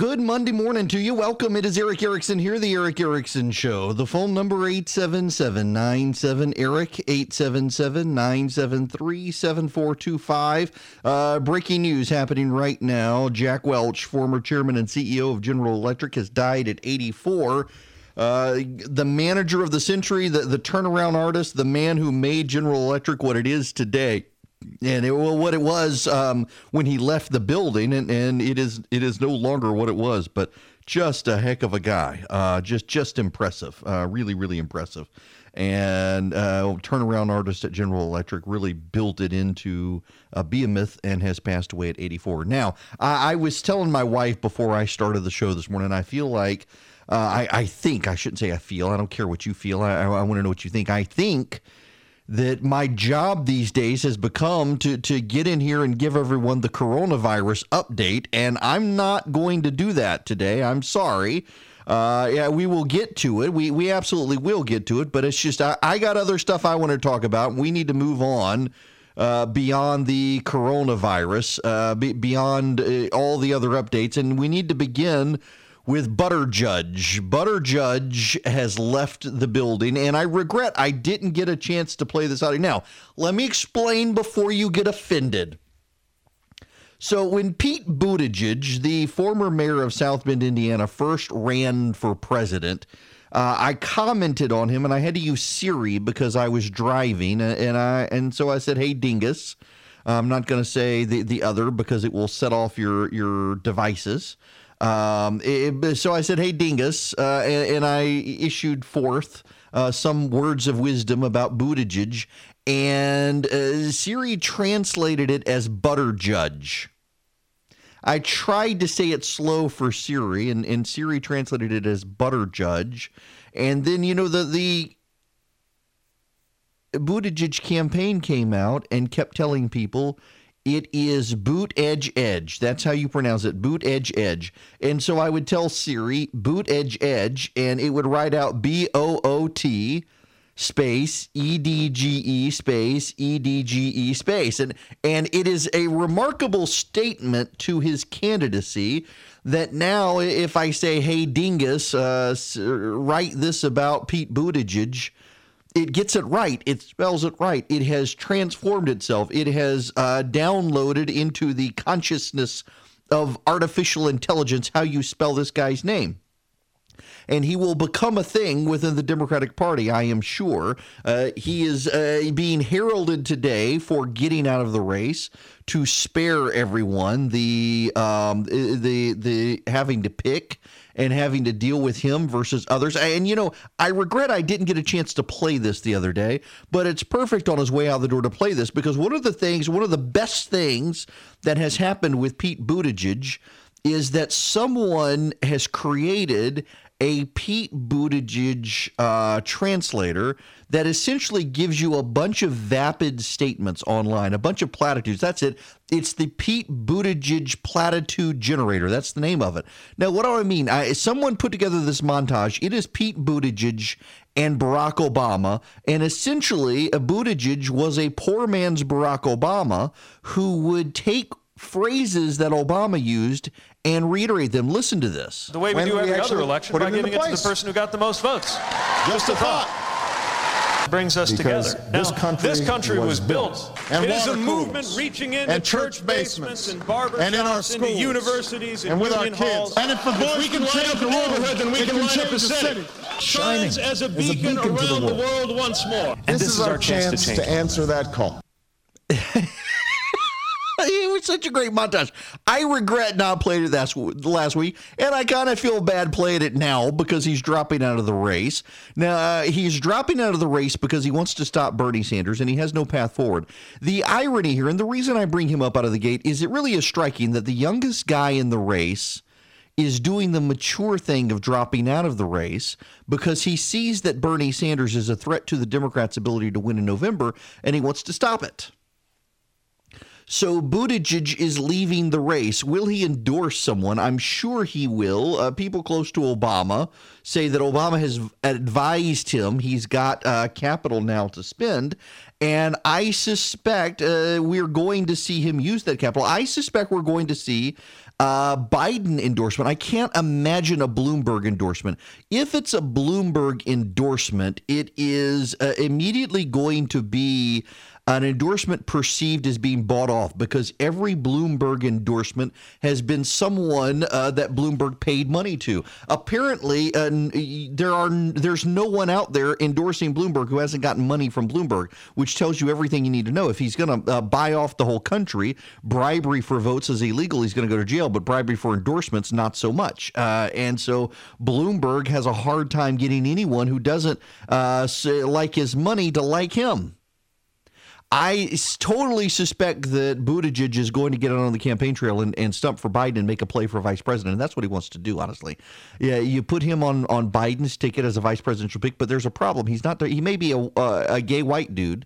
Good Monday morning to you. Welcome. It is Erick Erickson here, the Erick Erickson Show. The phone number 877 Eric 877 973 7425. Uh, breaking news happening right now. Jack Welch, former chairman and CEO of General Electric, has died at 84. Uh, the manager of the century, the, the turnaround artist, the man who made General Electric what it is today and it, well, what it was um, when he left the building, and, and it is it is no longer what it was, but just a heck of a guy, uh, just just impressive, uh, really really impressive, and uh, turnaround artist at General Electric really built it into uh be a behemoth and has passed away at 84. Now, I, I was telling my wife before I started the show this morning, I feel like. Uh, I, I think I shouldn't say I feel. I don't care what you feel. I, I, I want to know what you think. I think that my job these days has become to to get in here and give everyone the coronavirus update, and I'm not going to do that today. I'm sorry. Uh, yeah, we will get to it. We we absolutely will get to it, but it's just I, I got other stuff I want to talk about. We need to move on. Uh, beyond the coronavirus, uh, be, beyond uh, all the other updates, and we need to begin with Butter Judge. Butter Judge has left the building, and I regret I didn't get a chance to play this audio. Now, let me explain before you get offended. So, when Pete Buttigieg, the former mayor of South Bend, Indiana, first ran for president, uh, I commented on him, and I had to use Siri because I was driving, and I and so I said, "Hey, dingus." I'm not going to say the, the other because it will set off your your devices. Um, it, so I said, "Hey, Dingus," uh, and, and, I issued forth uh, some words of wisdom about Buttigieg, and uh, Siri translated it as "butter judge." I tried to say it slow for Siri, and, and Siri translated it as "butter judge," and then you know the the Buttigieg campaign came out and kept telling people it is boot edge edge. That's how you pronounce it, boot edge edge. And so I would tell Siri boot edge edge, and it would write out B O O T space E D G E space E D G E space. And and it is a remarkable statement to his candidacy that now if I say, hey Dingus, uh, write this about Pete Buttigieg it gets it right. It spells it right. It has transformed itself. It has uh, downloaded into the consciousness of artificial intelligence how you spell this guy's name. And he will become a thing within the Democratic Party, I am sure. Uh, he is uh, being heralded today for getting out of the race to spare everyone the um, the the having to pick and having to deal with him versus others. And, you know, I regret I didn't get a chance to play this the other day, but it's perfect on his way out the door to play this because one of the things, one of the best things that has happened with Pete Buttigieg is that someone has created a Pete Buttigieg uh, translator that essentially gives you a bunch of vapid statements online, a bunch of platitudes. That's it. It's the Pete Buttigieg platitude generator. That's the name of it. Now, what do I mean? I, someone put together this montage. It is Pete Buttigieg and Barack Obama, and essentially, a Buttigieg was a poor man's Barack Obama who would take phrases that Obama used and reiterate them. Listen to this. The way we when do every other election by giving it to the person who got the most votes. Just a thought. Brings us because together. This now, country, this country was, was built. And it is a movement reaching into and church basements, and barbershops and in our schools, universities and, and with our kids. Halls. And if the voice we can light up the neighborhood, then we can light up the city. Shines as a beacon, a beacon around the world. the world once more. And this, this is, is, our chance, chance to, to answer that call. such a great montage. I regret not playing it last, last week, and I kind of feel bad playing it now because he's dropping out of the race. Now, uh, he's dropping out of the race because he wants to stop Bernie Sanders, and he has no path forward. The irony here, and the reason I bring him up out of the gate, is it really is striking that the youngest guy in the race is doing the mature thing of dropping out of the race because he sees that Bernie Sanders is a threat to the Democrats' ability to win in November, and he wants to stop it. So Buttigieg is leaving the race. Will he endorse someone? I'm sure he will. Uh, people close to Obama say that Obama has advised him he's got uh, capital now to spend. And I suspect uh, we're going to see him use that capital. I suspect we're going to see Uh, Biden endorsement. I can't imagine a Bloomberg endorsement. If it's a Bloomberg endorsement, it is uh, immediately going to be an endorsement perceived as being bought off because every Bloomberg endorsement has been someone uh, that Bloomberg paid money to. Apparently, uh, there are there's no one out there endorsing Bloomberg who hasn't gotten money from Bloomberg, which tells you everything you need to know. If he's going to uh, buy off the whole country, bribery for votes is illegal. He's going to go to jail, but bribery for endorsements not so much. Uh, and so Bloomberg has a hard time getting anyone who doesn't uh, like his money to like him. I totally suspect that Buttigieg is going to get on the campaign trail and, and stump for Biden and make a play for vice president. And that's what he wants to do, honestly. Yeah, you put him on, on Biden's ticket as a vice presidential pick, but there's a problem. He's not. He may be a, uh, a gay white dude,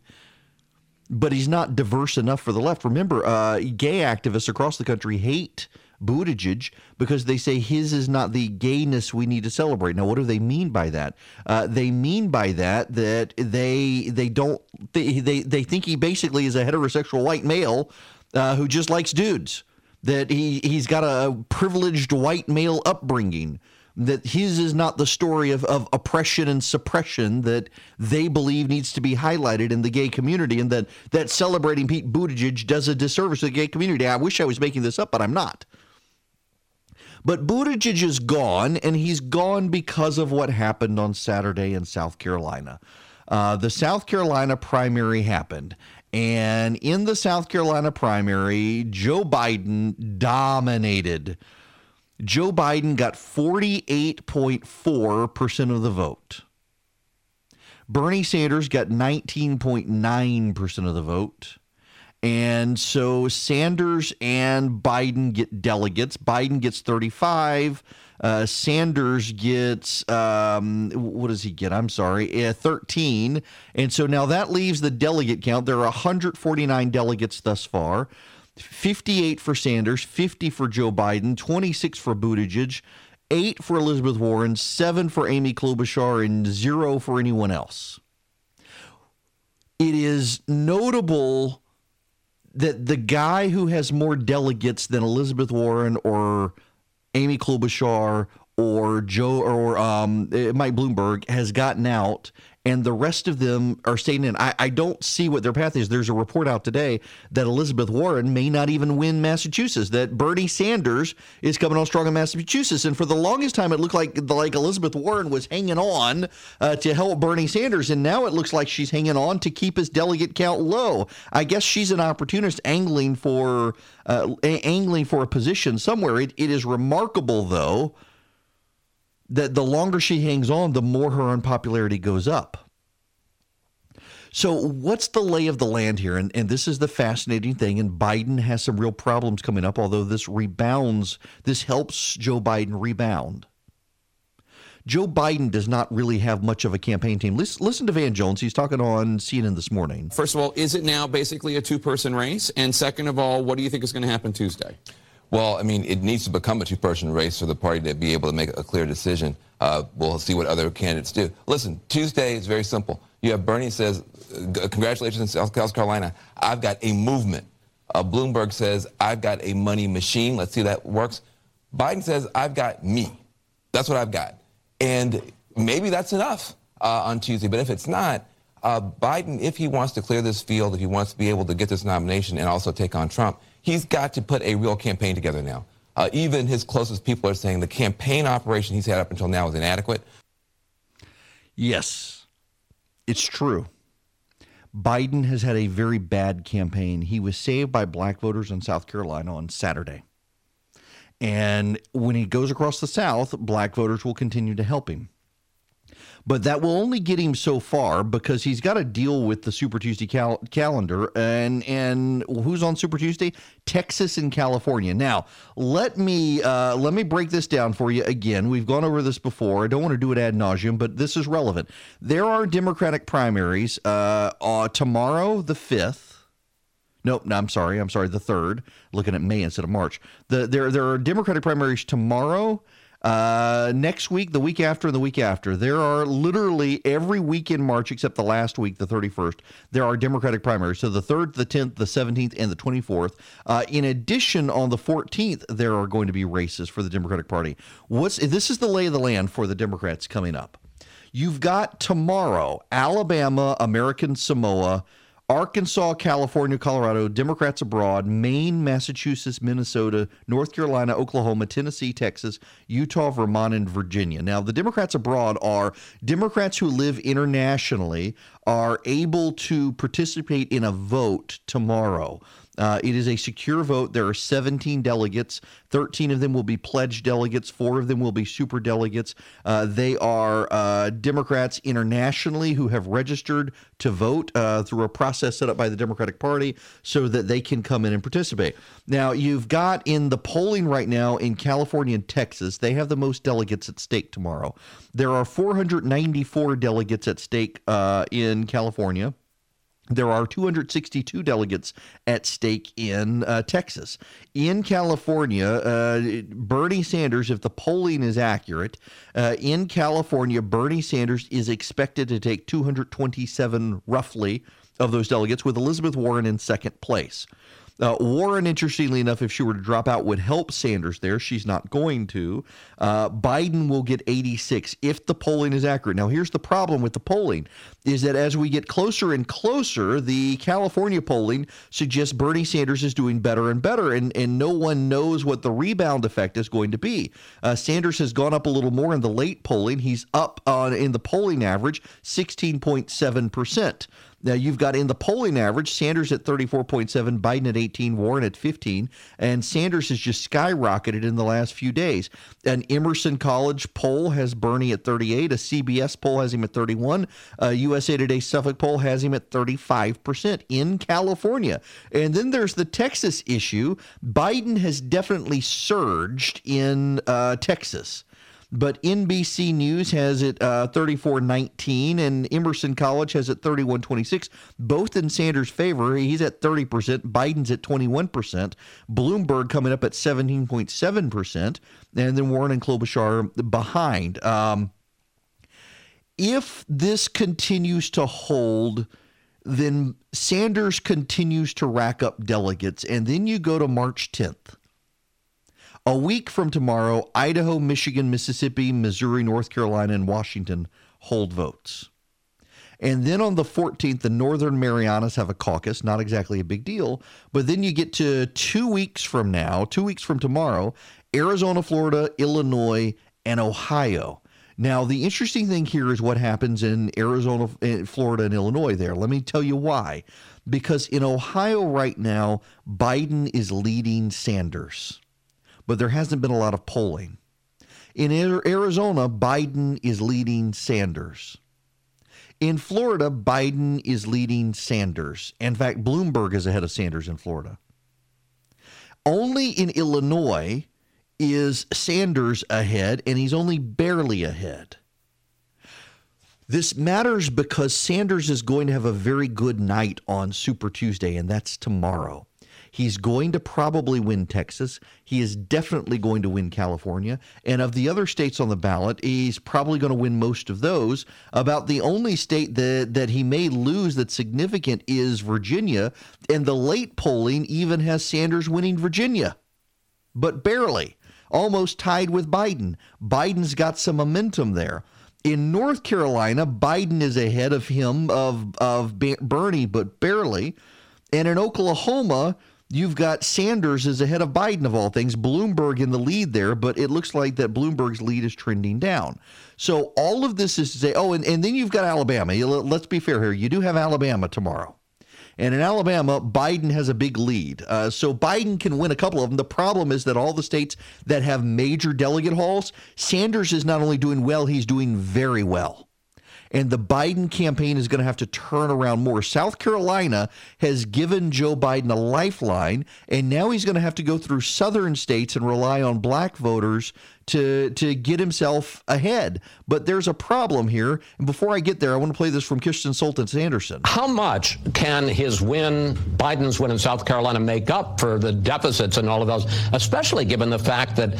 but he's not diverse enough for the left. Remember, uh, gay activists across the country hate Buttigieg because they say his is not the gayness we need to celebrate. Now, what do they mean by that? Uh, they mean by that that they they don't they they, they think he basically is a heterosexual white male uh, who just likes dudes. That he he's got a privileged white male upbringing that his is not the story of, of oppression and suppression that they believe needs to be highlighted in the gay community, and that, that celebrating Pete Buttigieg does a disservice to the gay community. I wish I was making this up, but I'm not. But Buttigieg is gone, and he's gone because of what happened on Saturday in South Carolina. Uh, the South Carolina primary happened. And in the South Carolina primary, Joe Biden dominated. Joe Biden got 48.4% of the vote. Bernie Sanders got 19.9% of the vote. And so Sanders and Biden get delegates. Biden gets 35. Uh, Sanders gets, um, what does he get? I'm sorry, uh, 13. And so now that leaves the delegate count. There are 149 delegates thus far 58 for Sanders, 50 for Joe Biden, 26 for Buttigieg, 8 for Elizabeth Warren, 7 for Amy Klobuchar, and 0 for anyone else. It is notable that the guy who has more delegates than Elizabeth Warren or Amy Klobuchar or Joe or um, Mike Bloomberg has gotten out and the rest of them are staying in. I, I don't see what their path is. There's a report out today that Elizabeth Warren may not even win Massachusetts. That Bernie Sanders is coming on strong in Massachusetts, and for the longest time, it looked like like Elizabeth Warren was hanging on uh, to help Bernie Sanders, and now it looks like she's hanging on to keep his delegate count low. I guess she's an opportunist angling for uh, angling for a position somewhere. It, it is remarkable, though that the longer she hangs on, the more her unpopularity goes up. So, what's the lay of the land here? And, and this is the fascinating thing. And Biden has some real problems coming up, although this rebounds, this helps Joe Biden rebound. Joe Biden does not really have much of a campaign team. Listen, listen, to Van Jones. He's talking on CNN this morning. First of all, is it now basically a two person race? And second of all, what do you think is going to happen Tuesday? Well, I mean, it needs to become a two-person race for the party to be able to make a clear decision. Uh, we'll see what other candidates do. Listen, Tuesday is very simple. You have Bernie says, congratulations in South Carolina. I've got a movement. Uh, Bloomberg says, I've got a money machine. Let's see that works. Biden says, I've got me. That's what I've got. And maybe that's enough uh, on Tuesday. But if it's not, uh, Biden, if he wants to clear this field, if he wants to be able to get this nomination and also take on Trump, he's got to put a real campaign together now. Uh, even his closest people are saying the campaign operation he's had up until now is inadequate. Yes, it's true. Biden has had a very bad campaign. He was saved by black voters in South Carolina on Saturday. And when he goes across the South, black voters will continue to help him. But that will only get him so far because he's got to deal with the Super Tuesday cal- calendar. And and who's on Super Tuesday? Texas and California. Now let me uh, let me break this down for you again. We've gone over this before. I don't want to do it ad nauseum, but this is relevant. There are Democratic primaries uh, uh, tomorrow, the fifth. Nope, no, I'm sorry. I'm sorry. The third. Looking at May instead of March. The there there are Democratic primaries tomorrow Uh, next week, the week after, and the week after, there are literally every week in March except the last week, the 31st, there are Democratic primaries. So the 3rd, the 10th, the 17th, and the 24th. Uh, in addition, on the 14th, there are going to be races for the Democratic Party. What's This is the lay of the land for the Democrats coming up. You've got tomorrow Alabama, American Samoa, Arkansas, California, Colorado, Democrats abroad, Maine, Massachusetts, Minnesota, North Carolina, Oklahoma, Tennessee, Texas, Utah, Vermont, and Virginia. Now, the Democrats abroad are Democrats who live internationally are able to participate in a vote tomorrow. Uh, it is a secure vote. There are 17 delegates. 13 of them will be pledged delegates. Four of them will be super delegates. Uh, they are uh, Democrats internationally who have registered to vote uh, through a process set up by the Democratic Party so that they can come in and participate. Now, you've got in the polling right now in California and Texas, they have the most delegates at stake tomorrow. There are 494 delegates at stake uh, in California. There are 262 delegates at stake in uh, Texas. In California, uh, Bernie Sanders, if the polling is accurate, uh, in California, Bernie Sanders is expected to take 227 roughly of those delegates, with Elizabeth Warren in second place. Uh, Warren, interestingly enough, if she were to drop out, would help Sanders there. She's not going to. Uh, Biden will get 86 if the polling is accurate. Now, here's the problem with the polling is that as we get closer and closer, the California polling suggests Bernie Sanders is doing better and better, and, and no one knows what the rebound effect is going to be. Uh, Sanders has gone up a little more in the late polling. He's up on in the polling average 16.7 percent. Now you've got in the polling average Sanders at 34.7, Biden at 18, Warren at 15, and Sanders has just skyrocketed in the last few days. An Emerson College poll has Bernie at 38, a CBS poll has him at 31, a USA Today Suffolk poll has him at 35% in California. And then there's the Texas issue. Biden has definitely surged in uh, Texas but NBC News has it uh, 34-19 and Emerson College has it 31-26, both in Sanders' favor. He's at 30%, Biden's at 21%, Bloomberg coming up at 17.7%, and then Warren and Klobuchar behind. Um, if this continues to hold, then Sanders continues to rack up delegates, and then you go to March 10th a week from tomorrow, Idaho, Michigan, Mississippi, Missouri, North Carolina, and Washington hold votes. And then on the 14th, the Northern Marianas have a caucus, not exactly a big deal. But then you get to two weeks from now, two weeks from tomorrow, Arizona, Florida, Illinois, and Ohio. Now, the interesting thing here is what happens in Arizona, eh, Florida, and Illinois there. Let me tell you why. Because in Ohio right now, Biden is leading Sanders but there hasn't been a lot of polling. In Arizona, Biden is leading Sanders. In Florida, Biden is leading Sanders. In fact, Bloomberg is ahead of Sanders in Florida. Only in Illinois is Sanders ahead, and he's only barely ahead. This matters because Sanders is going to have a very good night on Super Tuesday, and that's tomorrow. He's going to probably win Texas. He is definitely going to win California. And of the other states on the ballot, he's probably going to win most of those. About the only state that, that he may lose that's significant is Virginia. And the late polling even has Sanders winning Virginia, but barely, almost tied with Biden. Biden's got some momentum there. In North Carolina, Biden is ahead of him of of Bernie, but barely. And in Oklahoma, You've got Sanders is ahead of Biden of all things, Bloomberg in the lead there, but it looks like that Bloomberg's lead is trending down. So all of this is to say, oh, and, and then you've got Alabama. Let's be fair here. You do have Alabama tomorrow. And in Alabama, Biden has a big lead. Uh, so Biden can win a couple of them. The problem is that all the states that have major delegate halls, Sanders is not only doing well, he's doing very well and the Biden campaign is going to have to turn around more. South Carolina has given Joe Biden a lifeline, and now he's going to have to go through southern states and rely on black voters to to get himself ahead. But there's a problem here. And before I get there, I want to play this from Kristen Soltis Anderson. How much can his win, Biden's win in South Carolina, make up for the deficits and all of those, especially given the fact that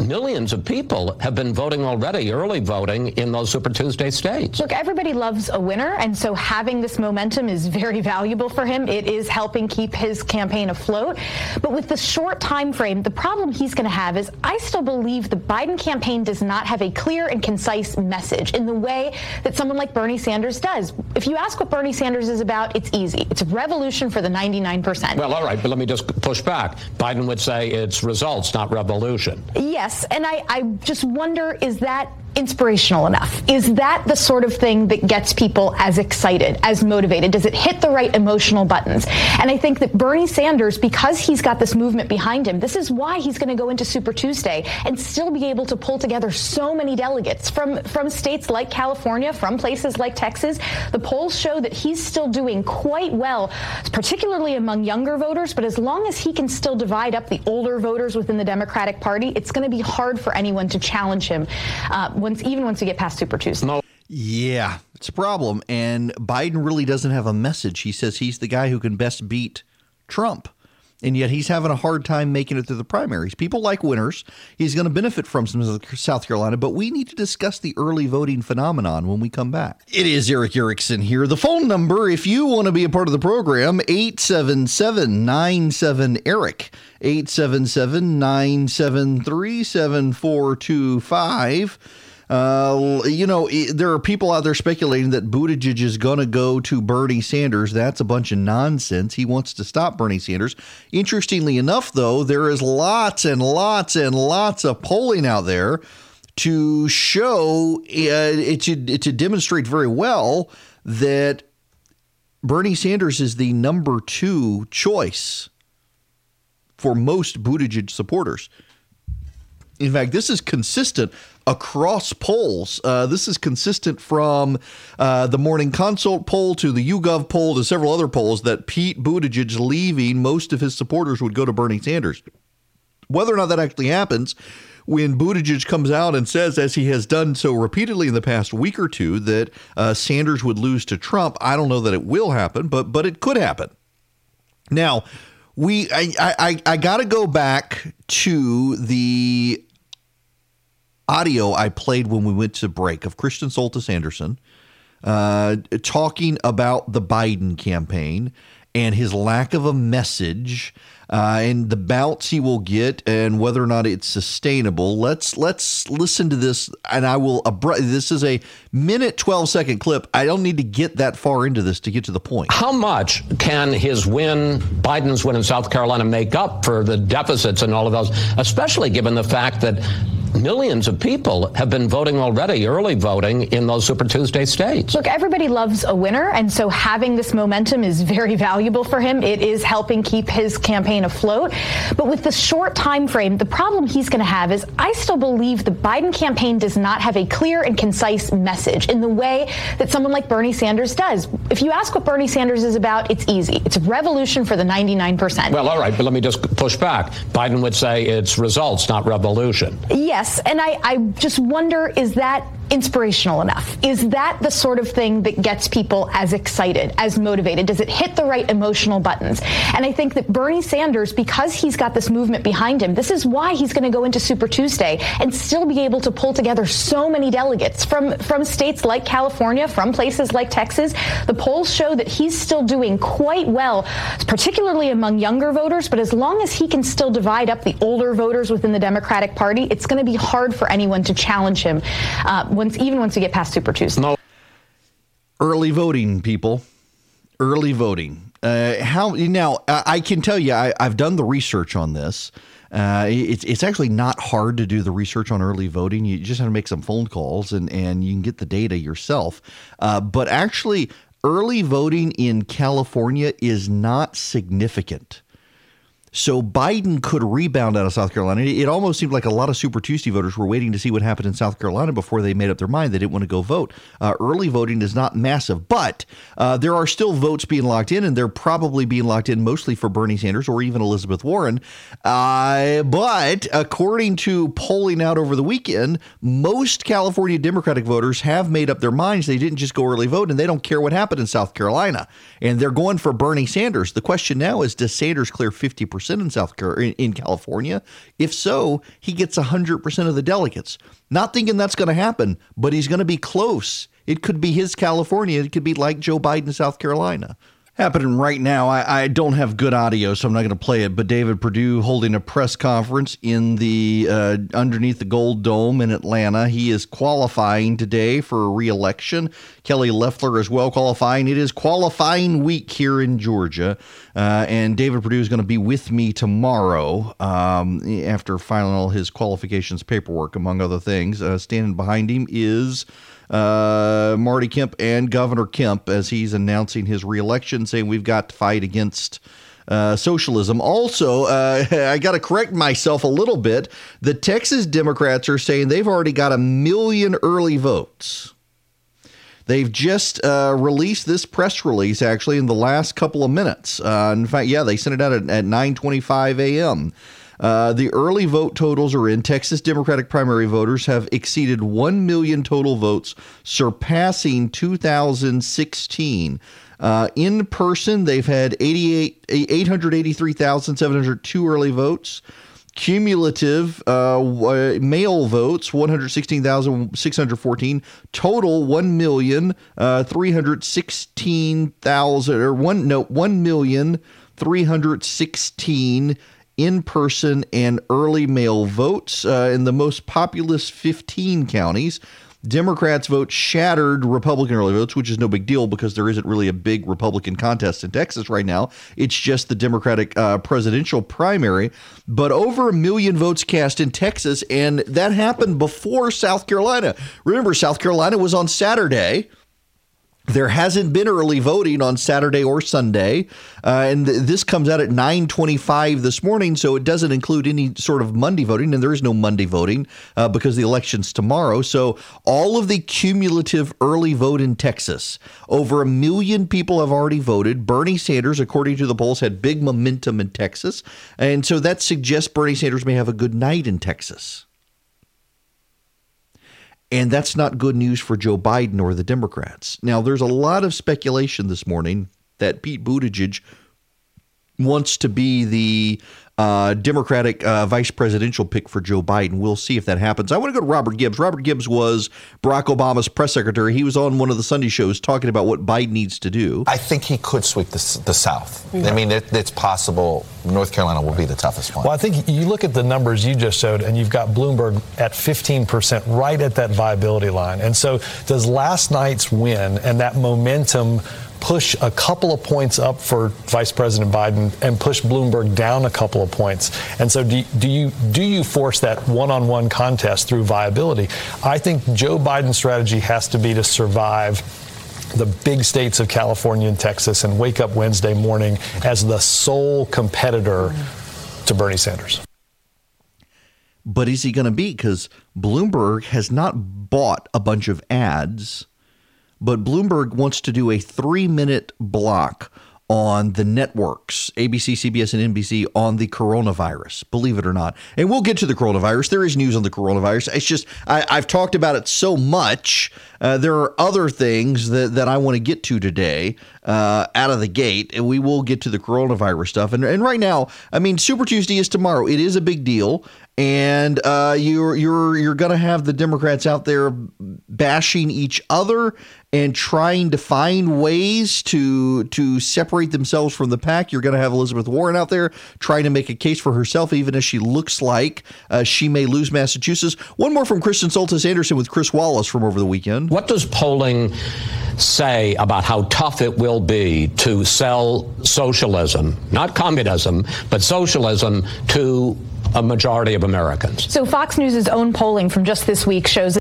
millions of people have been voting already, early voting in those Super Tuesday states. Look, everybody loves a winner, and so having this momentum is very valuable for him. It is helping keep his campaign afloat. But with the short time frame, the problem he's going to have is I still believe the Biden campaign does not have a clear and concise message in the way that someone like Bernie Sanders does. If you ask what Bernie Sanders is about, it's easy. It's a revolution for the 99%. Well, all right, but let me just push back. Biden would say it's results, not revolution. Yes, and I, I just wonder is that inspirational enough? Is that the sort of thing that gets people as excited, as motivated? Does it hit the right emotional buttons? And I think that Bernie Sanders, because he's got this movement behind him, this is why he's going to go into Super Tuesday and still be able to pull together so many delegates from, from states like California, from places like Texas. The polls show that he's still doing quite well, particularly among younger voters. But as long as he can still divide up the older voters within the Democratic Party, it's going to be hard for anyone to challenge him. Uh, once even once we get past Super Tuesday. No. Yeah, it's a problem. And Biden really doesn't have a message. He says he's the guy who can best beat Trump. And yet he's having a hard time making it through the primaries. People like winners. He's going to benefit from some of South Carolina, but we need to discuss the early voting phenomenon when we come back. It is Erick Erickson here. The phone number, if you want to be a part of the program, 877 97 Eric. 877 973 7425. Uh, you know, there are people out there speculating that Buttigieg is going to go to Bernie Sanders. That's a bunch of nonsense. He wants to stop Bernie Sanders. Interestingly enough, though, there is lots and lots and lots of polling out there to show uh, it to, to demonstrate very well that Bernie Sanders is the number two choice for most Buttigieg supporters. In fact, this is consistent across polls. Uh, this is consistent from uh, the Morning Consult poll to the YouGov poll to several other polls that Pete Buttigieg leaving, most of his supporters would go to Bernie Sanders. Whether or not that actually happens, when Buttigieg comes out and says, as he has done so repeatedly in the past week or two, that uh, Sanders would lose to Trump, I don't know that it will happen, but but it could happen. Now, we I I, I got to go back to the audio I played when we went to break of Kristen Soltis Anderson uh, talking about the Biden campaign and his lack of a message uh, and the bounce he will get and whether or not it's sustainable. Let's let's listen to this, and I will. Abru- this is a minute twelve second clip. I don't need to get that far into this to get to the point. How much can his win, Biden's win in South Carolina, make up for the deficits and all of those? Especially given the fact that millions of people have been voting already, early voting in those Super Tuesday states. Look, everybody loves a winner, and so having this momentum is very valuable for him. It is helping keep his campaign afloat. But with the short time frame, the problem he's going to have is I still believe the Biden campaign does not have a clear and concise message in the way that someone like Bernie Sanders does. If you ask what Bernie Sanders is about, it's easy. It's a revolution for the 99%. Well, all right, but let me just push back. Biden would say it's results, not revolution. Yes, Yes, and I, I just wonder is that inspirational enough? Is that the sort of thing that gets people as excited, as motivated? Does it hit the right emotional buttons? And I think that Bernie Sanders, because he's got this movement behind him, this is why he's going to go into Super Tuesday and still be able to pull together so many delegates from, from states like California, from places like Texas. The polls show that he's still doing quite well, particularly among younger voters. But as long as he can still divide up the older voters within the Democratic Party, it's going to be hard for anyone to challenge him uh, once, even once we get past Super Tuesday. No. Early voting, people. Early voting. Uh, how now? I can tell you, I, have done the research on this. Uh, it's it's actually not hard to do the research on early voting. You just have to make some phone calls and and you can get the data yourself. Uh, but actually, early voting in California is not significant. So Biden could rebound out of South Carolina. It almost seemed like a lot of Super Tuesday voters were waiting to see what happened in South Carolina before they made up their mind. They didn't want to go vote. Uh, early voting is not massive, but uh, there are still votes being locked in, and they're probably being locked in mostly for Bernie Sanders or even Elizabeth Warren. Uh, but according to polling out over the weekend, most California Democratic voters have made up their minds. They didn't just go early vote, and they don't care what happened in South Carolina. And they're going for Bernie Sanders. The question now is, does Sanders clear 50%? 100% in South Carolina, in California. If so, he gets 100% of the delegates. Not thinking that's going to happen, but he's going to be close. It could be his California. It could be like Joe Biden, South Carolina happening right now. I, I, don't have good audio, so I'm not going to play it. But David Perdue holding a press conference in the uh, underneath the Gold Dome in Atlanta. He is qualifying today for a reelection. Kelly Loeffler as well qualifying. It is qualifying week here in Georgia, uh, and David Perdue is going to be with me tomorrow um, after filing all his qualifications paperwork, among other things. Uh, standing behind him is uh, Marty Kemp and Governor Kemp as he's announcing his reelection, saying we've got to fight against. Uh, socialism. Also, uh, I got to correct myself a little bit. The Texas Democrats are saying they've already got a million early votes. They've just uh, released this press release actually in the last couple of minutes. Uh, in fact, yeah, they sent it out at, at 9:25 a.m. Uh, the early vote totals are in. Texas Democratic primary voters have exceeded 1 million total votes, surpassing 2016. Uh, in person, they've had 88, 883,702 early votes. Cumulative uh, mail votes 116,614 total 1 million uh, 316,000 or 1 no 1 million 316 in person and early mail votes uh, in the most populous 15 counties. Democrats vote shattered Republican early votes, which is no big deal because there isn't really a big Republican contest in Texas right now. It's just the Democratic uh, presidential primary. But over a million votes cast in Texas, and that happened before South Carolina. Remember, South Carolina was on Saturday. There hasn't been early voting on Saturday or Sunday, uh, and th- this comes out at 9:25 this morning, so it doesn't include any sort of Monday voting, and there is no Monday voting uh, because the election's tomorrow. So all of the cumulative early vote in Texas, over a million people have already voted. Bernie Sanders, according to the polls, had big momentum in Texas, and so that suggests Bernie Sanders may have a good night in Texas. And that's not good news for Joe Biden or the Democrats. Now, there's a lot of speculation this morning that Pete Buttigieg wants to be the uh, Democratic uh, vice presidential pick for Joe Biden. We'll see if that happens. I want to go to Robert Gibbs. Robert Gibbs was Barack Obama's press secretary. He was on one of the Sunday shows talking about what Biden needs to do. I think he could sweep the, the South. Yeah. I mean, it, it's possible North Carolina will be the toughest one. Well, I think you look at the numbers you just showed, and you've got Bloomberg at 15%, right at that viability line. And so, does last night's win and that momentum push a couple of points up for Vice President Biden and push Bloomberg down a couple of points. And so do, do you do you force that one-on-one contest through viability? I think Joe Biden's strategy has to be to survive the big states of California and Texas and wake up Wednesday morning as the sole competitor to Bernie Sanders. But is he going to be? Because Bloomberg has not bought a bunch of ads but Bloomberg wants to do a three minute block on the networks, ABC, CBS, and NBC, on the coronavirus, believe it or not. And we'll get to the coronavirus. There is news on the coronavirus. It's just, I, have talked about it so much. Uh, there are other things that, that I want to get to today uh, out of the gate, and we will get to the coronavirus stuff. And, and right now, I mean, Super Tuesday is tomorrow. It is a big deal and uh, you're you're you're going to have the Democrats out there bashing each other and trying to find ways to to separate themselves from the pack. You're going to have Elizabeth Warren out there trying to make a case for herself, even as she looks like uh, she may lose Massachusetts. One more from Kristen Soltis Anderson with Chris Wallace from over the weekend. What does polling say about how tough it will be to sell socialism, not communism, but socialism to a majority of Americans. So Fox News' own polling from just this week shows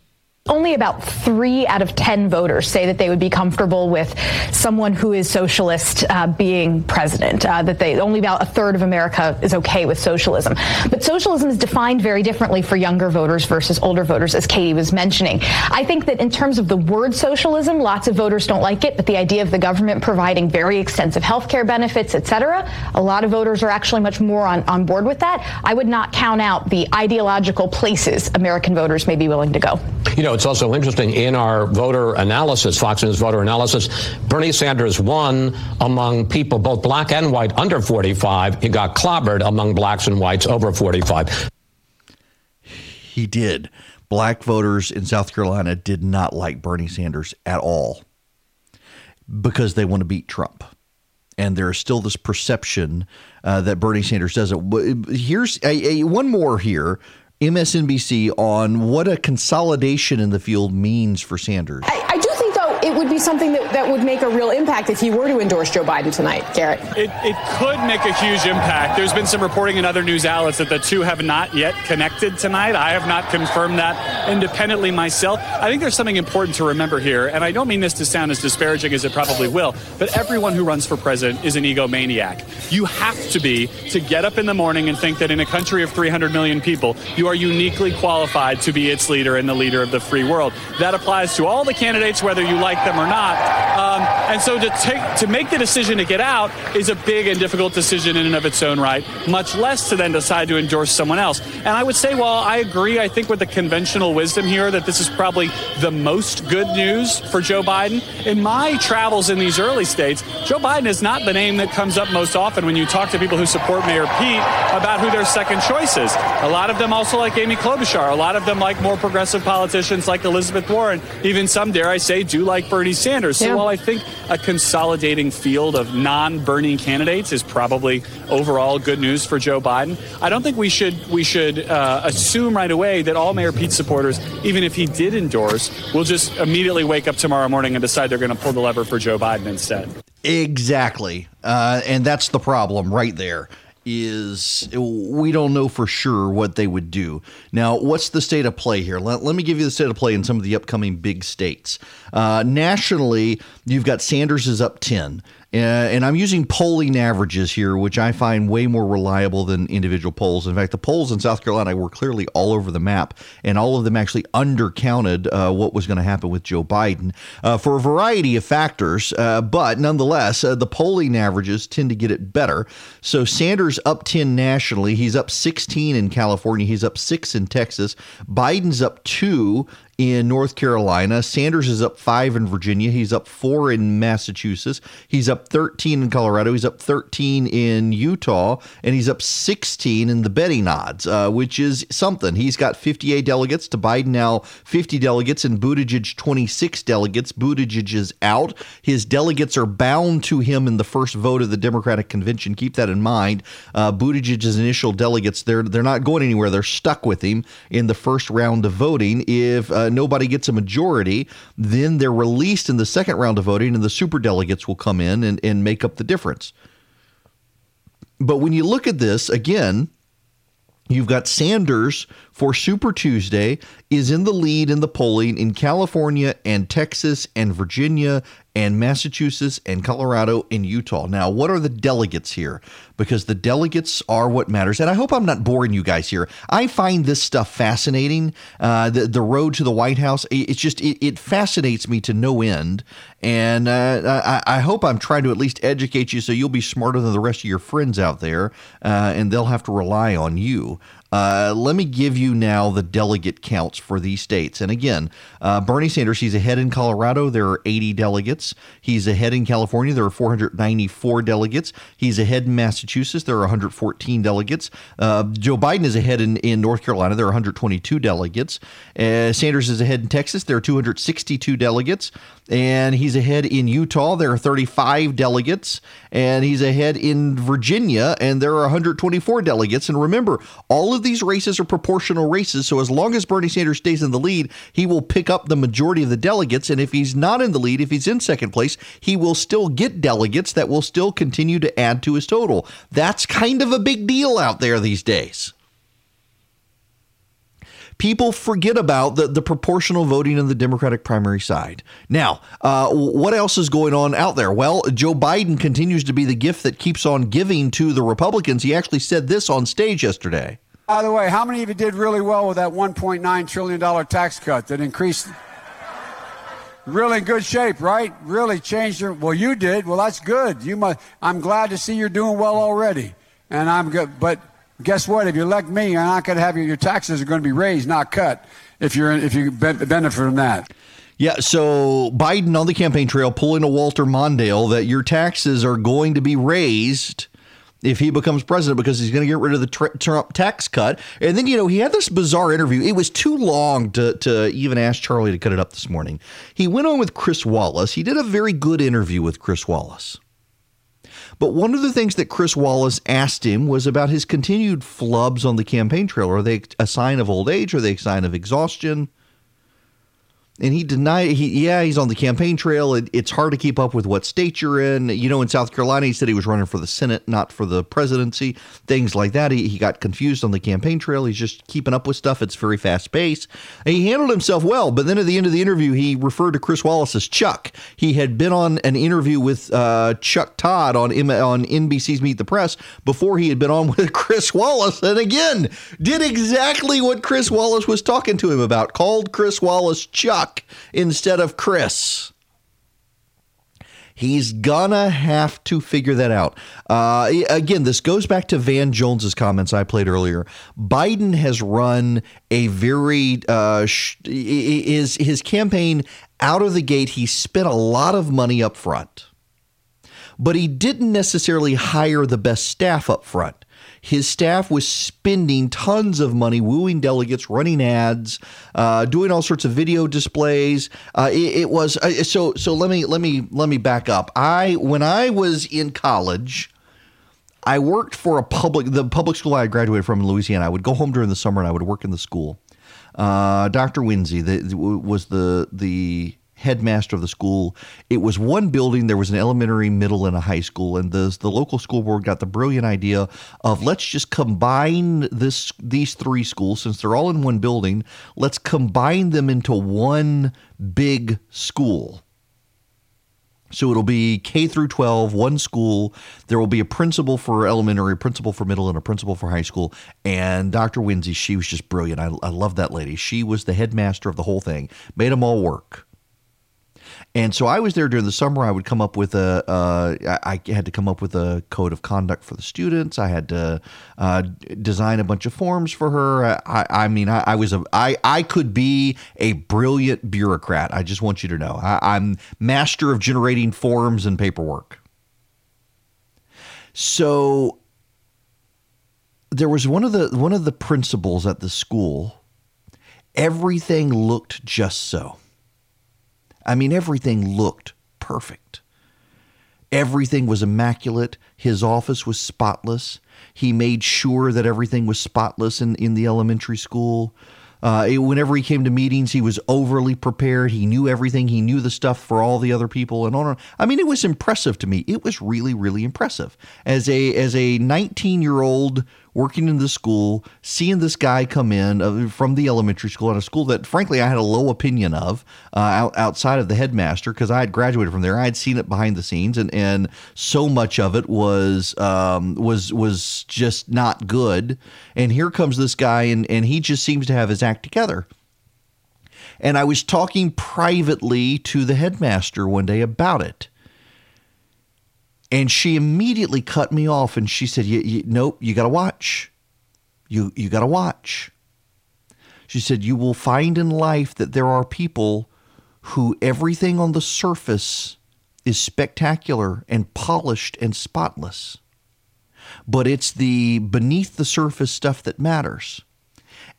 only about three out of 10 voters say that they would be comfortable with someone who is socialist uh, being president, uh, that they only about a third of America is okay with socialism. But socialism is defined very differently for younger voters versus older voters, as Katie was mentioning. I think that in terms of the word socialism, lots of voters don't like it, but the idea of the government providing very extensive health care benefits, et cetera, a lot of voters are actually much more on, on board with that. I would not count out the ideological places American voters may be willing to go. You know, it's also interesting in our voter analysis, Fox News voter analysis, Bernie Sanders won among people, both black and white, under 45. He got clobbered among blacks and whites over 45. He did. Black voters in South Carolina did not like Bernie Sanders at all because they want to beat Trump. And there is still this perception uh, that Bernie Sanders doesn't. Here's a, a, one more here MSNBC on what a consolidation in the field means for Sanders. I, I do think, it would be something that, that would make a real impact if he were to endorse Joe Biden tonight, Garrett. It, it could make a huge impact. There's been some reporting in other news outlets that the two have not yet connected tonight. I have not confirmed that independently myself. I think there's something important to remember here, and I don't mean this to sound as disparaging as it probably will, but everyone who runs for president is an egomaniac. You have to be to get up in the morning and think that in a country of 300 million people, you are uniquely qualified to be its leader and the leader of the free world. That applies to all the candidates, whether you like them or not. Um, and so to take to make the decision to get out is a big and difficult decision in and of its own right. Much less to then decide to endorse someone else. And I would say, while I agree, I think with the conventional wisdom here that this is probably the most good news for Joe Biden. In my travels in these early states, Joe Biden is not the name that comes up most often when you talk to people who support Mayor Pete about who their second choice is. A lot of them also like Amy Klobuchar. A lot of them like more progressive politicians like Elizabeth Warren. Even some, dare I say, do like Bernie Sanders. So Yeah. while I think a consolidating field of non-Bernie candidates is probably overall good news for Joe Biden, I don't think we should we should uh, assume right away that all Mayor Pete supporters, even if he did endorse, will just immediately wake up tomorrow morning and decide they're going to pull the lever for Joe Biden instead. Exactly. Uh, and that's the problem right there is we don't know for sure what they would do. Now, what's the state of play here? Let, let me give you the state of play in some of the upcoming big states. Uh, nationally, you've got Sanders is up 10. Uh, and I'm using polling averages here, which I find way more reliable than individual polls. In fact, the polls in South Carolina were clearly all over the map, and all of them actually undercounted uh, what was going to happen with Joe Biden uh, for a variety of factors. Uh, but nonetheless, uh, the polling averages tend to get it better. So Sanders up 10 nationally. He's up 16 in California. He's up six in Texas. Biden's up two in North Carolina. Sanders is up five in Virginia. He's up four in Massachusetts. He's up 13 in Colorado. He's up 13 in Utah. And he's up 16 in the betting odds, uh, which is something. He's got 58 delegates to Biden now, 50 delegates, and Buttigieg 26 delegates. Buttigieg is out. His delegates are bound to him in the first vote of the Democratic convention. Keep that in mind. Uh, Buttigieg's initial delegates, they're, they're not going anywhere. They're stuck with him in the first round of voting. If uh, nobody gets a majority, then they're released in the second round of voting, and the super delegates will come in and, and make up the difference. But when you look at this, again, You've got Sanders for Super Tuesday is in the lead in the polling in California and Texas and Virginia and Massachusetts and Colorado and Utah. Now, what are the delegates here? Because the delegates are what matters. And I hope I'm not boring you guys here. I find this stuff fascinating. Uh, the the road to the White House. it- It's just it, it fascinates me to no end. And uh, I, I hope I'm trying to at least educate you so you'll be smarter than the rest of your friends out there, uh, and they'll have to rely on you. Uh, let me give you now the delegate counts for these states. And again, uh, Bernie Sanders, he's ahead in Colorado. There are 80 delegates. He's ahead in California. There are 494 delegates. He's ahead in Massachusetts. There are 114 delegates. Uh, Joe Biden is ahead in, in North Carolina. There are 122 delegates. Uh, Sanders is ahead in Texas. There are 262 delegates. And he's ahead in Utah. There are 35 delegates. And he's ahead in Virginia. And there are 124 delegates. And remember, all of these races are proportional races. So as long as Bernie Sanders stays in the lead, he will pick up the majority of the delegates. And if he's not in the lead, if he's in second place, he will still get delegates that will still continue to add to his total. That's kind of a big deal out there these days people forget about the, the proportional voting on the Democratic primary side. Now, uh, what else is going on out there? Well, Joe Biden continues to be the gift that keeps on giving to the Republicans. He actually said this on stage yesterday. By the way, how many of you did really well with that $1.9 trillion tax cut that increased? Really in good shape, right? Really changed your. Well, you did. Well, that's good. You must. I'm glad to see you're doing well already, and I'm good. But guess what? If you elect me, you're not going to have your, your taxes are going to be raised, not cut. if you're if you benefit from that. Yeah, so Biden on the campaign trail pulling a Walter Mondale that your taxes are going to be raised if he becomes president because he's going to get rid of the Trump tax cut. And then, you know, he had this bizarre interview. It was too long to, to even ask Charlie to cut it up this morning. He went on with Chris Wallace. He did a very good interview with Chris Wallace. But one of the things that Chris Wallace asked him was about his continued flubs on the campaign trail. Are they a sign of old age? Are they a sign of exhaustion? And he denied he yeah he's on the campaign trail. It, it's hard to keep up with what state you're in. You know in south carolina he said he was running for the senate not for the presidency things like that. He, he got confused on the campaign trail. He's just keeping up with stuff. It's very fast paced he handled himself well but then at the end of the interview he referred to chris wallace as chuck. He had been on an interview with uh, chuck todd on, on nbc's meet the press before he had been on with chris wallace. And again did exactly what chris wallace was talking to him about. Called chris wallace chuck Chuck instead of Chris. He's gonna have to figure that out. Uh, again, this goes back to Van Jones's comments I played earlier. Biden has run a very uh, sh- his his campaign out of the gate. He spent a lot of money up front, but he didn't necessarily hire the best staff up front. His staff was spending tons of money wooing delegates, running ads, uh, doing all sorts of video displays. Uh, it, it, was uh, so. So let me let me let me back up. I when I was in college. I worked for a public the public school I graduated from in Louisiana. I would go home during the summer and I would work in the school. Uh, Dr. Winsey the, was the the headmaster of the school. It was one building. There was an elementary, middle, and a high school. And the the local school board got the brilliant idea of let's just combine this these three schools since they're all in one building. Let's combine them into one big school. So it'll be K through 12, one school. There will be a principal for elementary, a principal for middle, and a principal for high school. And Dr. Winsey, she was just brilliant. I, I love that lady. She was the headmaster of the whole thing, made them all work. And so I was there during the summer. I would come up with a. Uh, I had to come up with a code of conduct for the students. I had to uh, design a bunch of forms for her. I, I mean, I, I, was a, I, I could be a brilliant bureaucrat. I just want you to know. I, I'm master of generating forms and paperwork. So there was one of the one of the principals at the school. Everything looked just so I mean, everything looked perfect. Everything was immaculate. His office was spotless. He made sure that everything was spotless in, in the elementary school. Uh, whenever he came to meetings, he was overly prepared. He knew everything. He knew the stuff for all the other people, and on. I mean, it was impressive to me. It was really, really impressive. As a as a 19 year old working in the school, seeing this guy come in uh, from the elementary school at a school that, frankly, I had a low opinion of uh, out, outside of the headmaster because I had graduated from there. I had seen it behind the scenes, and, and so much of it was um, was was just not good. And here comes this guy, and and he just seems to have his act together. And I was talking privately to the headmaster one day about it. And she immediately cut me off and she said, Nope, you got to watch. You, you got to watch. She said, You will find in life that there are people who everything on the surface is spectacular and polished and spotless. But it's the beneath the surface stuff that matters.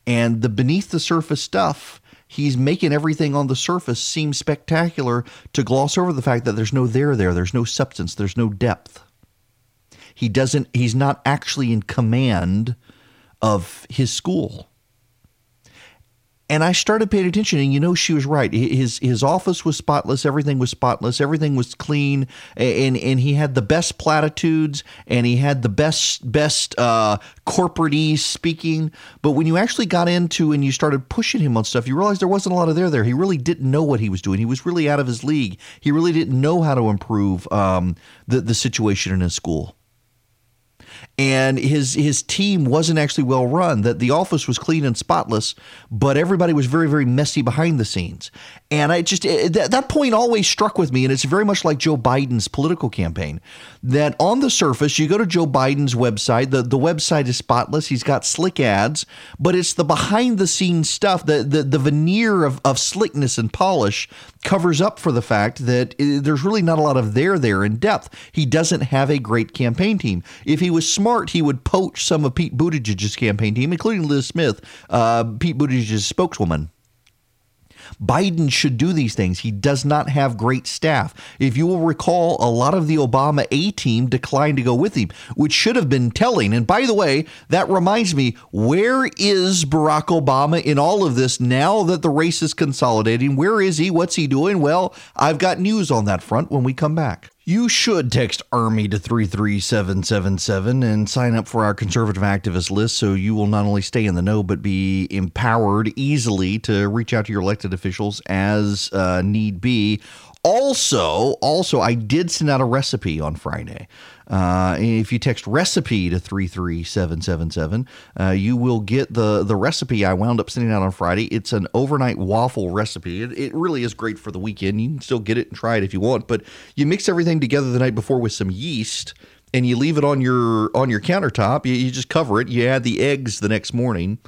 And the beneath the surface stuff he's making everything on the surface seem spectacular to gloss over the fact that there's no there there, there's no substance, there's no depth. He doesn't he's not actually in command of his school. And I started paying attention, and you know she was right. His his office was spotless, everything was spotless, everything was clean, and and he had the best platitudes, and he had the best best uh, corporate speaking. But when you actually got into and you started pushing him on stuff, you realized there wasn't a lot of there there. He really didn't know what he was doing. He was really out of his league. He really didn't know how to improve um, the the situation in his school. And his his team wasn't actually well run. That the office was clean and spotless, but everybody was very very messy behind the scenes. And I just it, that, that point always struck with me, and it's very much like Joe Biden's political campaign. That on the surface, you go to Joe Biden's website, the the website is spotless. He's got slick ads, but it's the behind the scenes stuff, the the, the veneer of, of slickness and polish covers up for the fact that uh, there's really not a lot of there there in depth. He doesn't have a great campaign team. If he was smart, he would poach some of Pete Buttigieg's campaign team, including Lis Smith, uh, Pete Buttigieg's spokeswoman. Biden should do these things. He does not have great staff. If you will recall, a lot of the Obama A team declined to go with him, which should have been telling. And by the way, that reminds me where is Barack Obama in all of this now that the race is consolidating? Where is he? What's he doing? Well, I've got news on that front when we come back. You should text Army to 33777 and sign up for our conservative activist list so you will not only stay in the know but be empowered easily to reach out to your elected officials as uh, need be. Also, also, I did send out a recipe on Friday. Uh, if you text recipe to 33777, uh, you will get the, the recipe I wound up sending out on Friday. It's an overnight waffle recipe. It, it really is great for the weekend. You can still get it and try it if you want, but you mix everything together the night before with some yeast and you leave it on your on your countertop. You, you just cover it. You add the eggs the next morning.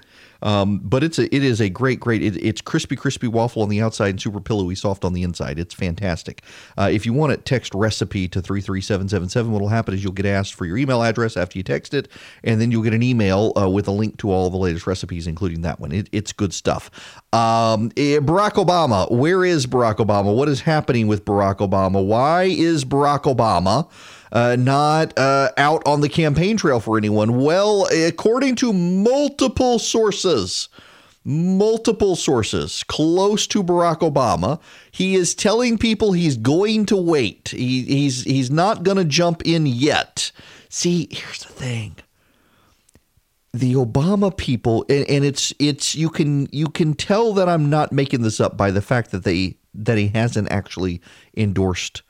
Um, but it's a, it is a great, great. It, it's crispy, crispy waffle on the outside and super pillowy, soft on the inside. It's fantastic. Uh, if you want it, text recipe to three three seven seven seven. What'll happen is you'll get asked for your email address after you text it, and then you'll get an email uh, with a link to all the latest recipes, including that one. It, it's good stuff. Um, eh, Barack Obama. Where is Barack Obama? What is happening with Barack Obama? Why is Barack Obama? Uh, not uh, out on the campaign trail for anyone? Well, according to multiple sources, multiple sources close to Barack Obama, he is telling people he's going to wait. He, he's he's not going to jump in yet. See, here's the thing. The Obama people, and, and it's it's you can you can tell that I'm not making this up by the fact that they that he hasn't actually endorsed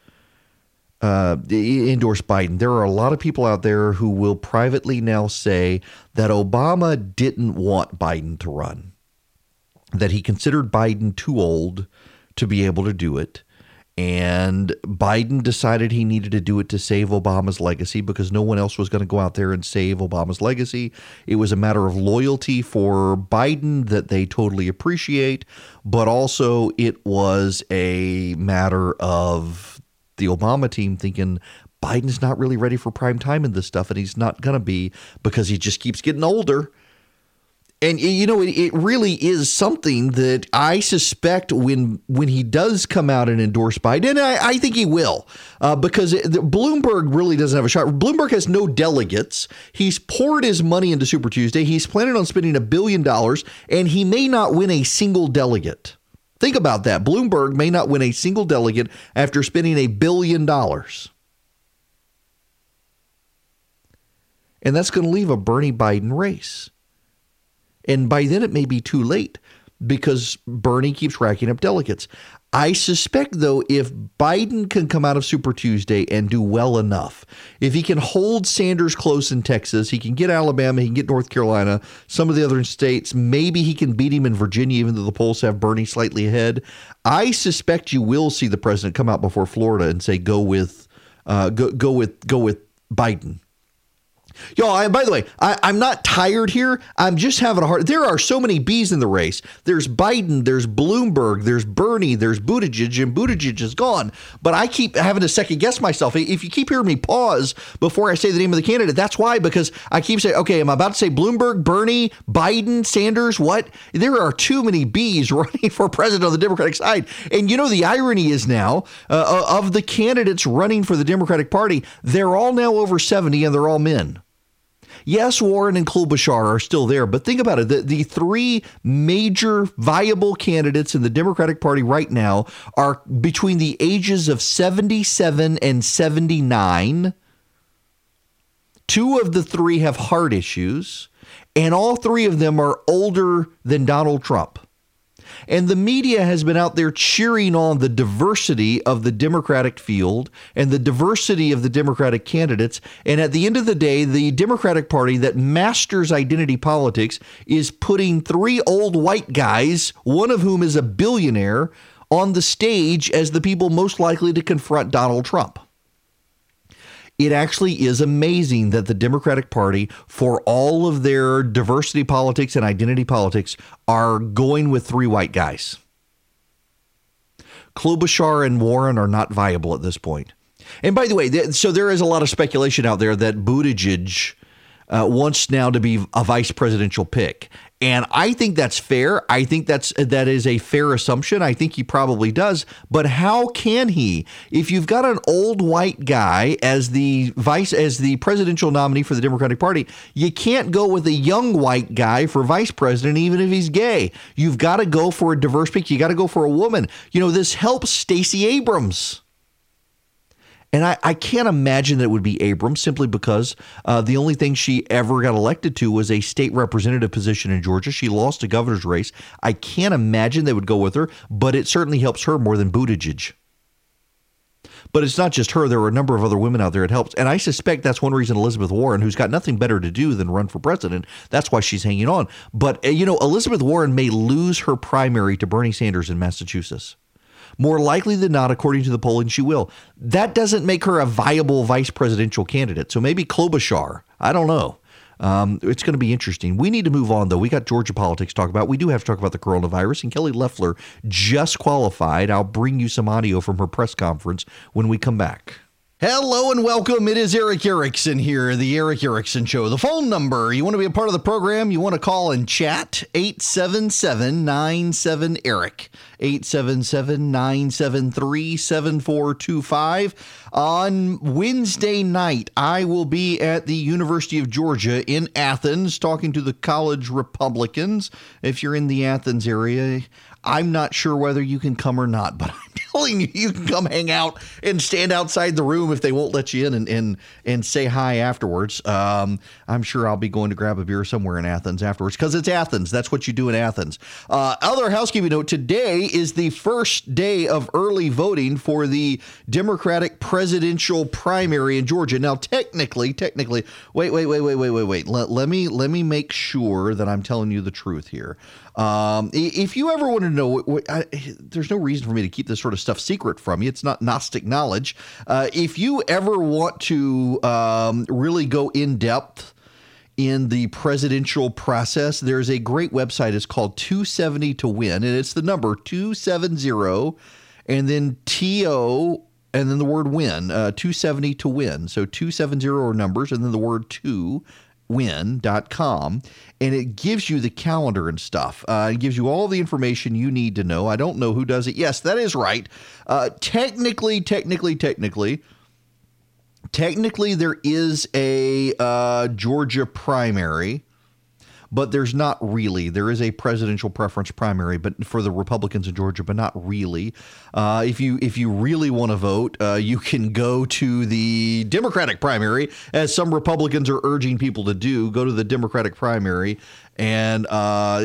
uh, endorse Biden. There are a lot of people out there who will privately now say that Obama didn't want Biden to run, that he considered Biden too old to be able to do it. And Biden decided he needed to do it to save Obama's legacy because no one else was going to go out there and save Obama's legacy. It was a matter of loyalty for Biden that they totally appreciate, but also it was a matter of the Obama team thinking Biden's not really ready for prime time in this stuff, and he's not going to be because he just keeps getting older. And you know, it, really is something that I suspect when when he does come out and endorse Biden, and I, I think he will, uh, because it, Bloomberg really doesn't have a shot. Bloomberg has no delegates. He's poured his money into Super Tuesday. He's planning on spending a billion dollars, and he may not win a single delegate. Think about that. Bloomberg may not win a single delegate after spending a billion dollars. And that's going to leave a Bernie Biden race. And by then it may be too late because Bernie keeps racking up delegates. I suspect, though, if Biden can come out of Super Tuesday and do well enough, if he can hold Sanders close in Texas, he can get Alabama, he can get North Carolina, some of the other states, maybe he can beat him in Virginia, even though the polls have Bernie slightly ahead. I suspect you will see the president come out before Florida and say, go with, uh, go, go with, go with Biden. Y'all, I, by the way, I, am not tired here. I'm just having a hard. There are so many bees in the race. There's Biden, there's Bloomberg, there's Bernie, there's Buttigieg, and Buttigieg is gone. But I keep having to second guess myself. If you keep hearing me pause before I say the name of the candidate, that's why. Because I keep saying, okay, I'm about to say Bloomberg, Bernie, Biden, Sanders. What? There are too many bees running for president on the Democratic side. And you know the irony is now uh, of the candidates running for the Democratic Party, they're all now over 70 and they're all men. Yes, Warren and Klobuchar are still there, but think about it. The, the three major viable candidates in the Democratic Party right now are between the ages of 77 and 79. Two of the three have heart issues, and all three of them are older than Donald Trump. And the media has been out there cheering on the diversity of the Democratic field and the diversity of the Democratic candidates. And at the end of the day, the Democratic Party that masters identity politics is putting three old white guys, one of whom is a billionaire, on the stage as the people most likely to confront Donald Trump it actually is amazing that the Democratic Party, for all of their diversity politics and identity politics, are going with three white guys. Klobuchar and Warren are not viable at this point. And by the way, so there is a lot of speculation out there that Buttigieg uh, wants now to be a vice presidential pick. And I think that's fair. I think that's that is a fair assumption. I think he probably does. But how can he? If you've got an old white guy as the vice as the presidential nominee for the Democratic Party, you can't go with a young white guy for vice president, even if he's gay. You've got to go for a diverse pick. You got to go for a woman. You know, this helps Stacey Abrams. And I, I can't imagine that it would be Abrams simply because uh, the only thing she ever got elected to was a state representative position in Georgia. She lost a governor's race. I can't imagine they would go with her, but it certainly helps her more than Buttigieg. But it's not just her. There are a number of other women out there it helps. And I suspect that's one reason Elizabeth Warren, who's got nothing better to do than run for president, that's why she's hanging on. But, uh, you know, Elizabeth Warren may lose her primary to Bernie Sanders in Massachusetts. More likely than not, according to the polling, she will. That doesn't make her a viable vice presidential candidate. So maybe Klobuchar. I don't know. Um, it's going to be interesting. We need to move on, though. We got Georgia politics to talk about. We do have to talk about the coronavirus. And Kelly Loeffler just qualified. I'll bring you some audio from her press conference when we come back. Hello and welcome. It is Erick Erickson here, the Erick Erickson Show. The phone number, you want to be a part of the program, you want to call and chat, 877 97 Eric, 877 973 7425. On Wednesday night, I will be at the University of Georgia in Athens talking to the college Republicans. If you're in the Athens area, I'm not sure whether you can come or not, but I'm telling you, you can come hang out and stand outside the room if they won't let you in and and, and say hi afterwards. Um, I'm sure I'll be going to grab a beer somewhere in Athens afterwards because it's Athens. That's what you do in Athens. Uh, other housekeeping note today is the first day of early voting for the Democratic presidential primary in Georgia. Now, technically, technically, wait, wait, wait, wait, wait, wait, wait. Let, let me let me make sure that I'm telling you the truth here. Um, if you ever want to know, I, there's no reason for me to keep this sort of stuff secret from you. It's not Gnostic knowledge. Uh, if you ever want to um, really go in depth in the presidential process, there's a great website. It's called 270 to Win, and it's the number 270 and then TO and then the word win, uh, 270 to win. So 270 are numbers and then the word two win.com and it gives you the calendar and stuff. Uh, it gives you all the information you need to know. I don't know who does it. Yes, that is right. Uh, technically, technically, technically, technically, there is a uh, Georgia primary but there's not really. There is a presidential preference primary, but for the Republicans in Georgia, but not really. Uh, if you if you really want to vote, uh, you can go to the Democratic primary, as some Republicans are urging people to do. Go to the Democratic primary and uh,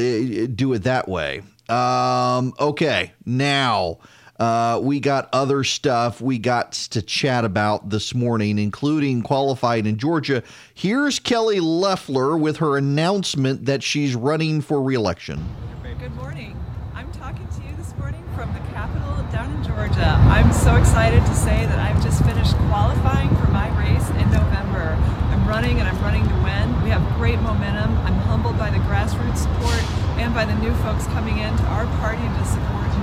do it that way. Um, okay, now. Uh, we got other stuff we got to chat about this morning, including qualified in Georgia. Here's Kelly Loeffler with her announcement that she's running for reelection. Good morning. I'm talking to you this morning from the Capitol down in Georgia. I'm so excited to say that I've just finished qualifying for my race in November. I'm running and I'm running to win. We have great momentum. I'm humbled by the grassroots support and by the new folks coming into our party to support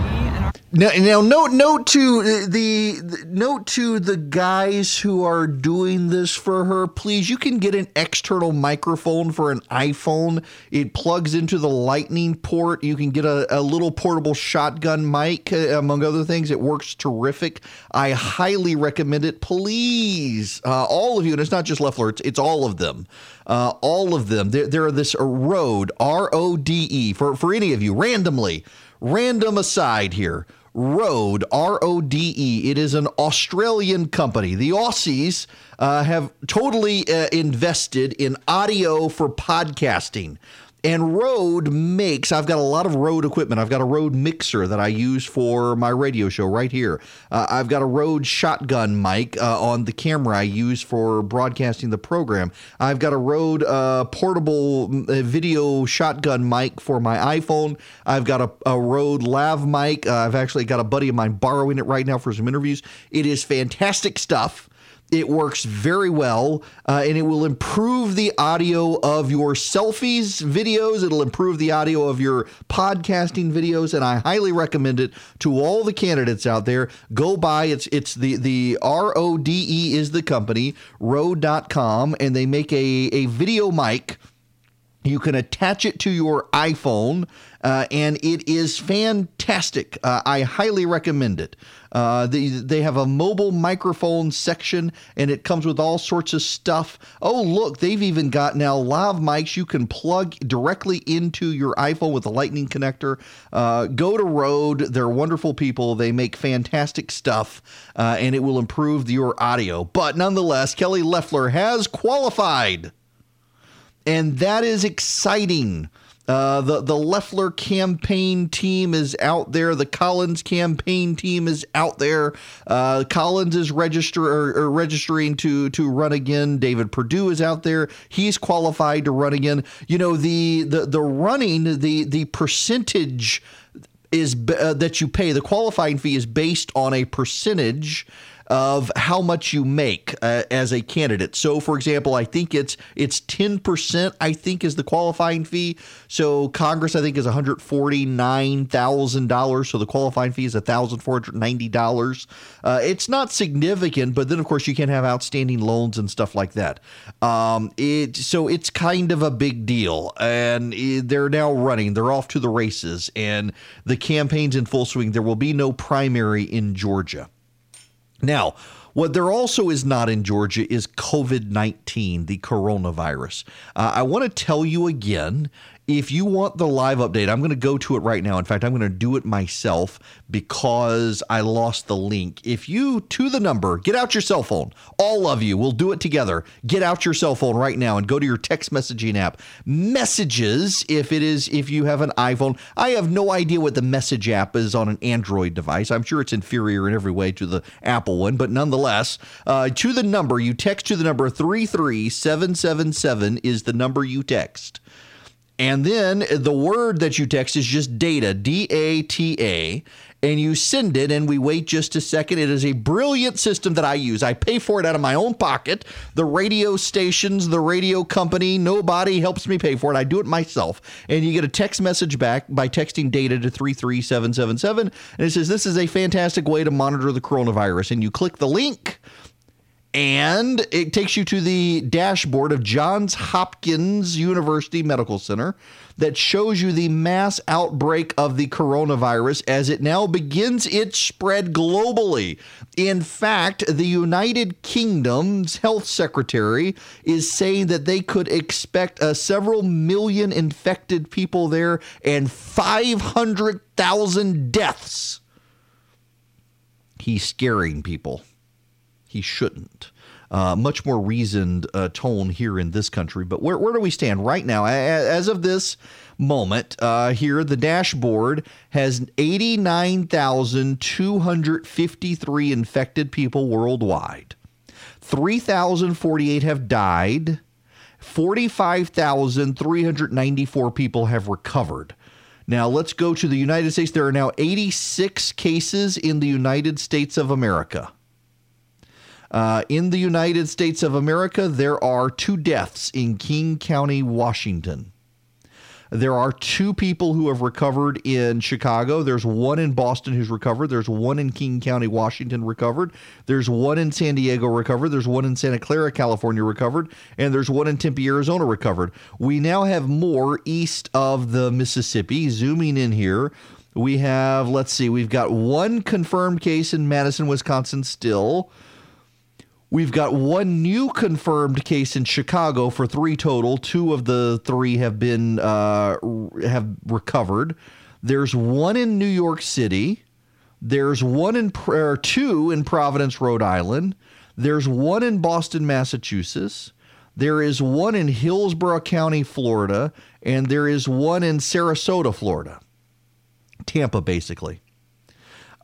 now, now, note note to the, the, note to the guys who are doing this for her. Please, you can get an external microphone for an iPhone. It plugs into the Lightning port. You can get a, a little portable shotgun mic, uh, among other things. It works terrific. I highly recommend it. Please, uh, all of you, and it's not just Loeffler; it's, it's all of them. Uh, all of them. There, there are this Rode R O D E for for any of you randomly. Random aside here Rode, R O D E. It is an Australian company. The Aussies uh, have totally uh, invested in audio for podcasting. And Rode makes, I've got a lot of Rode equipment. I've got a Rode mixer that I use for my radio show right here. Uh, I've got a Rode shotgun mic uh, on the camera I use for broadcasting the program. I've got a Rode uh, portable uh, video shotgun mic for my iPhone. I've got a, a Rode lav mic. Uh, I've actually got a buddy of mine borrowing it right now for some interviews. It is fantastic stuff. It works very well, uh, and it will improve the audio of your selfies videos. It'll improve the audio of your podcasting videos, and I highly recommend it to all the candidates out there. Go buy it's it's the the R O D E is the company Rode.com, and they make a a video mic. You can attach it to your iPhone, uh, and it is fantastic. Uh, I highly recommend it. Uh, they, they have a mobile microphone section, and it comes with all sorts of stuff. Oh, look, they've even got now lav mics you can plug directly into your iPhone with a lightning connector. Uh, go to Rode. They're wonderful people. They make fantastic stuff, uh, and it will improve your audio. But nonetheless, Kelly Loeffler has qualified and that is exciting. Uh, the the Loeffler campaign team is out there. The Collins campaign team is out there. Uh, Collins is register or, or registering to to run again. David Perdue is out there. He's qualified to run again. You know the the the running the the percentage is uh, that you pay. The qualifying fee is based on a percentage of how much you make uh, as a candidate. So, for example, I think it's it's ten percent. I think is the qualifying fee. So Congress, I think, is one hundred forty nine thousand dollars. So the qualifying fee is thousand four hundred ninety dollars. Uh, it's not significant, but then of course you can have outstanding loans and stuff like that. Um, it so it's kind of a big deal, and it, they're now running. They're off to the races, and the campaign's in full swing. There will be no primary in Georgia. Now, what there also is not in Georgia is COVID 19, the coronavirus. Uh, I want to tell you again if you want the live update, I'm going to go to it right now. In fact, I'm going to do it myself because I lost the link. If you, to the number, get out your cell phone, all of you, we'll do it together. Get out your cell phone right now and go to your text messaging app. Messages, if it is, if you have an iPhone, I have no idea what the message app is on an Android device. I'm sure it's inferior in every way to the Apple one, but nonetheless, uh, to the number, you text to the number 33777 is the number you text. And then the word that you text is just data, D A T A, and you send it, and we wait just a second. It is a brilliant system that I use. I pay for it out of my own pocket. The radio stations, the radio company, nobody helps me pay for it. I do it myself. And you get a text message back by texting data to 33777, and it says, This is a fantastic way to monitor the coronavirus. And you click the link and it takes you to the dashboard of Johns Hopkins University Medical Center that shows you the mass outbreak of the coronavirus as it now begins its spread globally. In fact, the United Kingdom's health secretary is saying that they could expect uh, several million infected people there and 500,000 deaths. He's scaring people he shouldn't. Uh, much more reasoned uh, tone here in this country. But where, where do we stand right now? As of this moment, uh, here, the dashboard has 89,253 infected people worldwide. 3,048 have died. 45,394 people have recovered. Now, let's go to the United States. There are now 86 cases in the United States of America. Uh, in the United States of America, there are two deaths in King County, Washington. There are two people who have recovered in Chicago. There's one in Boston who's recovered. There's one in King County, Washington recovered. There's one in San Diego recovered. There's one in Santa Clara, California recovered. And there's one in Tempe, Arizona recovered. We now have more east of the Mississippi. Zooming in here, we have, let's see, we've got one confirmed case in Madison, Wisconsin still. We've got one new confirmed case in Chicago for three total. Two of the three have been uh, have recovered. There's one in New York City. There's one in or two in Providence, Rhode Island. There's one in Boston, Massachusetts. There is one in Hillsborough County, Florida, and there is one in Sarasota, Florida. Tampa, basically.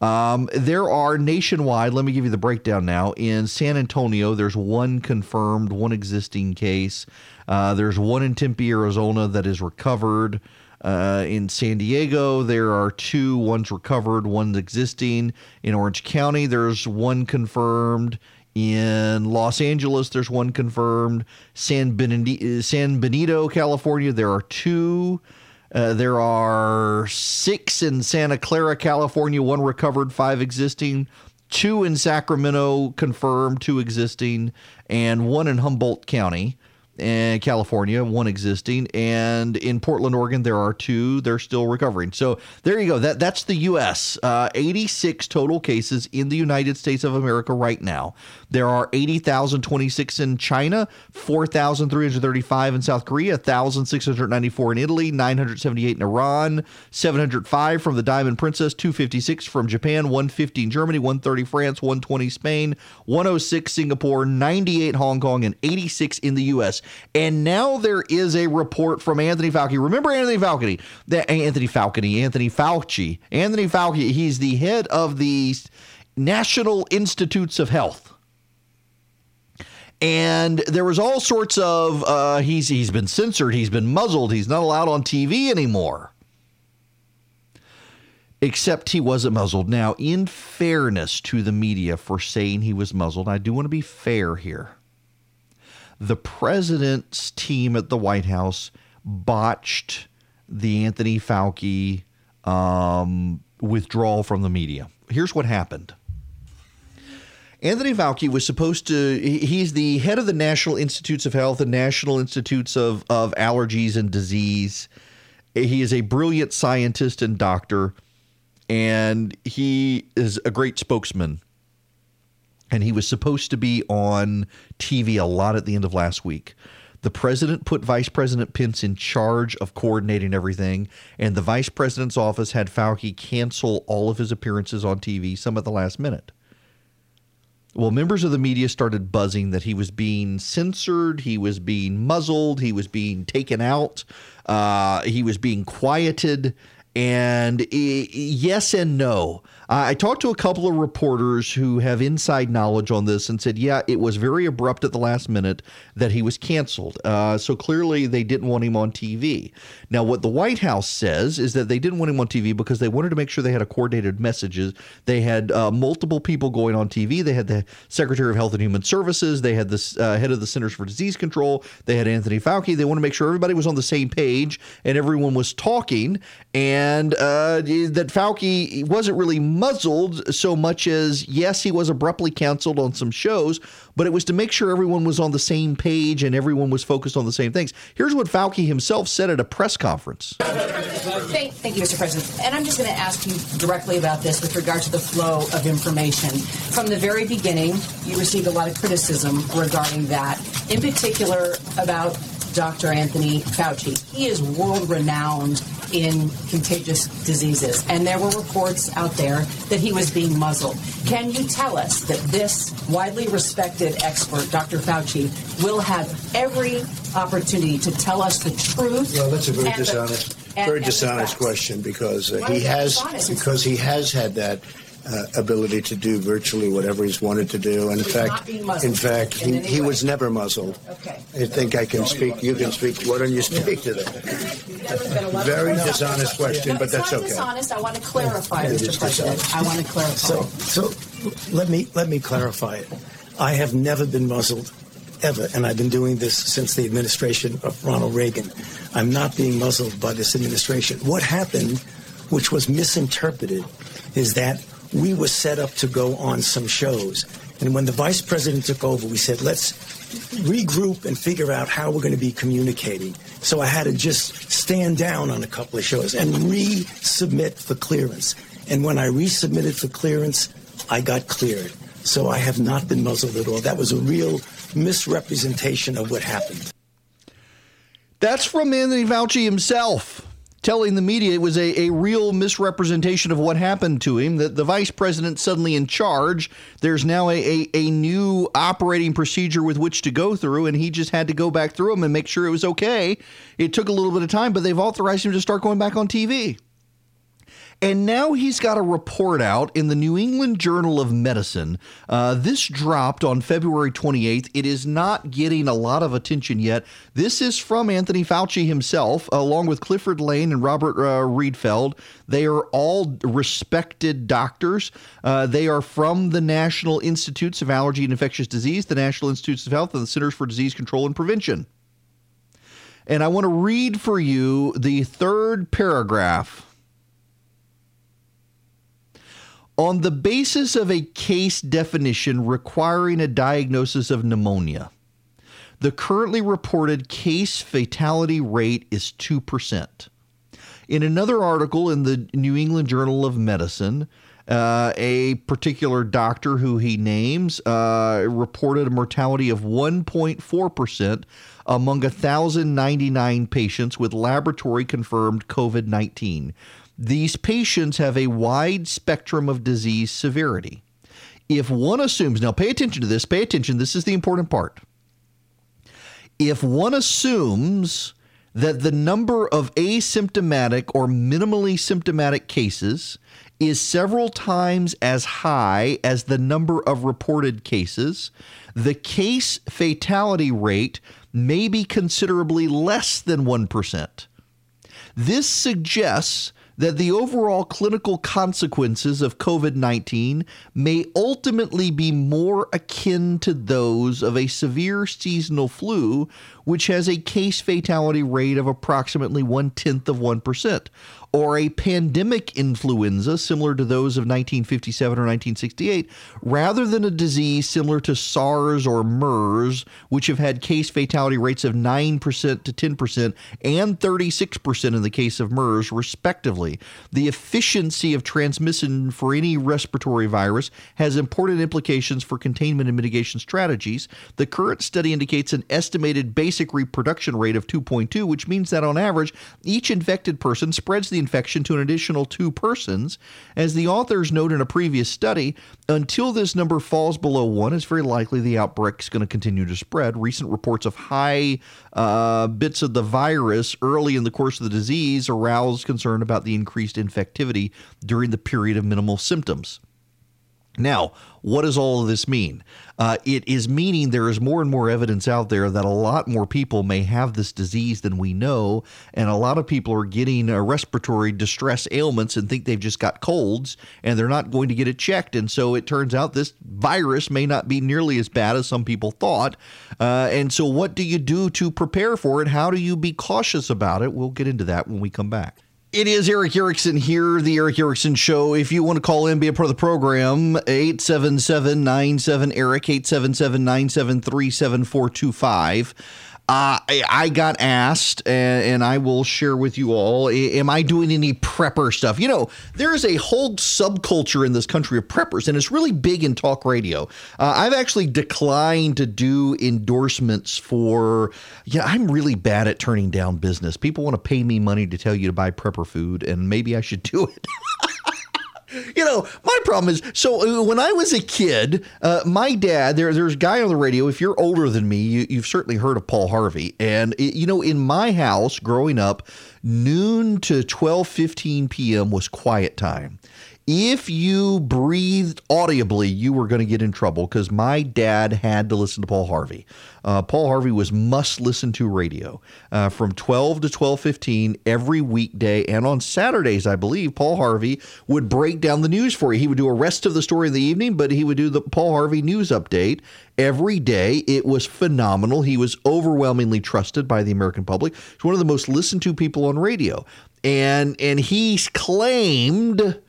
Um, there are nationwide, let me give you the breakdown now. In San Antonio, there's one confirmed, one existing case. Uh, there's one in Tempe, Arizona that is recovered. Uh, in San Diego, there are two. One's recovered, one's existing. In Orange County, there's one confirmed. In Los Angeles, there's one confirmed. San Benito, San Benito California, there are two. Uh, there are six in Santa Clara, California, one recovered, five existing, two in Sacramento confirmed, two existing, and one in Humboldt County and California, one existing, and in Portland, Oregon, there are two. They're still recovering. So there you go. That that's the U.S. Uh, 86 total cases in the United States of America right now. There are 80,026 in China, 4,335 in South Korea, 1,694 in Italy, 978 in Iran, 705 from the Diamond Princess, 256 from Japan, 150 in Germany, 130 France, 120 Spain, 106 Singapore, 98 Hong Kong, and 86 in the U.S. And now there is a report from Anthony Fauci. Remember Anthony Fauci? That Anthony Fauci, Anthony Fauci, Anthony Fauci. He's the head of the National Institutes of Health. And there was all sorts of uh, he's he's been censored, he's been muzzled, he's not allowed on TV anymore. Except he wasn't muzzled. Now, in fairness to the media for saying he was muzzled, I do want to be fair here the president's team at the White House botched the Anthony Fauci um, withdrawal from the media. Here's what happened. Anthony Fauci was supposed to, he's the head of the National Institutes of Health and National Institutes of, of Allergies and Disease. He is a brilliant scientist and doctor, and he is a great spokesman and he was supposed to be on TV a lot at the end of last week. The president put Vice President Pence in charge of coordinating everything, and the vice president's office had Fauci cancel all of his appearances on TV, some at the last minute. Well, members of the media started buzzing that he was being censored, he was being muzzled, he was being taken out, uh, he was being quieted. And yes and no. I talked to a couple of reporters who have inside knowledge on this and said, yeah, it was very abrupt at the last minute that he was canceled. Uh, so clearly they didn't want him on TV. Now, what the White House says is that they didn't want him on TV because they wanted to make sure they had a coordinated messages. They had uh, multiple people going on TV. They had the Secretary of Health and Human Services. They had the uh, head of the Centers for Disease Control. They had Anthony Fauci. They want to make sure everybody was on the same page and everyone was talking and uh, that Fauci wasn't really muzzled so much as, yes, he was abruptly canceled on some shows, but it was to make sure everyone was on the same page and everyone was focused on the same things. Here's what Fauci himself said at a press conference. Thank, thank you, Mr. President. And I'm just going to ask you directly about this with regard to the flow of information. From the very beginning, you received a lot of criticism regarding that, in particular about Dr. Anthony Fauci. He is world renowned in contagious diseases, and there were reports out there that he was being muzzled. Can you tell us that this widely respected expert, Dr. Fauci, will have every opportunity to tell us the truth? Well, that's a very dishonest, the, very and, dishonest question because uh, he has because he has had that uh, ability to do virtually whatever he's wanted to do. And in fact, in fact, he, he was never muzzled. Okay. I think I can speak. You can speak. Why don't you speak to that? Very dishonest question, but that's okay. Dishonest. I want to clarify, Mr. President. I want to clarify. So, so let me let me clarify it. I have never been muzzled ever, and I've been doing this since the administration of Ronald Reagan. I'm not being muzzled by this administration. What happened, which was misinterpreted, is that we were set up to go on some shows. And when the vice president took over, we said, let's regroup and figure out how we're going to be communicating. So I had to just stand down on a couple of shows and resubmit for clearance. And when I resubmitted for clearance, I got cleared. So I have not been muzzled at all. That was a real misrepresentation of what happened. That's from Anthony Fauci himself telling the media it was a, a real misrepresentation of what happened to him, that the vice president suddenly in charge. There's now a, a, a, new operating procedure with which to go through, and he just had to go back through them and make sure it was okay. It took a little bit of time, but they've authorized him to start going back on TV. And now he's got a report out in the New England Journal of Medicine. Uh, this dropped on February 28th. It is not getting a lot of attention yet. This is from Anthony Fauci himself, along with Clifford Lane and Robert uh. They are all respected doctors. Uh, they are from the National Institutes of Allergy and Infectious Disease, the National Institutes of Health, and the Centers for Disease Control and Prevention. And I want to read for you the third paragraph on the basis of a case definition requiring a diagnosis of pneumonia. The currently reported case fatality rate is 2%. In another article in the New England Journal of Medicine, uh, a particular doctor who he names uh, reported a mortality of 1.4% among 1,099 patients with laboratory confirmed COVID 19. These patients have a wide spectrum of disease severity. If one assumes, now pay attention to this, pay attention, this is the important part. If one assumes that the number of asymptomatic or minimally symptomatic cases is several times as high as the number of reported cases, the case fatality rate may be considerably less than 1%. This suggests that the overall clinical consequences of COVID 19 may ultimately be more akin to those of a severe seasonal flu, which has a case fatality rate of approximately one tenth of 1%, or a pandemic influenza similar to those of 1957 or 1968, rather than a disease similar to SARS or MERS, which have had case fatality rates of 9% to 10% and 36% in the case of MERS, respectively. The efficiency of transmission for any respiratory virus has important implications for containment and mitigation strategies. The current study indicates an estimated basic reproduction rate of 2.2, which means that on average, each infected person spreads the infection to an additional two persons. As the authors note in a previous study, until this number falls below one, it's very likely the outbreak is going to continue to spread. Recent reports of high uh, bits of the virus early in the course of the disease aroused concern about the increased infectivity during the period of minimal symptoms. Now, what does all of this mean? Uh, it is meaning there is more and more evidence out there that a lot more people may have this disease than we know, and a lot of people are getting uh, respiratory distress ailments and think they've just got colds, and they're not going to get it checked. And so it turns out this virus may not be nearly as bad as some people thought. Uh, and so, what do you do to prepare for it? How do you be cautious about it? We'll get into that when we come back. It is Erick Erickson here, the Erick Erickson Show. If you want to call in, be a part of the program, 877 97 Eric, 877 973 7425. Uh, I, I, got asked, and, and, I will share with you all. Am I doing any prepper stuff? You know, there is a whole subculture in this country of preppers, and it's really big in talk radio. Uh, I've actually declined to do endorsements for. Yeah, I'm really bad at turning down business. People want to pay me money to tell you to buy prepper food, and maybe I should do it. you know, my problem is so uh, when I was a kid, uh, my dad, there, there's a guy on the radio. If you're older than me, you, have certainly heard of Paul Harvey. And, you know, in my house growing up, noon to 12, 15 p.m. was quiet time if you breathed audibly, you were going to get in trouble because my dad had to listen to Paul Harvey. Uh, Paul Harvey was must listen to radio uh, from 12 to 12:15 every weekday, and on Saturdays, I believe Paul Harvey would break down the news for you. He would do a rest of the story in the evening, but he would do the Paul Harvey news update every day. It was phenomenal. He was overwhelmingly trusted by the American public. He's one of the most listened to people on radio, and and he claimed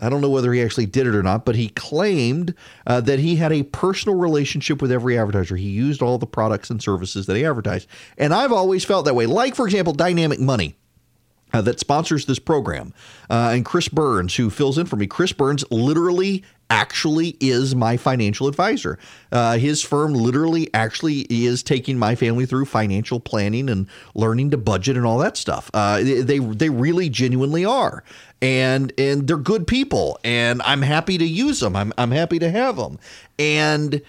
I don't know whether he actually did it or not, but he claimed uh, that he had a personal relationship with every advertiser. He used all the products and services that he advertised. And I've always felt that way. Like, for example, Dynamic Money. Uh, that sponsors this program. Uh, and Chris Burns, who fills in for me. Chris Burns literally actually is my financial advisor. Uh, his firm literally actually is taking my family through financial planning and learning to budget and all that stuff. Uh, they they really genuinely are, and and they're good people, and I'm happy to use them. I'm I'm happy to have them, and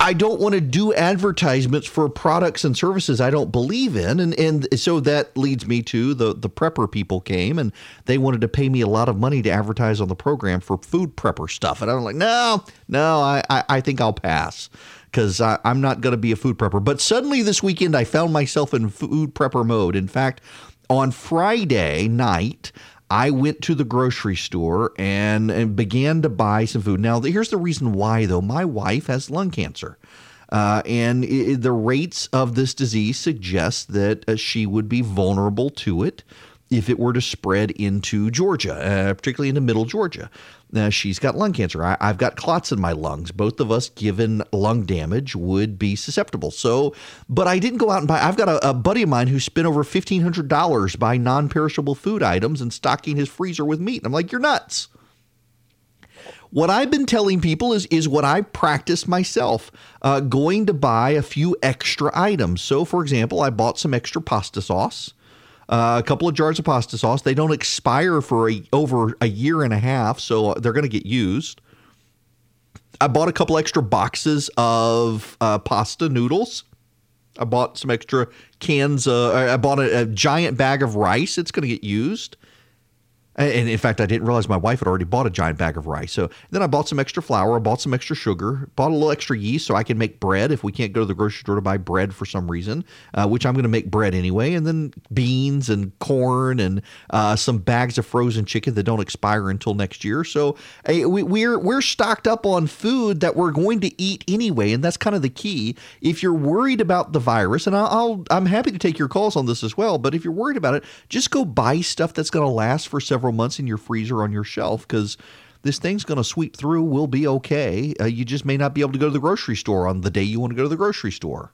I don't want to do advertisements for products and services I don't believe in. And and so that leads me to the the prepper people came and they wanted to pay me a lot of money to advertise on the program for food prepper stuff. And I'm like, no, no, I, I, I think I'll pass because I'm not going to be a food prepper. But suddenly this weekend, I found myself in food prepper mode. In fact, on Friday night, I went to the grocery store and, and began to buy some food. Now, here's the reason why, though. My wife has lung cancer. Uh, and it, the rates of this disease suggest that uh, she would be vulnerable to it if it were to spread into Georgia, uh, particularly into middle Georgia. Now, she's got lung cancer. I, have got clots in my lungs. Both of us, given lung damage, would be susceptible. So, but I didn't go out and buy. I've got a, a buddy of mine who spent over $1,500 buying non perishable food items and stocking his freezer with meat. And I'm like, you're nuts. What I've been telling people is is what I practice myself. Uh, going to buy a few extra items. So, for example, I bought some extra pasta sauce uh, a couple of jars of pasta sauce. They don't expire for a, over a year and a half, so they're going to get used. I bought a couple extra boxes of uh, pasta noodles. I bought some extra cans. Uh, I bought a, a giant bag of rice. It's going to get used. And in fact, I didn't realize my wife had already bought a giant bag of rice. So then I bought some extra flour, I bought some extra sugar, bought a little extra yeast so I can make bread if we can't go to the grocery store to buy bread for some reason, uh, which I'm going to make bread anyway. And then beans and corn and uh, some bags of frozen chicken that don't expire until next year. So we, we're we're stocked up on food that we're going to eat anyway, and that's kind of the key. If you're worried about the virus, and I'll, I'll I'm happy to take your calls on this as well, but if you're worried about it, just go buy stuff that's going to last for several several months in your freezer on your shelf because this thing's going to sweep through. We'll be okay. Uh, you just may not be able to go to the grocery store on the day you want to go to the grocery store.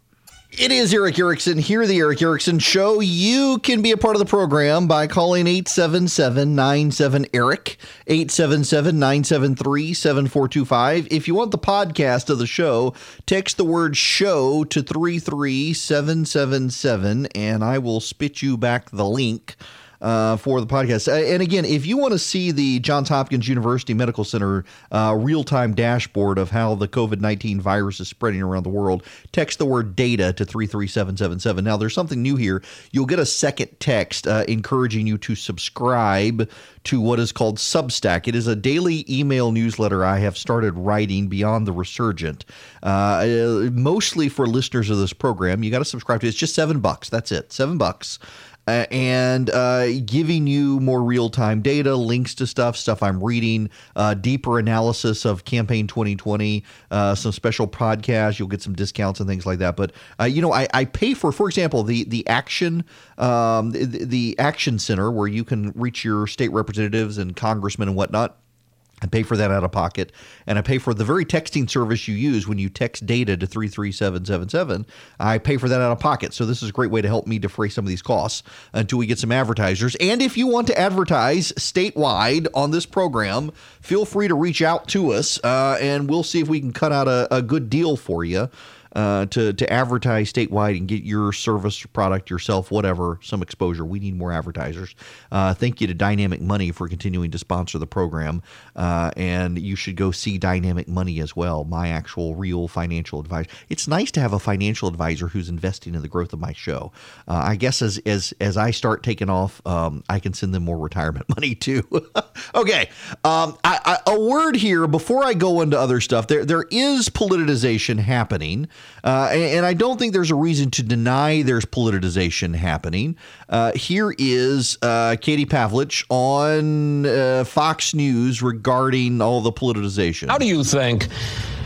It is Erick Erickson here, the Erick Erickson Show. You can be a part of the program by calling 877 97 Erick, 877 973 7425. If you want the podcast of the show, text the word show to 33777 and I will spit you back the link uh, for the podcast. Uh, and again, if you want to see the Johns Hopkins University Medical Center uh, real time dashboard of how the COVID 19 virus is spreading around the world, text the word data to 33777. Now, there's something new here. You'll get a second text uh, encouraging you to subscribe to what is called Substack. It is a daily email newsletter I have started writing beyond the resurgent, uh, mostly for listeners of this program. You got to subscribe to it. It's just seven bucks. That's it. Seven bucks uh, and uh, giving you more real time data, links to stuff, stuff I'm reading, uh, deeper analysis of campaign 2020, uh, some special podcasts. You'll get some discounts and things like that. But uh, you know, I, I, pay for, for example, the the action um, the, the action center where you can reach your state representatives and congressmen and whatnot. I pay for that out of pocket, and I pay for the very texting service you use when you text data to 33777. I pay for that out of pocket. So, this is a great way to help me defray some of these costs until we get some advertisers. And if you want to advertise statewide on this program, feel free to reach out to us, uh, and we'll see if we can cut out a, a good deal for you uh, to to advertise statewide and get your service, product, yourself, whatever, some exposure. We need more advertisers. Uh, thank you to Dynamic Money for continuing to sponsor the program, uh, and you should go see Dynamic Money as well. My actual real financial advisor. It's nice to have a financial advisor who's investing in the growth of my show. Uh, I guess as as as I start taking off, um, I can send them more retirement money too. okay, um, I, I, a word here before I go into other stuff. There there is politicization happening. Uh, and, and, I don't think there's a reason to deny there's politicization happening. Uh, here is uh, Katie Pavlich on uh, Fox News regarding all the politicization. How do you think?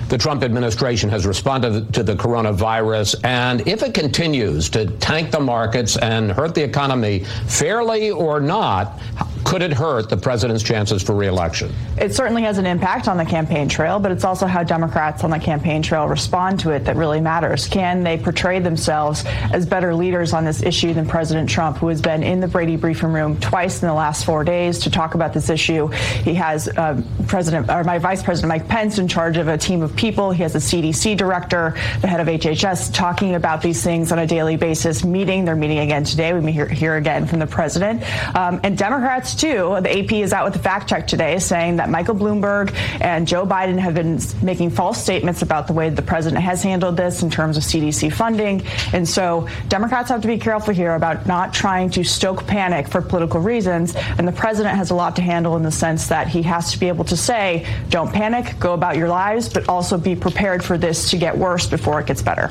The Trump administration has responded to the coronavirus. And if it continues to tank the markets and hurt the economy fairly or not, Could it hurt the president's chances for reelection? It certainly has an impact on the campaign trail, but it's also how Democrats on the campaign trail respond to it that really matters. Can they portray themselves as better leaders on this issue than President Trump, who has been in the Brady briefing room twice in the last four days to talk about this issue? He has uh, President or my Vice President Mike Pence in charge of a team of people. He has a CDC director, the head of HHS, talking about these things on a daily basis. Meeting, they're meeting again today. We may hear, hear again from the president um, and Democrats too. The AP is out with a fact check today saying that Michael Bloomberg and Joe Biden have been making false statements about the way the president has handled this in terms of CDC funding. And so Democrats have to be careful here about not trying to stoke panic for political reasons. And the president has a lot to handle in the sense that he has to be able to say, don't panic, go about your lives, but also be prepared for this to get worse before it gets better.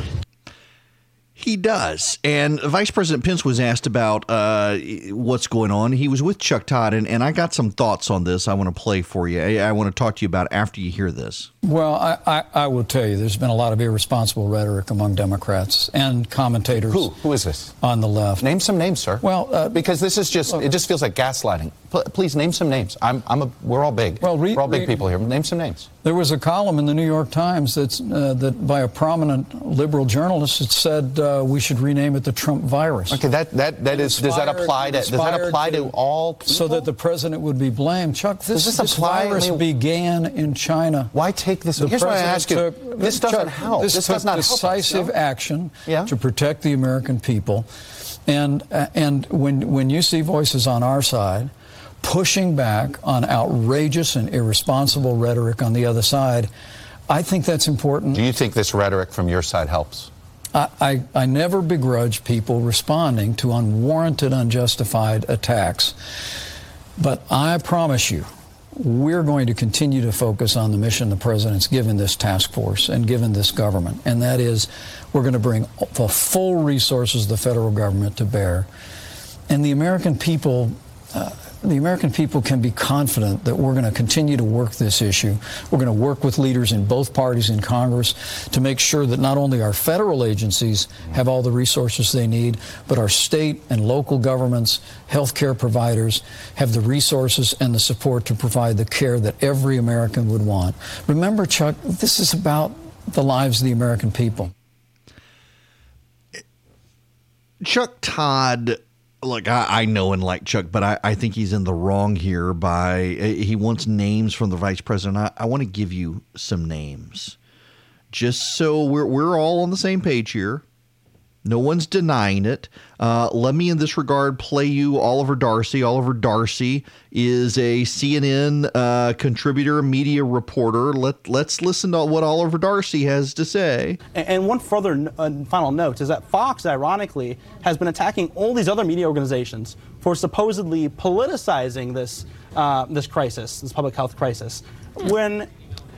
He does. And Vice President Pence was asked about uh, what's going on. He was with Chuck Todd, and, and I got some thoughts on this I want to play for you. I, I want to talk to you about after you hear this. Well, I, I, I, will tell you, there's been a lot of irresponsible rhetoric among Democrats and commentators. Who? Who is this? On the left. Name some names, sir. Well, uh, because this is just, it just feels like gaslighting. P- please name some names. I'm, I'm a, we're all big. Well, re- we're all big re- people here. Name some names. There was a column in the New York Times that's, uh, that by a prominent liberal journalist that said uh, we should rename it the Trump virus. Okay, that, that, that is, does that apply to, does that apply to, to all people? So that the president would be blamed. Chuck, this, this, this virus I mean, began in China. Why take this? The Here's what I ask you. Took, this doesn't Chuck, help. This, this does not decisive help us, no? action yeah? to protect the American people. And, uh, and when, when you see voices on our side pushing back on outrageous and irresponsible rhetoric on the other side, I think that's important. Do you think this rhetoric from your side helps? I, I, I, never begrudge people responding to unwarranted, unjustified attacks. But I promise you, we're going to continue to focus on the mission the president's given this task force and given this government. And that is, we're going to bring the full resources of the federal government to bear. And the American people, uh, the American people can be confident that we're going to continue to work this issue. We're going to work with leaders in both parties in Congress to make sure that not only our federal agencies have all the resources they need, but our state and local governments, healthcare providers have the resources and the support to provide the care that every American would want. Remember, Chuck, this is about the lives of the American people. Chuck Todd look, I, I, know and like Chuck, but I, I, think he's in the wrong here by eh, he wants names from the vice president. I, I want to give you some names just so we're, we're all on the same page here. No one's denying it. Uh, let me, in this regard, play you Oliver Darcy. Oliver Darcy is a CNN uh, contributor, media reporter. Let Let's listen to what Oliver Darcy has to say. And, and one further uh, final note is that Fox, ironically, has been attacking all these other media organizations for supposedly politicizing this uh, this crisis, this public health crisis. When,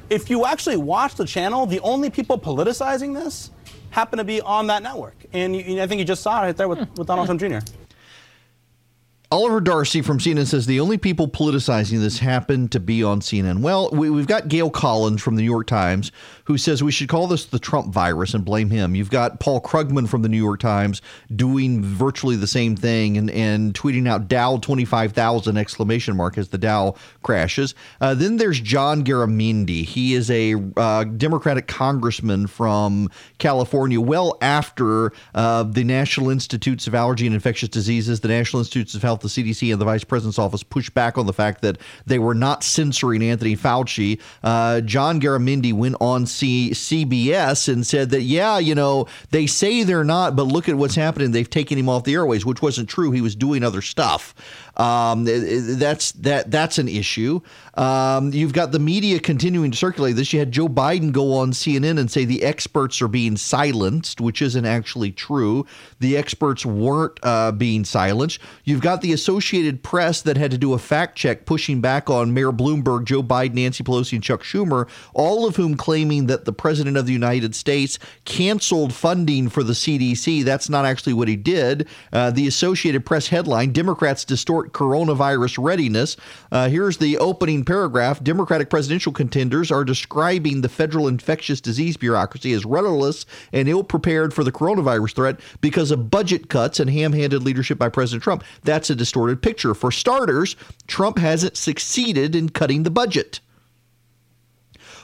if you actually watch the channel, the only people politicizing this happen to be on that network. And you, I think you just saw it right there with, hmm. with Donald Trump Jr. Oliver Darcy from CNN says the only people politicizing this happen to be on CNN. Well, we, have got Gail Collins from the New York Times who says we should call this the Trump virus and blame him. You've got Paul Krugman from the New York Times doing virtually the same thing and, and tweeting out Dow 25,000 exclamation mark as the Dow crashes. Uh, then there's John Garamendi. He is a uh, Democratic congressman from California well after uh, the National Institutes of Allergy and Infectious Diseases, the National Institutes of Health, the CDC, and the Vice President's office pushed back on the fact that they were not censoring Anthony Fauci. Uh, John Garamendi went on C- CBS and said that, yeah, you know, they say they're not, but look at what's happening. They've taken him off the airways, which wasn't true. He was doing other stuff. Um, that's that that's an issue. Um, you've got the media continuing to circulate this. You had Joe Biden go on CNN and say the experts are being silenced, which isn't actually true. The experts weren't uh, being silenced. You've got the Associated Press that had to do a fact check, pushing back on Mayor Bloomberg, Joe Biden, Nancy Pelosi, and Chuck Schumer, all of whom claiming that the President of the United States canceled funding for the CDC. That's not actually what he did. Uh, the Associated Press headline Democrats distort coronavirus readiness. Uh, here's the opening paragraph Democratic presidential contenders are describing the federal infectious disease bureaucracy as rudderless and ill prepared for the coronavirus threat because of budget cuts and ham handed leadership by President Trump. That's a distorted picture. For starters, Trump hasn't succeeded in cutting the budget.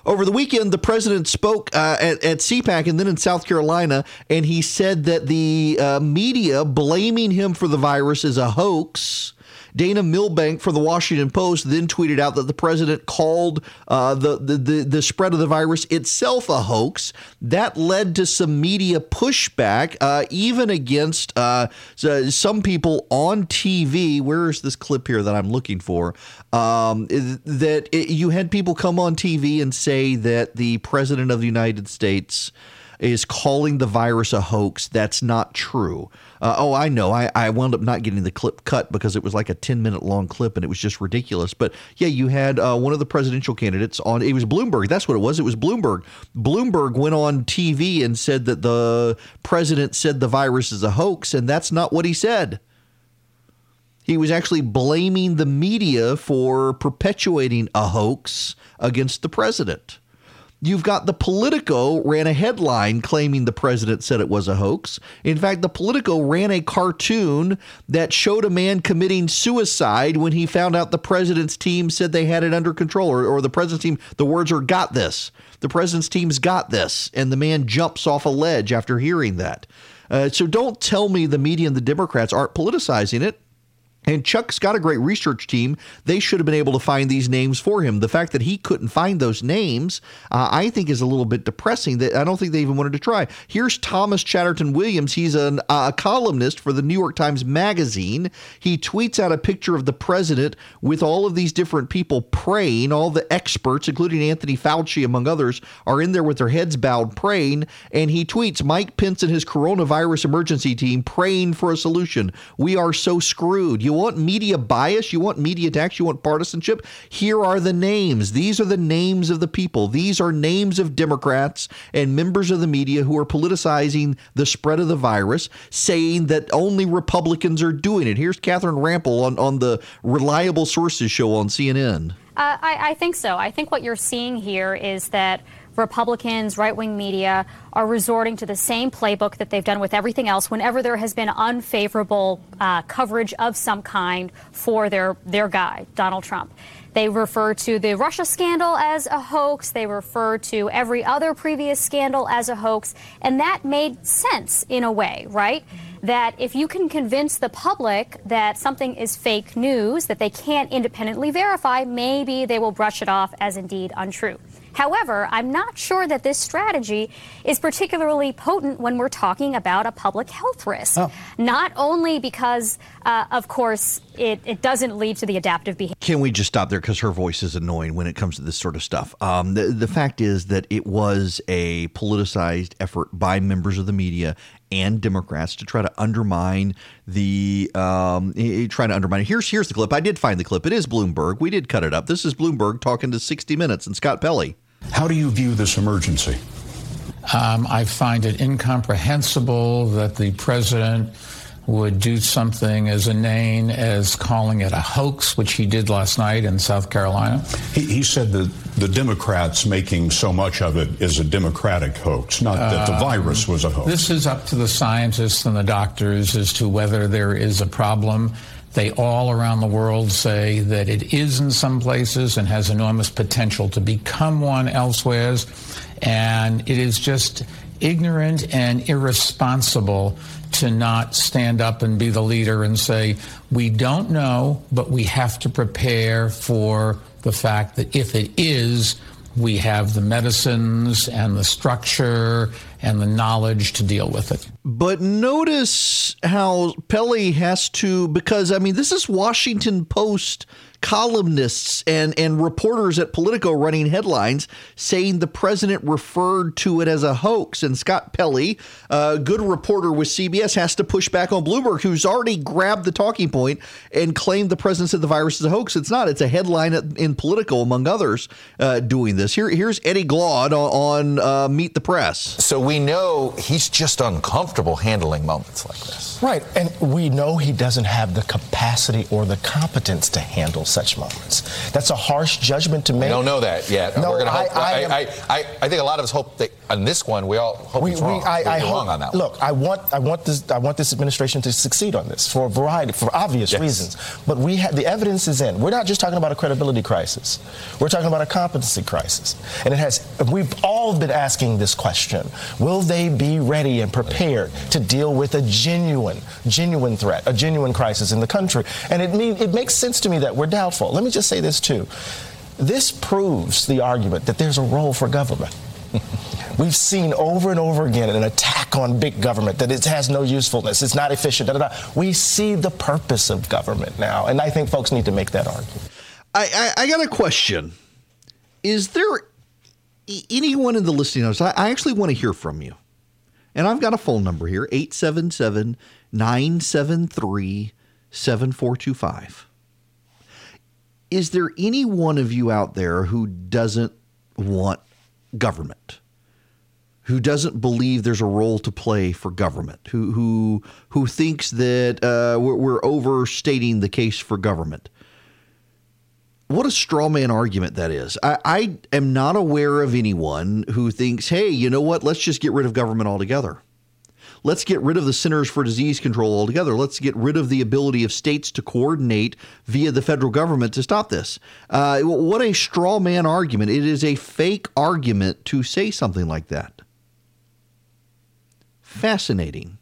Over the weekend, the president spoke uh, at, at CPAC and then in South Carolina, and he said that the uh, media blaming him for the virus is a hoax Dana Milbank for the Washington Post then tweeted out that the president called uh, the, the, the the spread of the virus itself a hoax. That led to some media pushback, uh, even against uh, some people on TV. Where is this clip here that I'm looking for? Um, that it, you had people come on TV and say that the president of the United States is calling the virus a hoax. That's not true. Uh, oh, I know. I, I wound up not getting the clip cut because it was like a 10 minute long clip and it was just ridiculous. But yeah, you had uh, one of the presidential candidates on, it was Bloomberg. That's what it was. It was Bloomberg. Bloomberg went on TV and said that the president said the virus is a hoax, and that's not what he said. He was actually blaming the media for perpetuating a hoax against the president. You've got the Politico ran a headline claiming the president said it was a hoax. In fact, the Politico ran a cartoon that showed a man committing suicide when he found out the president's team said they had it under control, or, or the president's team, the words are got this. The president's team's got this. And the man jumps off a ledge after hearing that. Uh, so don't tell me the media and the Democrats aren't politicizing it. And Chuck's got a great research team. They should have been able to find these names for him. The fact that he couldn't find those names, uh, I think, is a little bit depressing. That I don't think they even wanted to try. Here's Thomas Chatterton Williams. He's an, uh, a columnist for the New York Times Magazine. He tweets out a picture of the president with all of these different people praying. All the experts, including Anthony Fauci, among others, are in there with their heads bowed praying. And he tweets Mike Pence and his coronavirus emergency team praying for a solution. We are so screwed. You you want media bias, you want media attacks, you want partisanship. Here are the names. These are the names of the people. These are names of Democrats and members of the media who are politicizing the spread of the virus, saying that only Republicans are doing it. Here's Catherine Rampell on, on the Reliable Sources show on CNN. Uh, I, I think so. I think what you're seeing here is that Republicans, right wing media are resorting to the same playbook that they've done with everything else whenever there has been unfavorable uh, coverage of some kind for their, their guy, Donald Trump. They refer to the Russia scandal as a hoax. They refer to every other previous scandal as a hoax. And that made sense in a way, right? That if you can convince the public that something is fake news, that they can't independently verify, maybe they will brush it off as indeed untrue. However, I'm not sure that this strategy is particularly potent when we're talking about a public health risk. Oh. Not only because, uh, of course, it, it doesn't lead to the adaptive behavior. Can we just stop there because her voice is annoying when it comes to this sort of stuff? Um, the, the fact is that it was a politicized effort by members of the media and Democrats to try to undermine the um, trying to undermine. Here's here's the clip. I did find the clip. It is Bloomberg. We did cut it up. This is Bloomberg talking to 60 Minutes and Scott Pelley. How do you view this emergency? Um, I find it incomprehensible that the president would do something as inane as calling it a hoax, which he did last night in South Carolina. He, he said that the Democrats making so much of it is a Democratic hoax, not that the uh, virus was a hoax. This is up to the scientists and the doctors as to whether there is a problem. They all around the world say that it is in some places and has enormous potential to become one elsewhere. And it is just ignorant and irresponsible to not stand up and be the leader and say, we don't know, but we have to prepare for the fact that if it is, we have the medicines and the structure and the knowledge to deal with it. But notice how Pelley has to, because I mean, this is Washington Post columnists and, and reporters at Politico running headlines saying the president referred to it as a hoax. And Scott Pelley, a good reporter with CBS, has to push back on Bloomberg, who's already grabbed the talking point and claimed the president said the virus is a hoax. It's not. It's a headline in Politico, among others, uh, doing this. Here, here's Eddie Glaude on, on uh, Meet the Press. So we know he's just uncomfortable handling moments like this. Right. And we know he doesn't have the capacity or the competence to handle such moments. That's a harsh judgment to make. We don't know that yet. No, We're gonna I, hope, I, I, I, I, think a lot of us hope that on this one, we all hope we, it's wrong. We, I, I hope, wrong on that. Look, I want, I want this, I want this administration to succeed on this for a variety, for obvious Yes. reasons. But we have the evidence is in. We're not just talking about a credibility crisis. We're talking about a competency crisis, and it has. We've all been asking this question: Will they be ready and prepared to deal with a genuine, genuine threat, a genuine crisis in the country? And it mean, it makes sense to me that we're doubtful. Let me just say this too. This proves the argument that there's a role for government. We've seen over and over again an attack on big government that it has no usefulness, it's not efficient. Da, da, da. We see the purpose of government now, and I think folks need to make that argument. I, I, I got a question. Is there anyone in the listening audience? I, I actually want to hear from you. And I've got a phone number here 877 973 7425. Is there any one of you out there who doesn't want government? Who doesn't believe there's a role to play for government? Who who who thinks that uh, we're, we're overstating the case for government? what a straw man argument that is. I, I am not aware of anyone who thinks, hey, you know what? Let's just get rid of government altogether. Let's get rid of the Centers for Disease Control altogether. Let's get rid of the ability of states to coordinate via the federal government to stop this. Uh, what a straw man argument. It is a fake argument to say something like that. Fascinating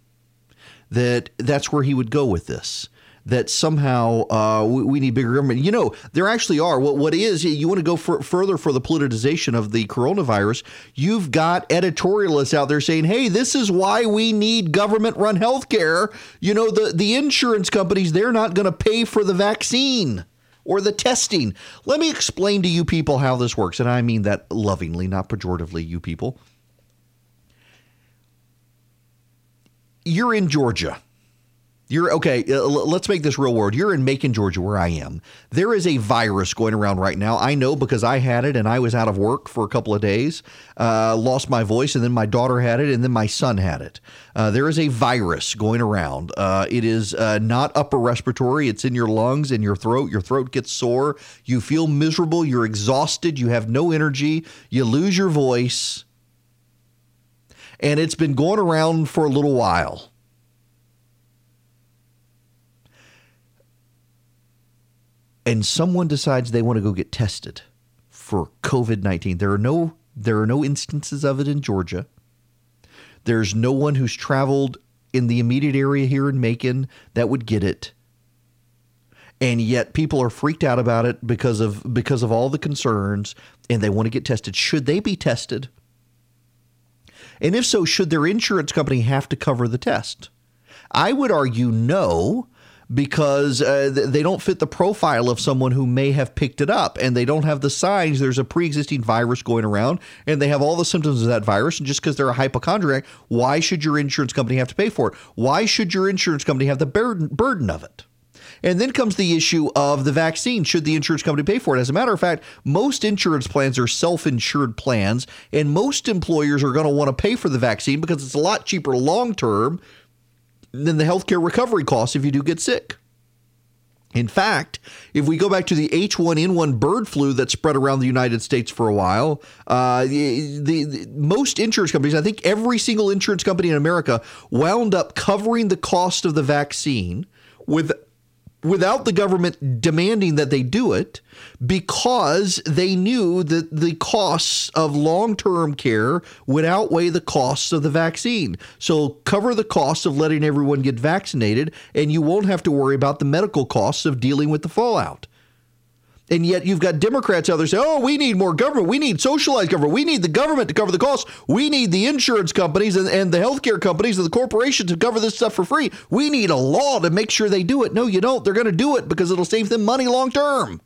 that that's where he would go with this that somehow uh, we, we, need bigger government. You know, there actually are. What what is you want to go for, further for the politicization of the coronavirus? You've got editorialists out there saying, "Hey, this is why we need government-run healthcare." You know, the the insurance companies they're not going to pay for the vaccine or the testing. Let me explain to you people how this works, and I mean that lovingly, not pejoratively. You people, you're in Georgia. You're okay. Uh, let's make this real world. You're in Macon, Georgia, where I am. There is a virus going around right now. I know because I had it and I was out of work for a couple of days, uh, lost my voice, and then my daughter had it, and then my son had it. Uh, there is a virus going around. Uh, it is uh, not upper respiratory, it's in your lungs and your throat. Your throat gets sore. You feel miserable. You're exhausted. You have no energy. You lose your voice. And it's been going around for a little while. And someone decides they want to go get tested for COVID-19. There are no there are no instances of it in Georgia. There's no one who's traveled in the immediate area here in Macon that would get it. And yet people are freaked out about it because of because of all the concerns and they want to get tested. Should they be tested? And if so, should their insurance company have to cover the test? I would argue no because uh, they don't fit the profile of someone who may have picked it up and they don't have the signs there's a pre-existing virus going around and they have all the symptoms of that virus and just because they're a hypochondriac why should your insurance company have to pay for it why should your insurance company have the burden, burden of it and then comes the issue of the vaccine. Should the insurance company pay for it? As a matter of fact, most insurance plans are self insured plans, and most employers are going to want to pay for the vaccine because it's a lot cheaper long term than the healthcare recovery costs if you do get sick. In fact, if we go back to the H1N1 bird flu that spread around the United States for a while, uh, the, the, the, most insurance companies, I think every single insurance company in America, wound up covering the cost of the vaccine with without the government demanding that they do it because they knew that the costs of long-term care would outweigh the costs of the vaccine. So cover the costs of letting everyone get vaccinated and you won't have to worry about the medical costs of dealing with the fallout. And yet you've got Democrats out there saying, oh, we need more government. We need socialized government. We need the government to cover the costs. We need the insurance companies and, and the healthcare companies and the corporations to cover this stuff for free. We need a law to make sure they do it. No, you don't. They're going to do it because it'll save them money long term.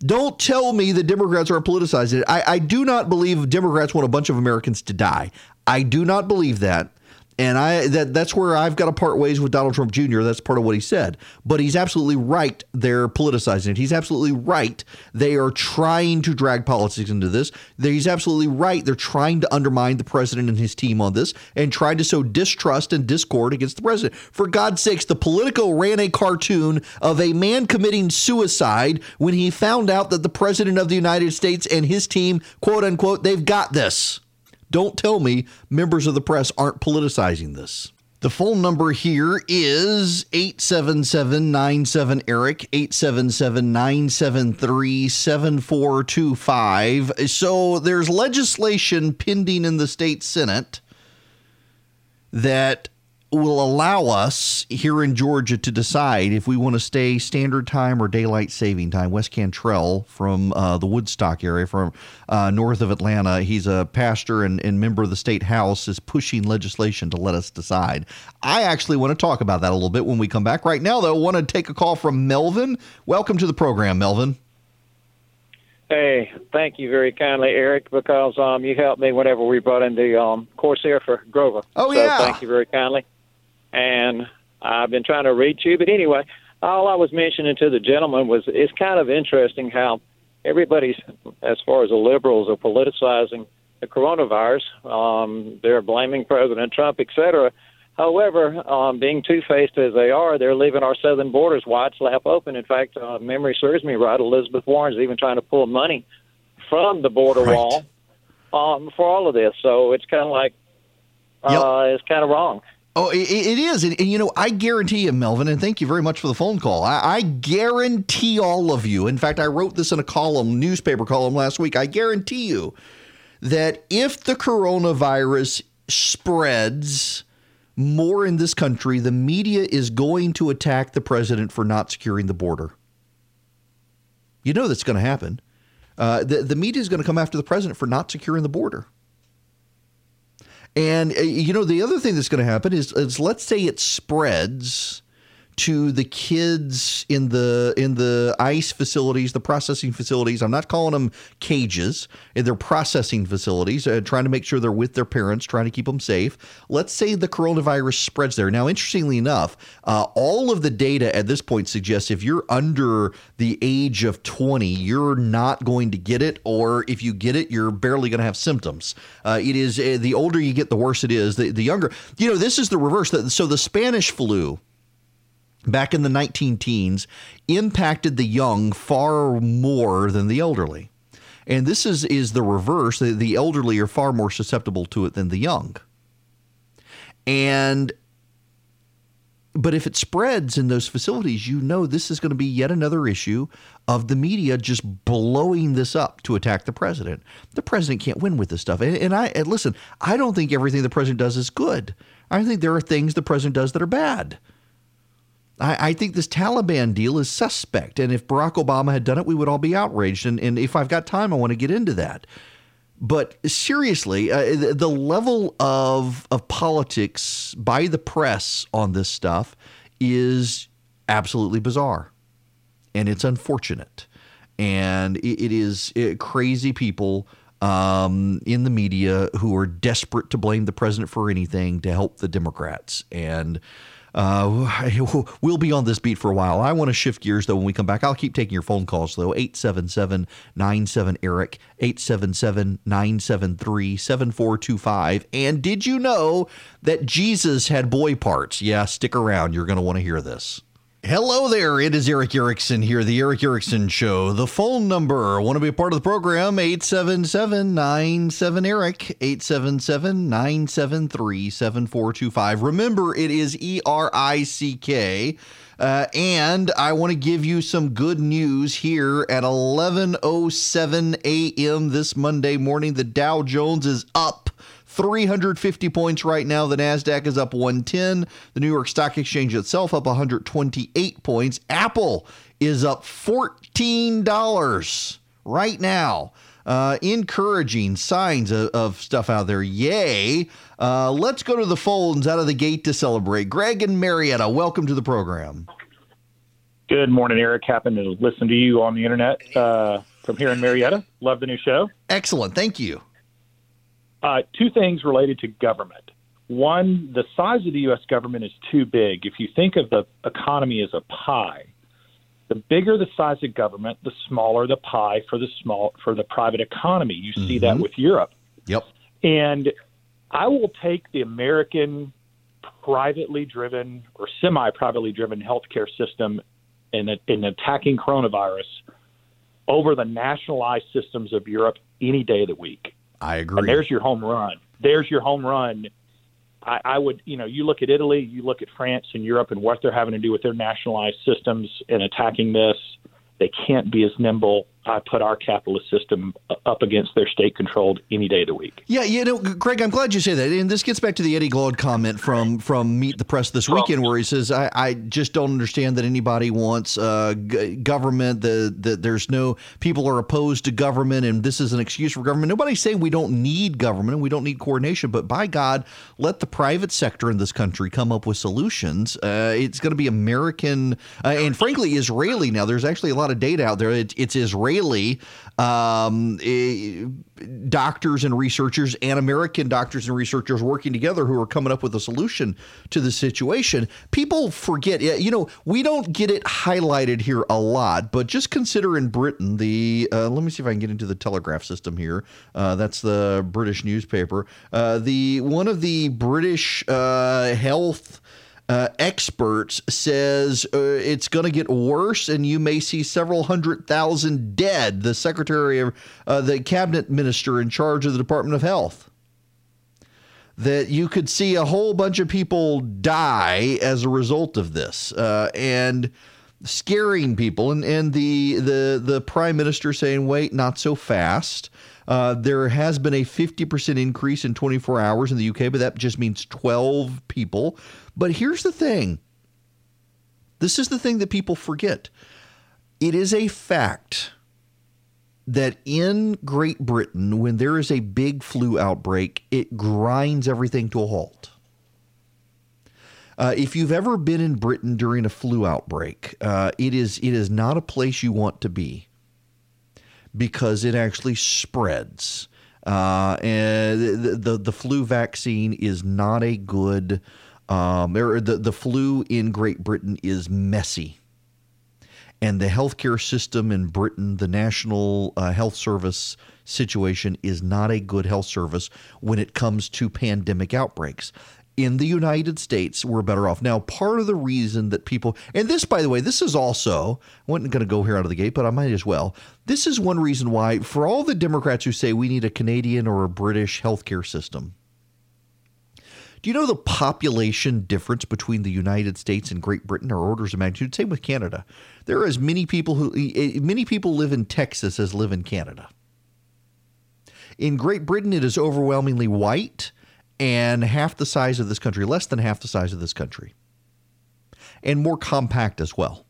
Don't tell me the Democrats are politicizing it. I, I do not believe Democrats want a bunch of Americans to die. I do not believe that. And I that that's where I've got to part ways with Donald Trump Jr. That's part of what he said. But he's absolutely right. They're politicizing it. He's absolutely right. They are trying to drag politics into this. He's absolutely right. They're trying to undermine the president and his team on this and try to sow distrust and discord against the president. For God's sakes, the Politico ran a cartoon of a man committing suicide when he found out that the president of the United States and his team, quote unquote, they've got this. Don't tell me members of the press aren't politicizing this. The phone number here is 877 Erick, 877 973 7425. So there's legislation pending in the state Senate that will allow us here in Georgia to decide if we want to stay standard time or daylight saving time. Wes Cantrell from uh, the Woodstock area, from uh, north of Atlanta, he's a pastor and, and member of the state house, is pushing legislation to let us decide. I actually want to talk about that a little bit when we come back. Right now, though, I want to take a call from Melvin. Welcome to the program, Melvin. Hey, thank you very kindly, Erick, because um, you helped me whenever we brought in the um, Corsair for Grover. Oh, so yeah. Thank you very kindly and I've been trying to reach you. But anyway, all I was mentioning to the gentleman was it's kind of interesting how everybody's, as far as the liberals, are politicizing the coronavirus. Um, they're blaming President Trump, et cetera. However, um, being two-faced as they are, they're leaving our southern borders wide slap open. In fact, uh, memory serves me right, Elizabeth Warren's even trying to pull money from the border right. wall um, for all of this. So it's kind of like uh, it's kind of wrong. Oh, it, it is. And, and, you know, I guarantee you, Melvin, and thank you very much for the phone call. I, I, guarantee all of you, in fact, I wrote this in a column, newspaper column last week. I guarantee you that if the coronavirus spreads more in this country, the media is going to attack the president for not securing the border. You know that's going to happen. Uh, the, the media is going to come after the president for not securing the border. And uh, you know the other thing that's going to happen is, is let's say it spreads to the kids in the in the ICE facilities, the processing facilities. I'm not calling them cages. They're processing facilities, uh, trying to make sure they're with their parents, trying to keep them safe. Let's say the coronavirus spreads there. Now, interestingly enough, uh, all of the data at this point suggests if you're under the age of 20, you're not going to get it, or if you get it, you're barely going to have symptoms. Uh, it is uh, the older you get, the worse it is. The, the younger, you know, this is the reverse. So the Spanish flu back in the 19 teens impacted the young far more than the elderly. And this is, is the reverse. The, the elderly are far more susceptible to it than the young. And but if it spreads in those facilities, you know this is going to be yet another issue of the media just blowing this up to attack the president. The president can't win with this stuff. And, and I and listen, I don't think everything the president does is good. I think there are things the president does that are bad. I, I, think this Taliban deal is suspect. And if Barack Obama had done it, we would all be outraged. And, and if I've got time, I want to get into that. But seriously, uh, the, the level of, of politics by the press on this stuff is absolutely bizarre. And it's unfortunate. And it, it is it, crazy people um, in the media who are desperate to blame the president for anything to help the Democrats. And uh, we'll be on this beat for a while. I want to shift gears though when we come back. I'll keep taking your phone calls though. 877 97 Erick, 877 973 7425. And did you know that Jesus had boy parts? Yeah, stick around. You're going to want to hear this. Hello there. It is Erick Erickson here, the Erick Erickson Show. The phone number, want to be a part of the program, 877 97 Erick, 877 973 7425. Remember, it is E R I C K. Uh, and I want to give you some good news here at 11:07 a.m. this Monday morning. The Dow Jones is up 350 points right now. The NASDAQ is up 110. The New York Stock Exchange itself up 128 points. Apple is up $14 right now. Uh, encouraging signs of, of, stuff out there. Yay. Uh, let's go to the phones out of the gate to celebrate. Greg and Marietta, welcome to the program. Good morning, Erick. Happened to listen to you on the internet uh, from here in Marietta. Love the new show. Excellent. Thank you. Uh, two things related to government. One, the size of the U.S. government is too big. If you think of the economy as a pie, the bigger the size of government, the smaller the pie for the small for the private economy. You see that with Europe. Yep. And I will take the American privately driven or semi privately driven healthcare system in, in attacking coronavirus over the nationalized systems of Europe any day of the week. I agree. And there's your home run. There's your home run. I, I would, you know, you look at Italy, you look at France and Europe and what they're having to do with their nationalized systems and attacking this. They can't be as nimble. I put our capitalist system up against their state controlled any day of the week. Yeah, you know, Greg, I'm glad you say that. And this gets back to the Eddie Glaude comment from from Meet the Press this weekend, where he says, "I, I just don't understand that anybody wants uh, g- government. The that there's no people are opposed to government, and this is an excuse for government. Nobody's saying we don't need government and we don't need coordination, but by God, let the private sector in this country come up with solutions. Uh, it's going to be American uh, and frankly Israeli. Now, there's actually a lot of data out there. It, it's Israeli." Um, eh, doctors and researchers and American doctors and researchers working together who are coming up with a solution to the situation. People forget, you know, we don't get it highlighted here a lot, but just consider in Britain the. Uh, let me see if I can get into the Telegraph system here. Uh, that's the British newspaper. Uh, the one of the British uh, health uh, experts says uh, it's going to get worse and you may see several hundred thousand dead. The secretary of uh, the cabinet minister in charge of the Department of Health. That you could see a whole bunch of people die as a result of this, uh, and scaring people, and, and the the the prime minister saying, "Wait, not so fast." Uh, there has been a 50% increase in 24 hours in the UK, but that just means 12 people. But here's the thing this is the thing that people forget. It is a fact that in Great Britain, when there is a big flu outbreak, it grinds everything to a halt. Uh, if you've ever been in Britain during a flu outbreak, uh, it is it is not a place you want to be because it actually spreads. Uh, and the, the, the flu vaccine is not a good. Um, the the flu in Great Britain is messy, and the healthcare system in Britain, the National uh, Health Service situation, is not a good health service when it comes to pandemic outbreaks in the United States, we're better off. Now, part of the reason that people, and this, by the way, this is also, I wasn't going to go here out of the gate, but I might as well. This is one reason why, for all the Democrats who say we need a Canadian or a British healthcare system, do you know the population difference between the United States and Great Britain are orders of magnitude? Same with Canada. There are as many people who eh, eh, many people live in Texas as live in Canada. In Great Britain, it is overwhelmingly white and half the size of this country, less than half the size of this country, and more compact as well.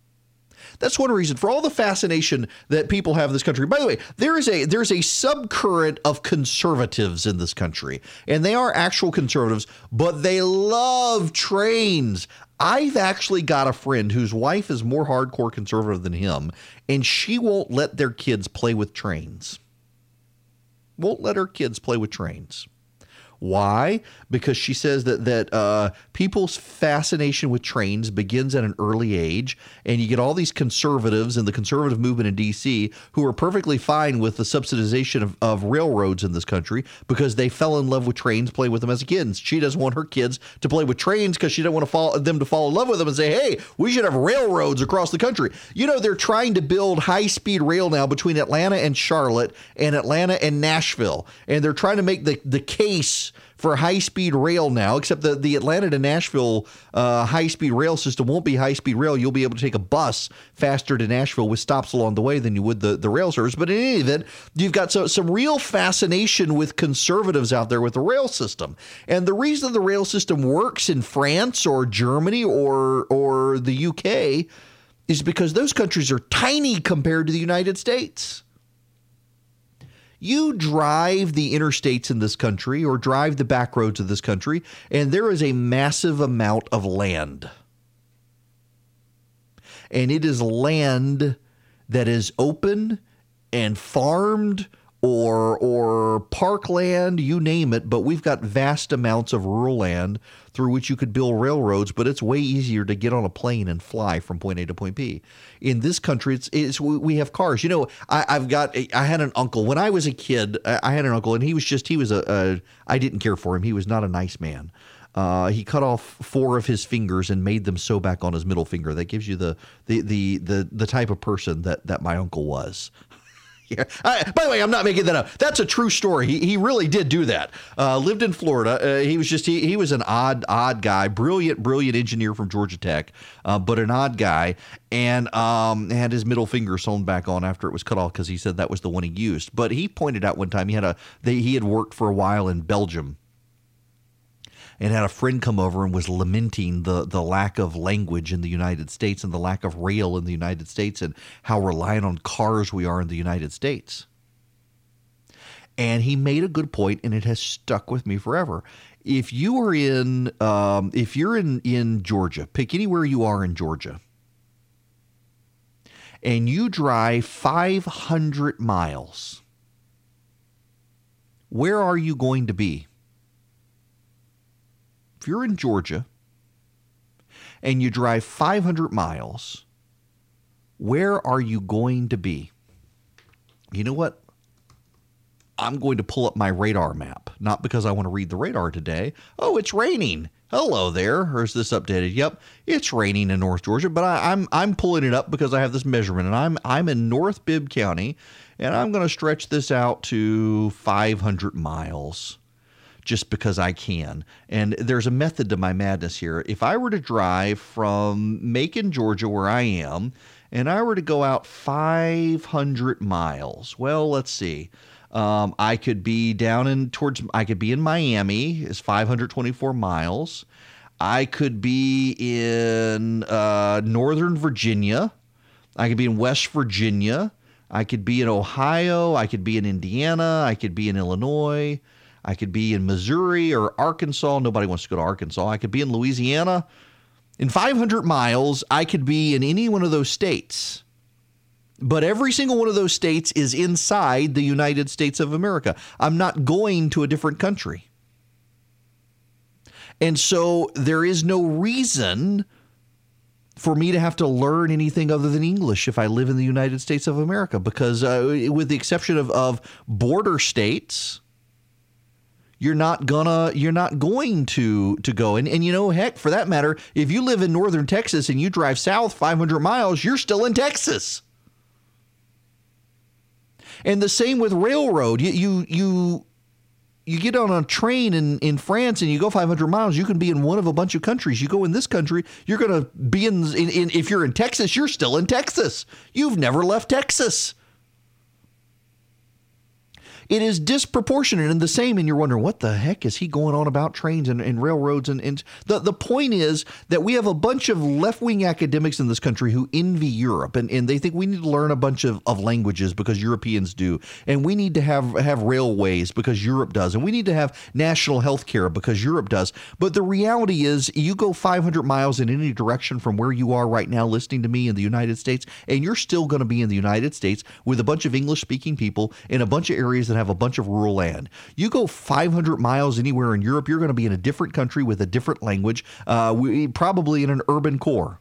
That's one reason for all the fascination that people have in this country. By the way, there is a there's a subcurrent of conservatives in this country, and they are actual conservatives, but they love trains. I've actually got a friend whose wife is more hardcore conservative than him, and she won't let their kids play with trains. Won't let her kids play with trains. Why? Because she says that that uh, people's fascination with trains begins at an early age, and you get all these conservatives in the conservative movement in D.C. who are perfectly fine with the subsidization of, of railroads in this country because they fell in love with trains, play with them as kids. She doesn't want her kids to play with trains because she doesn't want to fall, them to fall in love with them and say, "Hey, we should have railroads across the country." You know, they're trying to build high-speed rail now between Atlanta and Charlotte, and Atlanta and Nashville, and they're trying to make the the case for high speed rail now, except the, the Atlanta to Nashville uh, high speed rail system won't be high speed rail. You'll be able to take a bus faster to Nashville with stops along the way than you would the, the rail service. But in any event, you've got so, some real fascination with conservatives out there with the rail system. And the reason the rail system works in France or Germany or, or the UK is because those countries are tiny compared to the United States. You drive the interstates in this country or drive the back roads of this country, and there is a massive amount of land. And it is land that is open and farmed or or parkland, you name it, but we've got vast amounts of rural land through which you could build railroads, but it's way easier to get on a plane and fly from point A to point B. In this country, it's, it's we have cars. You know, I, have got I had an uncle when I was a kid. I had an uncle, and he was just he was a, a I didn't care for him. He was not a nice man. Uh, he cut off four of his fingers and made them sew back on his middle finger. That gives you the the the the, the type of person that that my uncle was. Yeah. I, by the way, I'm not making that up. That's a true story. He, he really did do that. Uh, lived in Florida. Uh, he was just he, he was an odd odd guy, brilliant brilliant engineer from Georgia Tech, uh, but an odd guy, and um, had his middle finger sewn back on after it was cut off because he said that was the one he used. But he pointed out one time he had a they, he had worked for a while in Belgium and had a friend come over and was lamenting the the lack of language in the United States and the lack of rail in the United States and how reliant on cars we are in the United States. And he made a good point, and it has stuck with me forever. If you are in, um, if you're in in Georgia, pick anywhere you are in Georgia, and you drive 500 miles, where are you going to be? If you're in Georgia and you drive 500 miles, where are you going to be? You know what? I'm going to pull up my radar map, not because I want to read the radar today. Oh, it's raining. Hello there. Or is this updated? Yep, it's raining in North Georgia, but I, am I'm, I'm pulling it up because I have this measurement, and I'm I'm in North Bibb County, and I'm going to stretch this out to 500 miles just because I can. And there's a method to my madness here. If I were to drive from Macon, Georgia, where I am, and I were to go out 500 miles, well, let's see. Um, I could be down in towards, I could be in Miami, is 524 miles. I could be in uh, Northern Virginia. I could be in West Virginia. I could be in Ohio. I could be in Indiana. I could be in Illinois. I could be in Missouri or Arkansas. Nobody wants to go to Arkansas. I could be in Louisiana. In 500 miles, I could be in any one of those states. But every single one of those states is inside the United States of America. I'm not going to a different country. And so there is no reason for me to have to learn anything other than English if I live in the United States of America, because uh, with the exception of, of border states, you're not gonna you're not going to to go and and you know heck for that matter if you live in northern texas and you drive south 500 miles you're still in texas and the same with railroad you you you you get on a train in, in France and you go 500 miles, you can be in one of a bunch of countries. You go in this country, you're going to be in, in, in, if you're in Texas, you're still in Texas. You've never left Texas. It is disproportionate and the same, and you're wondering what the heck is he going on about trains and, and railroads? And, and the, the point is that we have a bunch of left wing academics in this country who envy Europe and, and they think we need to learn a bunch of, of languages because Europeans do. And we need to have, have railways because Europe does. And we need to have national health care because Europe does. But the reality is, you go 500 miles in any direction from where you are right now listening to me in the United States, and you're still going to be in the United States with a bunch of English speaking people in a bunch of areas that have a bunch of rural land. You go 500 miles anywhere in Europe, you're going to be in a different country with a different language, uh, we, probably in an urban core.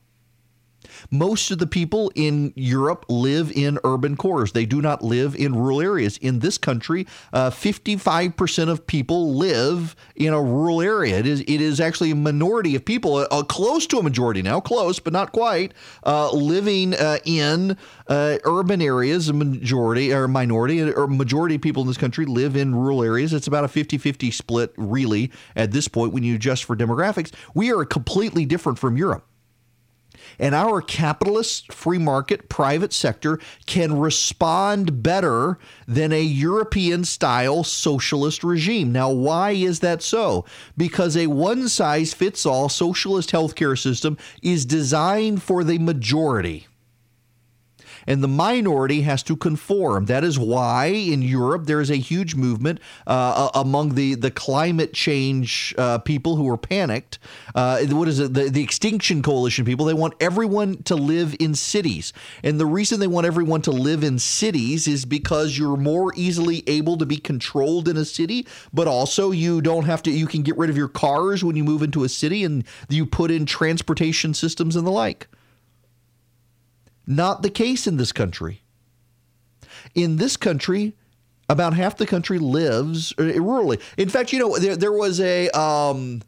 Most of the people in Europe live in urban cores. They do not live in rural areas. In this country, uh, 55% of people live in a rural area. It is it is actually a minority of people, uh, close to a majority now, close but not quite, uh, living uh, in uh, urban areas. A majority or minority or majority of people in this country live in rural areas. It's about a 50-50 split, really, at this point when you adjust for demographics. We are completely different from Europe. And our capitalist, free market, private sector can respond better than a European style socialist regime. Now, why is that so? Because a one size fits all socialist healthcare system is designed for the majority. And the minority has to conform. That is why in Europe there is a huge movement uh, among the the climate change uh, people who are panicked. Uh, what is it? The, the Extinction Coalition people. They want everyone to live in cities, and the reason they want everyone to live in cities is because you're more easily able to be controlled in a city, but also you don't have to. You can get rid of your cars when you move into a city, and you put in transportation systems and the like. Not the case in this country. In this country, about half the country lives uh, rurally. In fact, you know, there, there was a. Um,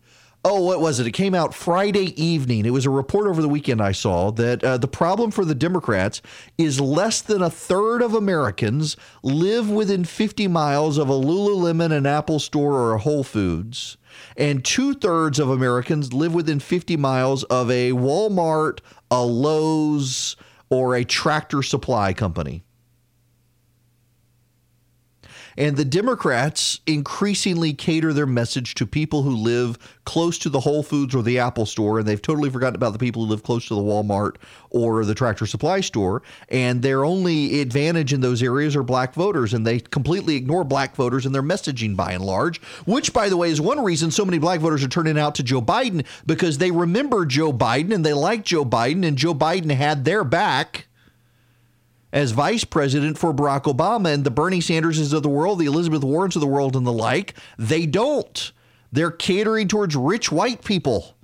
oh, what was it? It came out Friday evening. It was a report over the weekend I saw that uh, the problem for the Democrats is less than a third of Americans live within 50 miles of a Lululemon, an Apple store, or a Whole Foods. And two thirds of Americans live within 50 miles of a Walmart, a Lowe's, or a tractor supply company. And the Democrats increasingly cater their message to people who live close to the Whole Foods or the Apple store, and they've totally forgotten about the people who live close to the Walmart or the Tractor Supply store. And their only advantage in those areas are black voters, and they completely ignore black voters in their messaging by and large, which, by the way, is one reason so many black voters are turning out to Joe Biden because they remember Joe Biden and they like Joe Biden, and Joe Biden had their back as vice president for Barack Obama and the Bernie Sanderses of the world, the Elizabeth Warrens of the world, and the like. They don't. They're catering towards rich white people.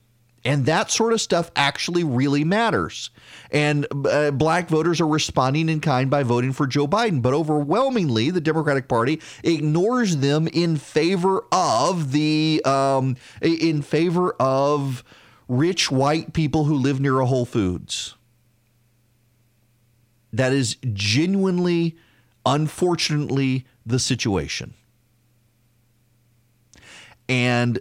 And that sort of stuff actually really matters. And uh, black voters are responding in kind by voting for Joe Biden. But overwhelmingly, the Democratic Party ignores them in favor of the um, in favor of rich white people who live near a Whole Foods. That is genuinely, unfortunately, the situation. And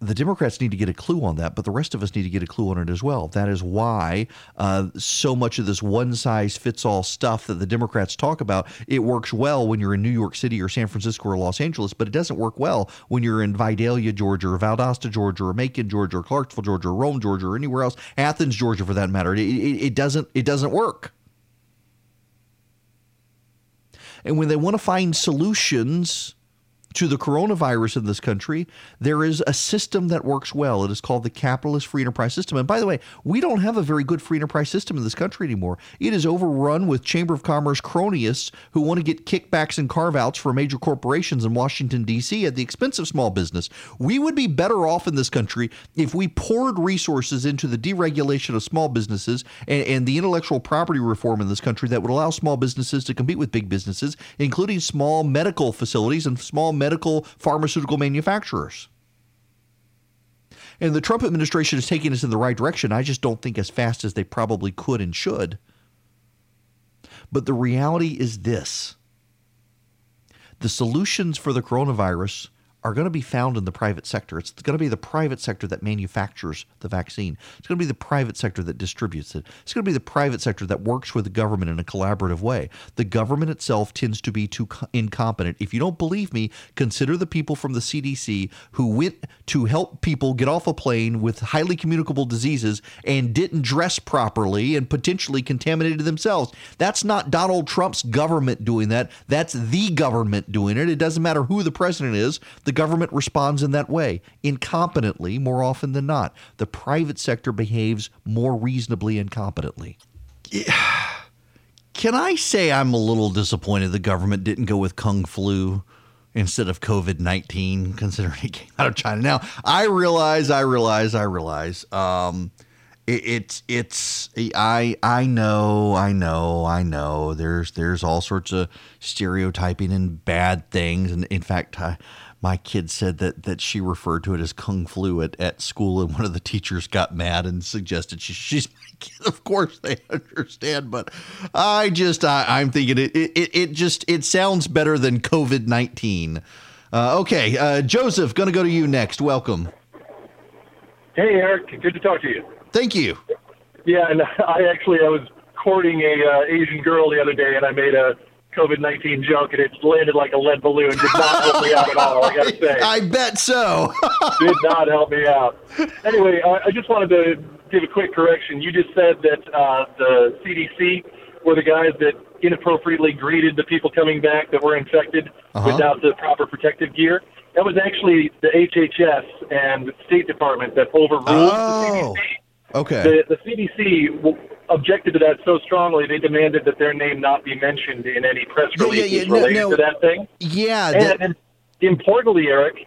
the Democrats need to get a clue on that, but the rest of us need to get a clue on it as well. That is why uh, so much of this one size fits all stuff that the Democrats talk about it works well when you're in New York City or San Francisco or Los Angeles, but it doesn't work well when you're in Vidalia, Georgia, or Valdosta, Georgia, or Macon, Georgia, or Clarksville, Georgia, or Rome, Georgia, or anywhere else, Athens, Georgia, for that matter. It, it, it doesn't it doesn't work. And when they want to find solutions to the coronavirus in this country, there is a system that works well. It is called the capitalist free enterprise system. And by the way, we don't have a very good free enterprise system in this country anymore. It is overrun with Chamber of Commerce cronies who want to get kickbacks and carve outs for major corporations in Washington, D.C. at the expense of small business. We would be better off in this country if we poured resources into the deregulation of small businesses and, and the intellectual property reform in this country that would allow small businesses to compete with big businesses, including small medical facilities and small medical pharmaceutical manufacturers. And the Trump administration is taking us in the right direction. I just don't think as fast as they probably could and should. But the reality is this the solutions for the coronavirus are going to be found in the private sector. It's going to be the private sector that manufactures the vaccine. It's going to be the private sector that distributes it. It's going to be the private sector that works with the government in a collaborative way. The government itself tends to be too incompetent. If you don't believe me, consider the people from the CDC who went to help people get off a plane with highly communicable diseases and didn't dress properly and potentially contaminated themselves. That's not Donald Trump's government doing that. That's the government doing it. It doesn't matter who the president is the government responds in that way, incompetently more often than not. The private sector behaves more reasonably and competently. Can I say I'm a little disappointed the government didn't go with Kung Flu? instead of COVID 19, considering it came out of China. Now, I realize, I realize, I realize. Um, it, it's it's I I know I know I know there's there's all sorts of stereotyping and bad things and in fact I, my kid said that that she referred to it as kung flu at, at school, and one of the teachers got mad and suggested she, she's my kid. Of course, they understand, but I just I, am thinking it, it it just it sounds better than COVID nineteen. Uh, okay, uh, Joseph, going to go to you next. Welcome. Hey, Erick. Good to talk to you. Thank you. Yeah, and I actually I was courting a uh, Asian girl the other day, and I made a COVID nineteen joke, and it landed like a lead balloon. Did not help me out at all. I gotta say. I bet so. did not help me out. Anyway, I, I just wanted to give a quick correction. You just said that uh, the CDC were the guys that inappropriately greeted the people coming back that were infected Uh-huh. without the proper protective gear. That was actually the HHS and the State Department that overruled Oh, the okay. The, the CDC objected to that so strongly they demanded that their name not be mentioned in any press Yeah, yeah, releases yeah, no, related no. to that thing. Yeah, And, that- and importantly, Erick,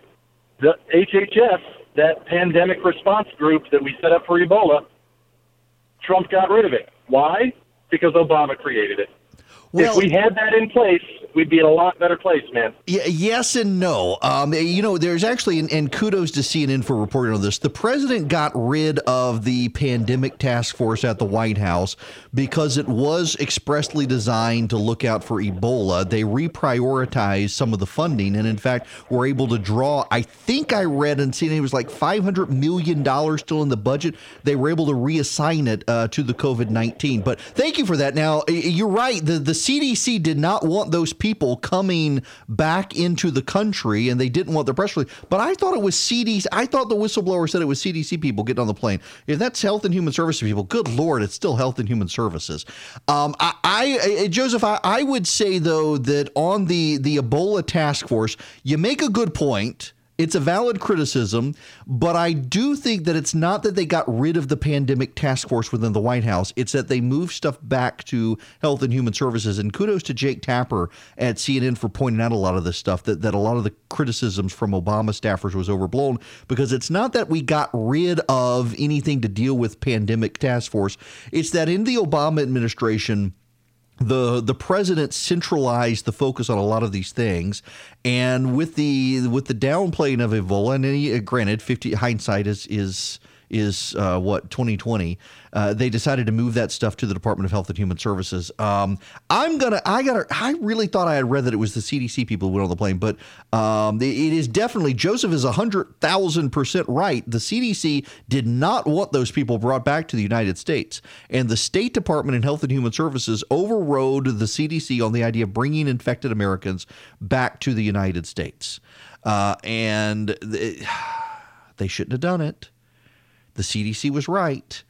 the HHS, that pandemic response group that we set up for Ebola, Trump got rid of it. Why? Because Obama created it. Well- if we had that in place, we'd be in a lot better place, man. Yeah, yes and no. Um, you know, there's actually, and, and kudos to CNN for reporting on this. The president got rid of the pandemic task force at the White House because it was expressly designed to look out for Ebola. They reprioritized some of the funding, and in fact, were able to draw. I think I read and CNN it was like 500 million dollars still in the budget. They were able to reassign it uh, to the COVID 19. But thank you for that. Now you're right. The the CDC did not want those people coming back into the country, and they didn't want the press release. But I thought it was CDC. I thought the whistleblower said it was CDC people getting on the plane. If that's Health and Human Services people, good lord, it's still Health and Human Services. Um, I, I, Joseph, I, I would say though that on the the Ebola task force, you make a good point. It's a valid criticism, but I do think that it's not that they got rid of the pandemic task force within the White House. It's that they moved stuff back to Health and Human Services. And kudos to Jake Tapper at CNN for pointing out a lot of this stuff, that, that a lot of the criticisms from Obama staffers was overblown because it's not that we got rid of anything to deal with pandemic task force. It's that in the Obama administration, the the president centralized the focus on a lot of these things, and with the with the downplaying of Ebola, and any, granted, fifty hindsight is is is uh, what 2020. Uh, they decided to move that stuff to the Department of Health and Human Services. Um, I'm gonna, I gotta, I really thought I had read that it was the CDC people who went on the plane, but um, it is definitely Joseph is hundred thousand percent right. The CDC did not want those people brought back to the United States, and the State Department and Health and Human Services overrode the CDC on the idea of bringing infected Americans back to the United States, uh, and th- they shouldn't have done it. The CDC was right.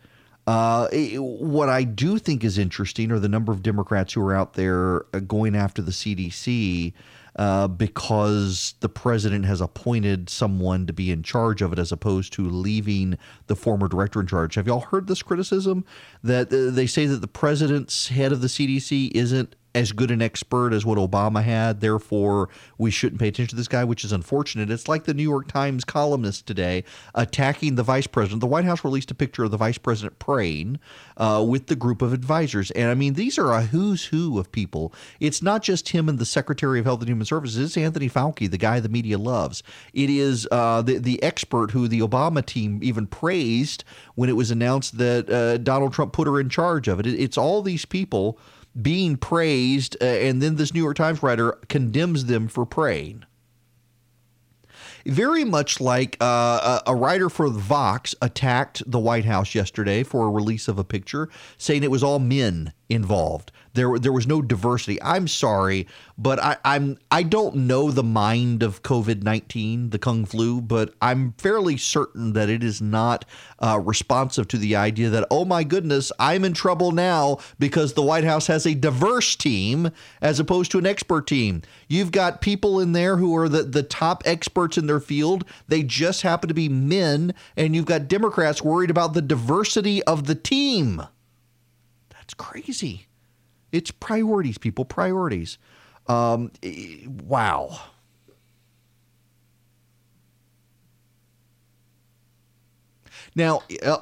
Uh, what I do think is interesting are the number of Democrats who are out there uh, going after the CDC uh, because the president has appointed someone to be in charge of it as opposed to leaving the former director in charge. Have y'all heard this criticism that uh, they say that the president's head of the CDC isn't as good an expert as what Obama had. Therefore, we shouldn't pay attention to this guy, which is unfortunate. It's like the New York Times columnist today attacking the vice president. The White House released a picture of the vice president praying uh, with the group of advisors. And I mean, these are a who's who of people. It's not just him and the Secretary of Health and Human Services, it's Anthony Fauci, the guy the media loves. It is uh, the, the expert who the Obama team even praised when it was announced that uh, Donald Trump put her in charge of it. it it's all these people being praised, uh, and then this New York Times writer condemns them for praying. Very much like uh, a, a writer for Vox attacked the White House yesterday for a release of a picture, saying it was all men involved. There, there was no diversity. I'm sorry, but I, I'm I don't know the mind of COVID nineteen, the kung flu, but I'm fairly certain that it is not uh, responsive to the idea that oh my goodness, I'm in trouble now because the White House has a diverse team as opposed to an expert team. You've got people in there who are the, the top experts in their field. They just happen to be men, and you've got Democrats worried about the diversity of the team. That's crazy. It's priorities, people. Priorities. Um, wow. Now, uh,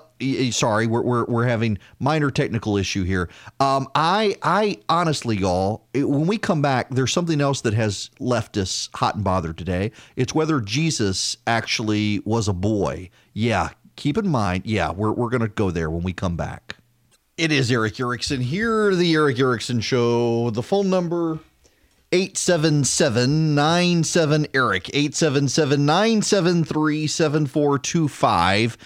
sorry, we're, we're, we're having minor technical issue here. Um, I I honestly, y'all, when we come back, there's something else that has left us hot and bothered today. It's whether Jesus actually was a boy. Yeah, keep in mind. Yeah, we're we're gonna go there when we come back. It is Erick Erickson here, the Erick Erickson Show. The phone number 877 Eric, 877 973 7425.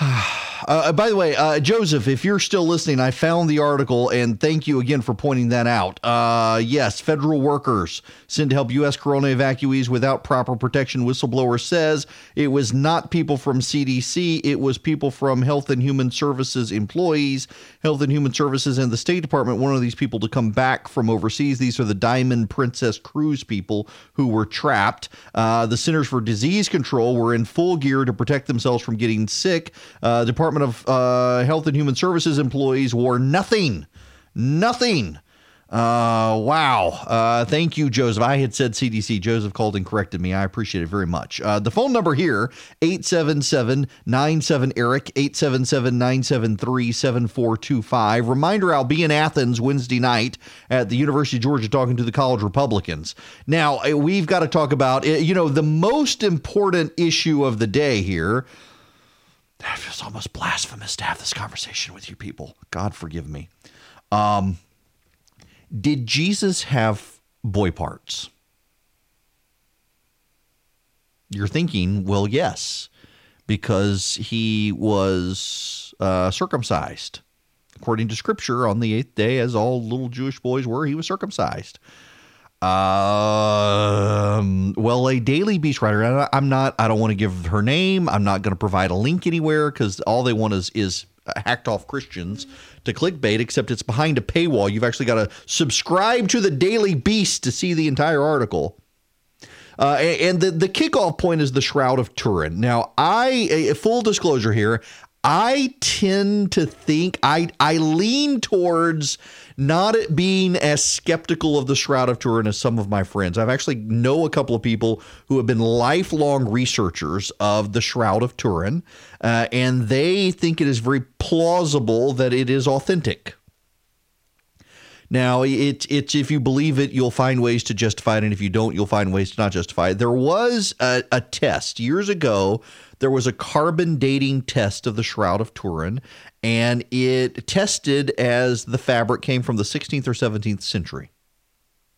Uh, by the way, uh, Joseph, if you're still listening, I found the article and thank you again for pointing that out. Uh, yes, federal workers sent to help U.S. corona evacuees without proper protection. Whistleblower says it was not people from CDC, it was people from Health and Human Services employees, Health and Human Services, and the State Department wanted these people to come back from overseas. These are the Diamond Princess Cruise people who were trapped. Uh, the Centers for Disease Control were in full gear to protect themselves from getting sick. Uh, Department of uh, Health and Human Services employees wore nothing, nothing. Uh, wow. Uh, thank you, Joseph. I had said CDC. Joseph called and corrected me. I appreciate it very much. Uh, the phone number here, 877-97-ERIC, 877-973-7425. Reminder, I'll be in Athens Wednesday night at the University of Georgia talking to the college Republicans. Now, uh, we've got to talk about, uh, you know, the most important issue of the day here it feels almost blasphemous to have this conversation with you people. God forgive me. Um, did Jesus have boy parts? You're thinking, well, yes, because he was uh, circumcised. According to scripture, on the eighth day, as all little Jewish boys were, he was circumcised. Um, well, a Daily Beast writer, I'm not, I don't want to give her name. I'm not going to provide a link anywhere because all they want is, is hacked off Christians to clickbait, except it's behind a paywall. You've actually got to subscribe to the Daily Beast to see the entire article. Uh, and the, the kickoff point is the Shroud of Turin. Now, I, full disclosure here, I tend to think, I, I lean towards not being as skeptical of the Shroud of Turin as some of my friends. I've actually know a couple of people who have been lifelong researchers of the Shroud of Turin, uh, and they think it is very plausible that it is authentic. Now, it's it's if you believe it, you'll find ways to justify it, and if you don't, you'll find ways to not justify it. There was a, a test years ago. There was a carbon dating test of the Shroud of Turin, and it tested as the fabric came from the 16th or 17th century.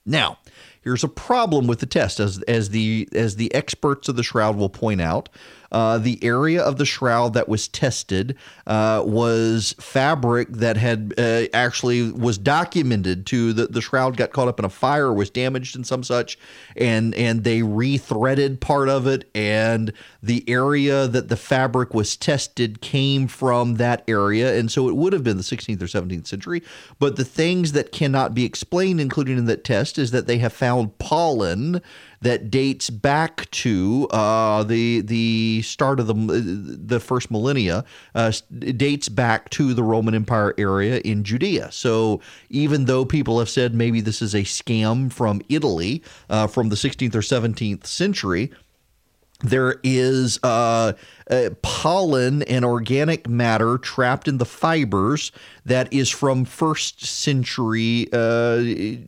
Now, here's a problem with the test, as as the as the experts of the shroud will point out. Uh, the area of the shroud that was tested uh, was fabric that had uh, actually was documented to the, the shroud got caught up in a fire, was damaged and some such, and and they rethreaded part of it, and the area that the fabric was tested came from that area, and so it would have been the 16th or 17th century. But the things that cannot be explained, including in that test, is that they have found pollen that dates back to uh, the the start of the the first millennia, uh, dates back to the Roman Empire area in Judea. So even though people have said maybe this is a scam from Italy uh, from the 16th or 17th century, there is uh, uh, pollen and organic matter trapped in the fibers that is from first century uh,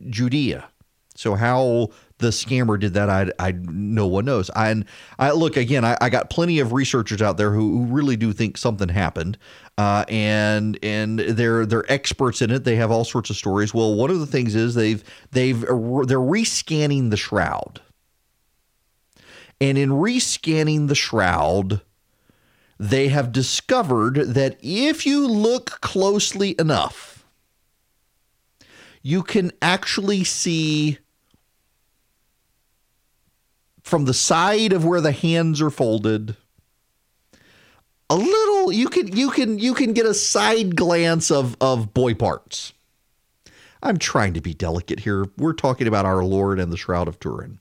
Judea. So how the scammer did that, I, I no one knows. I, and I look again. I, I got plenty of researchers out there who, who really do think something happened, uh, and and they're they're experts in it. They have all sorts of stories. Well, one of the things is they've they've they're rescanning the shroud, and in rescanning the shroud, they have discovered that if you look closely enough, you can actually see from the side of where the hands are folded a little you can you can you can get a side glance of of boy parts. I'm trying to be delicate here. We're talking about our lord and the shroud of turin.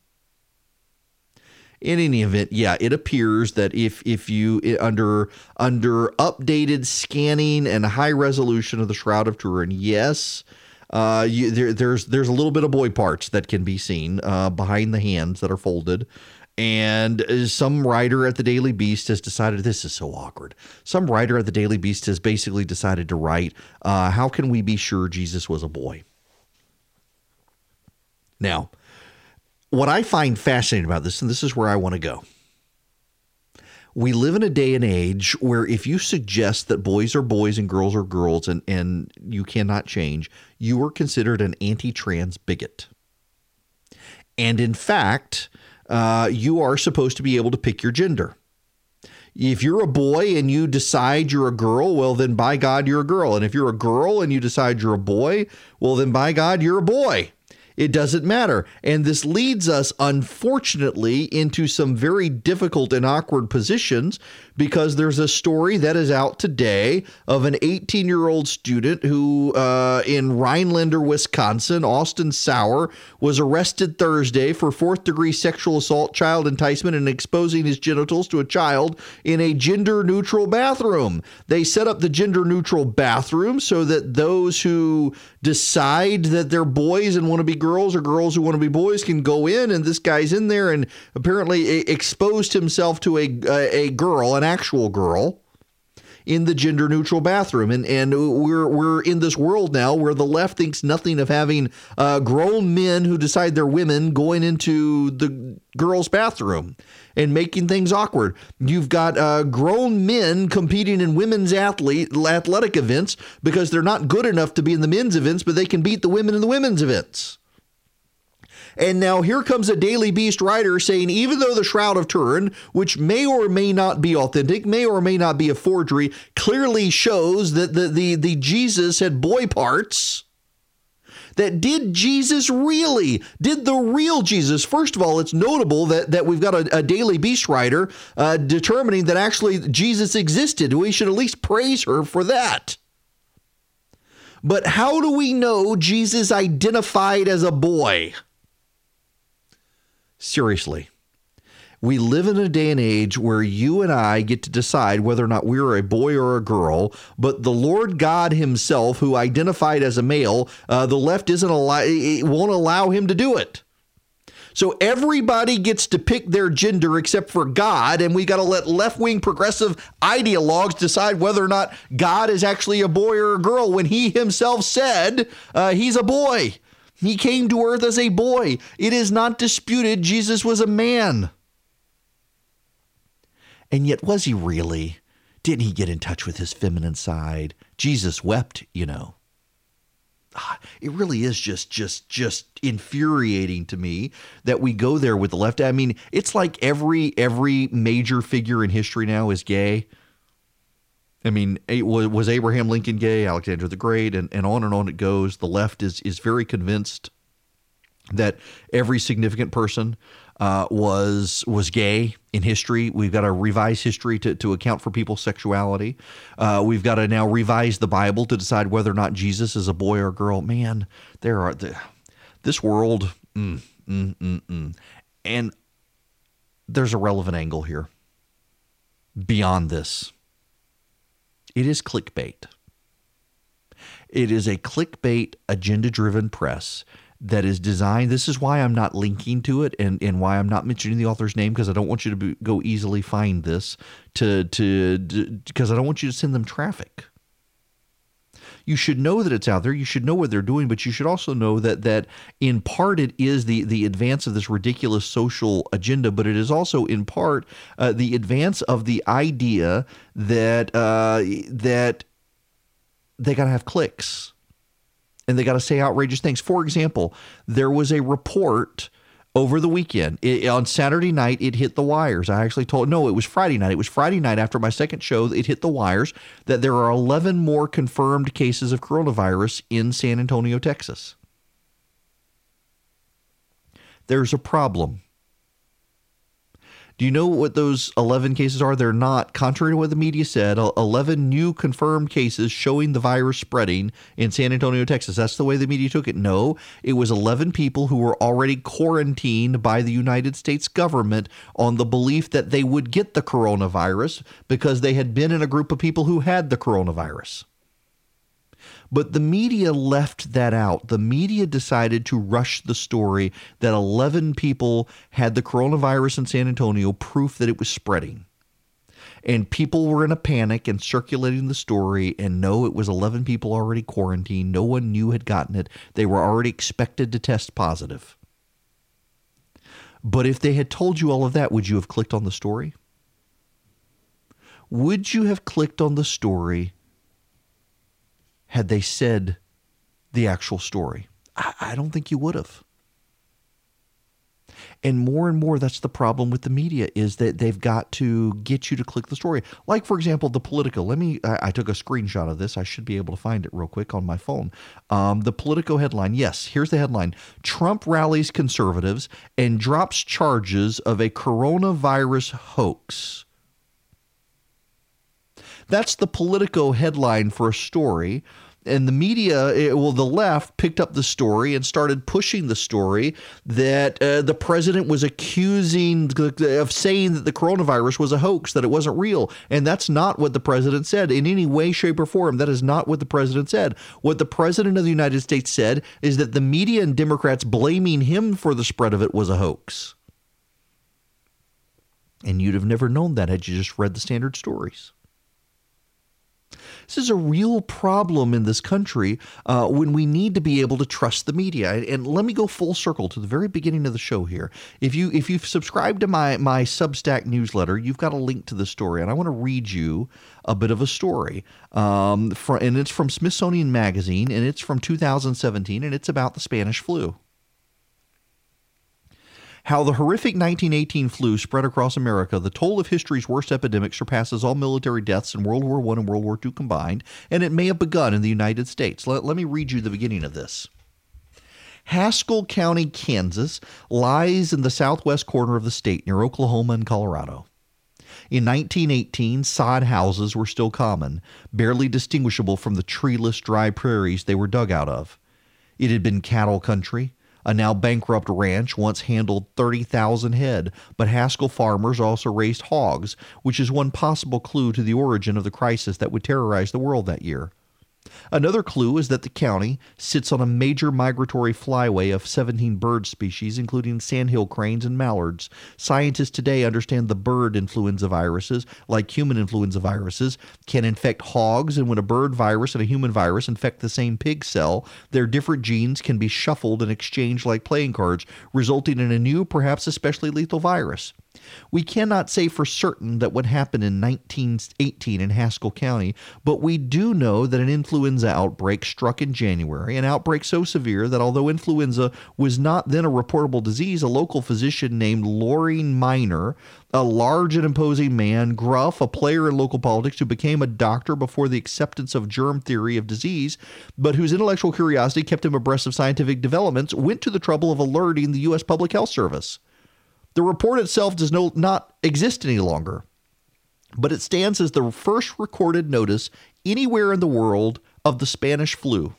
In any event yeah it appears that if if you under under updated scanning and high resolution of the shroud of turin yes uh, you, there, there's there's a little bit of boy parts that can be seen uh, behind the hands that are folded. And uh, some writer at the Daily Beast has decided this is so awkward. Some writer at the Daily Beast has basically decided to write, uh, "How can we be sure Jesus was a boy?" Now, what I find fascinating about this, and this is where I want to go we live in a day and age where if you suggest that boys are boys and girls are girls and, and you cannot change, you are considered an anti trans bigot. And in fact, uh, you are supposed to be able to pick your gender. If you're a boy and you decide you're a girl, well, then by God, you're a girl. And if you're a girl and you decide you're a boy, well, then by God, you're a boy. It doesn't matter. And this leads us, unfortunately, into some very difficult and awkward positions because there's a story that is out today of an 18 year old student who, uh, in Rhinelander, Wisconsin, Austin Sauer, was arrested Thursday for fourth degree sexual assault, child enticement, and exposing his genitals to a child in a gender neutral bathroom. They set up the gender neutral bathroom so that those who decide that they're boys and want to be girls or girls who want to be boys can go in and this guy's in there and apparently exposed himself to a a, a girl an actual girl in the gender neutral bathroom and and we're we're in this world now where the left thinks nothing of having uh, grown men who decide they're women going into the girls bathroom and making things awkward. You've got uh, grown men competing in women's athlete athletic events because they're not good enough to be in the men's events, but they can beat the women in the women's events. And now here comes a Daily Beast writer saying even though the Shroud of Turin, which may or may not be authentic, may or may not be a forgery, clearly shows that the, the, the Jesus had boy parts that did Jesus really? Did the real Jesus? First of all, it's notable that, that we've got a, a Daily Beast writer uh, determining that actually Jesus existed. We should at least praise her for that. But how do we know Jesus identified as a boy? Seriously. We live in a day and age where you and I get to decide whether or not we're a boy or a girl, but the Lord God Himself, who identified as a male, uh, the left isn't allow, won't allow him to do it. So everybody gets to pick their gender except for God, and we got to let left wing progressive ideologues decide whether or not God is actually a boy or a girl when He Himself said uh, He's a boy. He came to earth as a boy. It is not disputed Jesus was a man. And yet, was he really? Didn't he get in touch with his feminine side? Jesus wept, you know. Ah, it really is just just just infuriating to me that we go there with the left. I mean, it's like every every major figure in history now is gay. I mean, was Abraham Lincoln gay, Alexander the Great, and, and on and on it goes. The left is is very convinced that every significant person uh, was was gay in history. We've got to revise history to, to account for people's sexuality. Uh, we've got to now revise the Bible to decide whether or not Jesus is a boy or a girl. Man, there are the, this world, mm, mm, mm, mm. and there's a relevant angle here. Beyond this, it is clickbait. It is a clickbait, agenda driven press that is designed. This is why I'm not linking to it and, and why I'm not mentioning the author's name because I don't want you to be, go easily find this to to because I don't want you to send them traffic. You should know that it's out there. You should know what they're doing, but you should also know that that in part it is the the advance of this ridiculous social agenda, but it is also in part uh, the advance of the idea that uh, that they got to have clicks and they got to say outrageous things. For example, there was a report over the weekend. It, on Saturday night, it hit the wires. I actually told, no, it was Friday night. It was Friday night after my second show, it hit the wires that there are 11 more confirmed cases of coronavirus in San Antonio, Texas. There's a problem. Do you know what those 11 cases are? They're not, contrary to what the media said, uh, 11 new confirmed cases showing the virus spreading in San Antonio, Texas. That's the way the media took it. No, it was 11 people who were already quarantined by the United States government on the belief that they would get the coronavirus because they had been in a group of people who had the coronavirus. But the media left that out. The media decided to rush the story that 11 people had the coronavirus in San Antonio, proof that it was spreading. And people were in a panic and circulating the story. And no, it was 11 people already quarantined. No one knew had gotten it. They were already expected to test positive. But if they had told you all of that, would you have clicked on the story? Would you have clicked on the story had they said the actual story? I, I don't think you would have. And more and more, that's the problem with the media is that they've got to get you to click the story. Like, for example, the Politico. Let me, I, I took a screenshot of this. I should be able to find it real quick on my phone. Um, the Politico headline. Yes, here's the headline Trump rallies conservatives and drops charges of a coronavirus hoax. That's the Politico headline for a story and the media, eh, well, the left picked up the story and started pushing the story that uh, the president was accusing of saying that the coronavirus was a hoax, that it wasn't real. And that's not what the president said in any way, shape, or form. That is not what the president said. What the president of the United States said is that the media and Democrats blaming him for the spread of it was a hoax. And you'd have never known that had you just read the standard stories. This is a real problem in this country uh, when we need to be able to trust the media. And let me go full circle to the very beginning of the show here. If you if you've subscribed to my my Substack newsletter, you've got a link to the story, and I want to read you a bit of a story. Um, for, and it's from Smithsonian Magazine, and it's from 2017, and it's about the Spanish flu how the horrific 1918 flu spread across America, the toll of history's worst epidemic surpasses all military deaths in World War I and World War II combined, and it may have begun in the United States. Let, let me read you the beginning of this. Haskell County, Kansas, lies in the southwest corner of the state near Oklahoma and Colorado. In 1918, sod houses were still common, barely distinguishable from the treeless, dry prairies they were dug out of. It had been cattle country, a now bankrupt ranch once handled 30,000 head, but Haskell farmers also raised hogs, which is one possible clue to the origin of the crisis that would terrorize the world that year. Another clue is that the county sits on a major migratory flyway of 17 bird species, including sandhill cranes and mallards. Scientists today understand the bird influenza viruses, like human influenza viruses, can infect hogs, and when a bird virus and a human virus infect the same pig cell, their different genes can be shuffled and exchanged like playing cards, resulting in a new, perhaps especially lethal virus. We cannot say for certain that what happened in 1918 in Haskell County, but we do know that an influenza outbreak struck in January, an outbreak so severe that although influenza was not then a reportable disease, a local physician named Loring Miner, a large and imposing man, gruff, a player in local politics who became a doctor before the acceptance of germ theory of disease, but whose intellectual curiosity kept him abreast of scientific developments, went to the trouble of alerting the U.S. Public Health Service. The report itself does no, not exist any longer, but it stands as the first recorded notice anywhere in the world of the Spanish flu.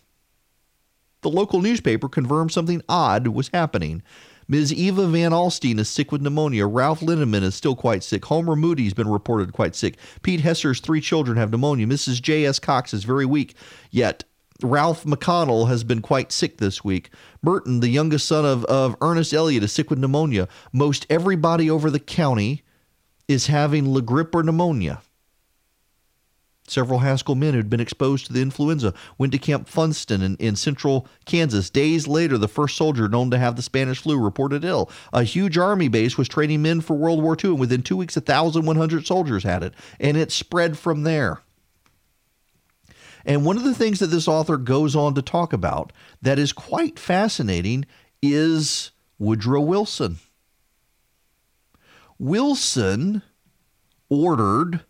The local newspaper confirmed something odd was happening. Ms. Eva Van Alstine is sick with pneumonia. Ralph Linneman is still quite sick. Homer Moody's been reported quite sick. Pete Hesser's three children have pneumonia. Mrs. J.S. Cox is very weak. Yet Ralph McConnell has been quite sick this week. Burton, the youngest son of, of Ernest Elliott, is sick with pneumonia. Most everybody over the county is having La Grippe or pneumonia. Several Haskell men who'd been exposed to the influenza went to Camp Funston in, in central Kansas. Days later, the first soldier known to have the Spanish flu reported ill. A huge army base was training men for World War II, and within two weeks, 1,100 soldiers had it, and it spread from there. And one of the things that this author goes on to talk about that is quite fascinating is Woodrow Wilson. Wilson ordered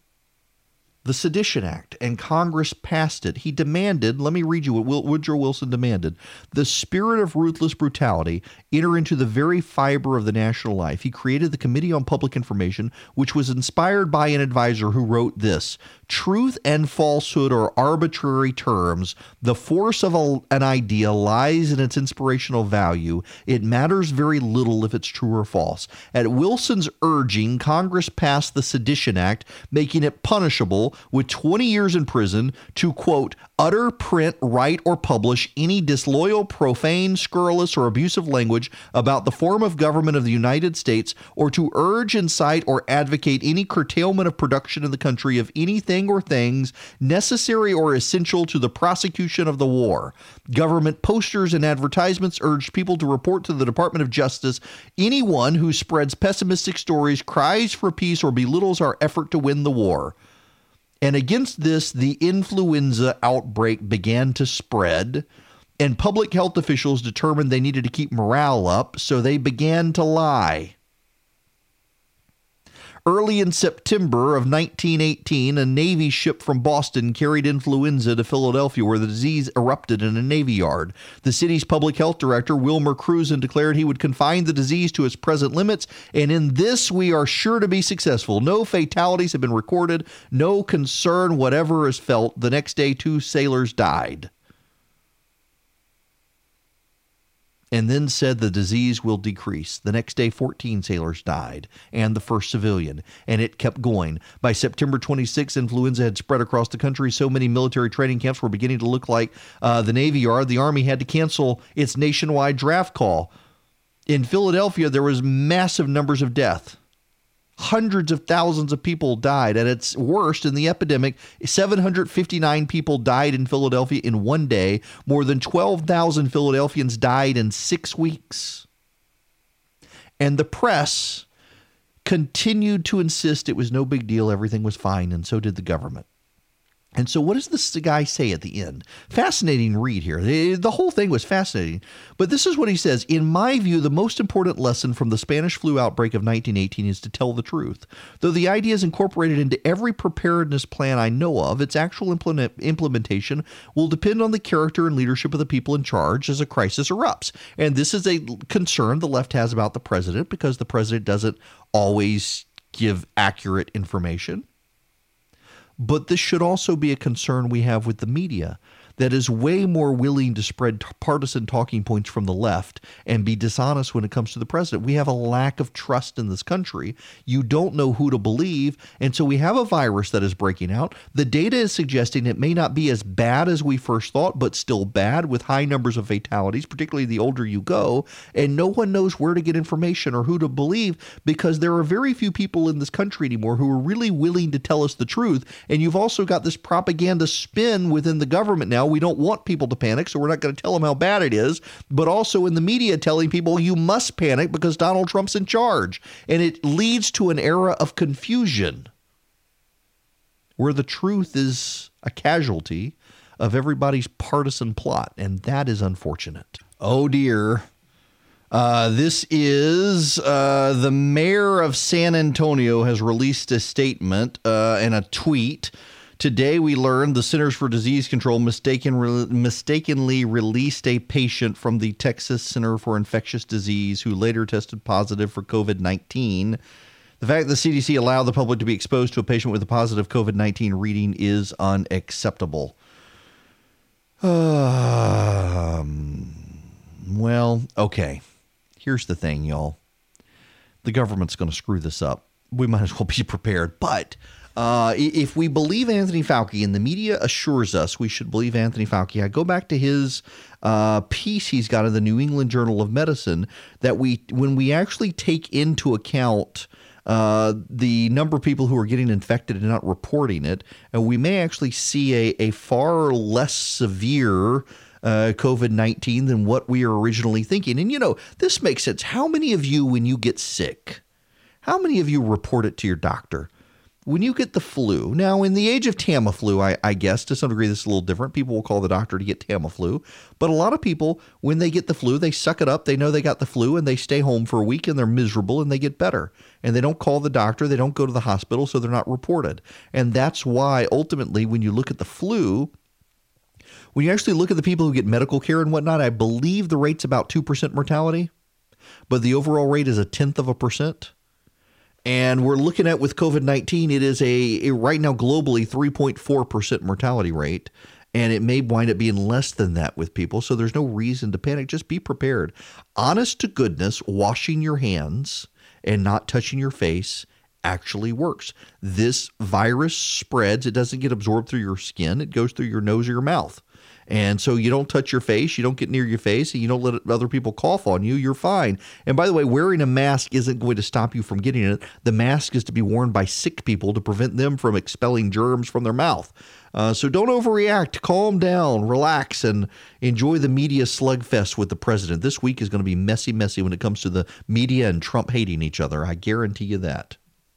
the Sedition Act, and Congress passed it. He demanded, let me read you what Woodrow Wilson demanded the spirit of ruthless brutality enter into the very fiber of the national life. He created the Committee on Public Information, which was inspired by an advisor who wrote this Truth and falsehood are arbitrary terms. The force of a, an idea lies in its inspirational value. It matters very little if it's true or false. At Wilson's urging, Congress passed the Sedition Act, making it punishable with 20 years in prison to, quote, utter, print, write, or publish any disloyal, profane, scurrilous, or abusive language about the form of government of the United States, or to urge, incite, or advocate any curtailment of production in the country of anything or things necessary or essential to the prosecution of the war. Government posters and advertisements urged people to report to the Department of Justice anyone who spreads pessimistic stories, cries for peace, or belittles our effort to win the war. And against this, the influenza outbreak began to spread. And public health officials determined they needed to keep morale up, so they began to lie. Early in September of 1918, a Navy ship from Boston carried influenza to Philadelphia, where the disease erupted in a Navy yard. The city's public health director, Wilmer Krusen, declared he would confine the disease to its present limits, and in this we are sure to be successful. No fatalities have been recorded, no concern whatever is felt. The next day, two sailors died. And then said the disease will decrease. The next day, 14 sailors died and the first civilian, and it kept going. By September 26, influenza had spread across the country. So many military training camps were beginning to look like uh, the Navy Yard. The Army had to cancel its nationwide draft call. In Philadelphia, there was massive numbers of death hundreds of thousands of people died. At its worst in the epidemic, 759 people died in Philadelphia in one day. More than 12,000 Philadelphians died in six weeks. And the press continued to insist it was no big deal, everything was fine, and so did the government. And so, what does this guy say at the end? Fascinating read here. The whole thing was fascinating. But this is what he says In my view, the most important lesson from the Spanish flu outbreak of 1918 is to tell the truth. Though the idea is incorporated into every preparedness plan I know of, its actual implement- implementation will depend on the character and leadership of the people in charge as a crisis erupts. And this is a concern the left has about the president because the president doesn't always give accurate information. But this should also be a concern we have with the media that is way more willing to spread partisan talking points from the left and be dishonest when it comes to the president. We have a lack of trust in this country. You don't know who to believe. And so we have a virus that is breaking out. The data is suggesting it may not be as bad as we first thought, but still bad with high numbers of fatalities, particularly the older you go. And no one knows where to get information or who to believe because there are very few people in this country anymore who are really willing to tell us the truth. And you've also got this propaganda spin within the government now we don't want people to panic, so we're not going to tell them how bad it is. But also in the media, telling people you must panic because Donald Trump's in charge. And it leads to an era of confusion where the truth is a casualty of everybody's partisan plot. And that is unfortunate. Oh dear. Uh, this is uh, the mayor of San Antonio has released a statement uh, and a tweet Today, we learned the Centers for Disease Control mistaken, re- mistakenly released a patient from the Texas Center for Infectious Disease who later tested positive for COVID 19. The fact that the CDC allowed the public to be exposed to a patient with a positive COVID 19 reading is unacceptable. Um, well, okay. Here's the thing, y'all. The government's going to screw this up. We might as well be prepared. But uh, if we believe Anthony Fauci and the media assures us we should believe Anthony Fauci, I go back to his uh, piece he's got in the New England Journal of Medicine that we, when we actually take into account uh, the number of people who are getting infected and not reporting it, uh, we may actually see a, a far less severe uh, COVID 19 than what we are originally thinking. And you know, this makes sense. How many of you, when you get sick, how many of you report it to your doctor? When you get the flu, now in the age of Tamiflu, I, I, guess to some degree this is a little different. People will call the doctor to get Tamiflu, but a lot of people, when they get the flu, they suck it up. They know they got the flu and they stay home for a week and they're miserable and they get better. And they don't call the doctor, they don't go to the hospital, so they're not reported. And that's why ultimately, when you look at the flu, when you actually look at the people who get medical care and whatnot, I believe the rate's about 2% mortality, but the overall rate is a tenth of a percent. And we're looking at with COVID 19, it is a, a, right now globally 3.4% mortality rate. And it may wind up being less than that with people. So there's no reason to panic. Just be prepared. Honest to goodness, washing your hands and not touching your face actually works. This virus spreads, it doesn't get absorbed through your skin, it goes through your nose or your mouth. And so you don't touch your face, you don't get near your face, and you don't let other people cough on you, you're fine. And by the way, wearing a mask isn't going to stop you from getting it. The mask is to be worn by sick people to prevent them from expelling germs from their mouth. Uh, so don't overreact. Calm down, relax, and enjoy the media slugfest with the president. This week is going to be messy, messy when it comes to the media and Trump hating each other. I guarantee you that.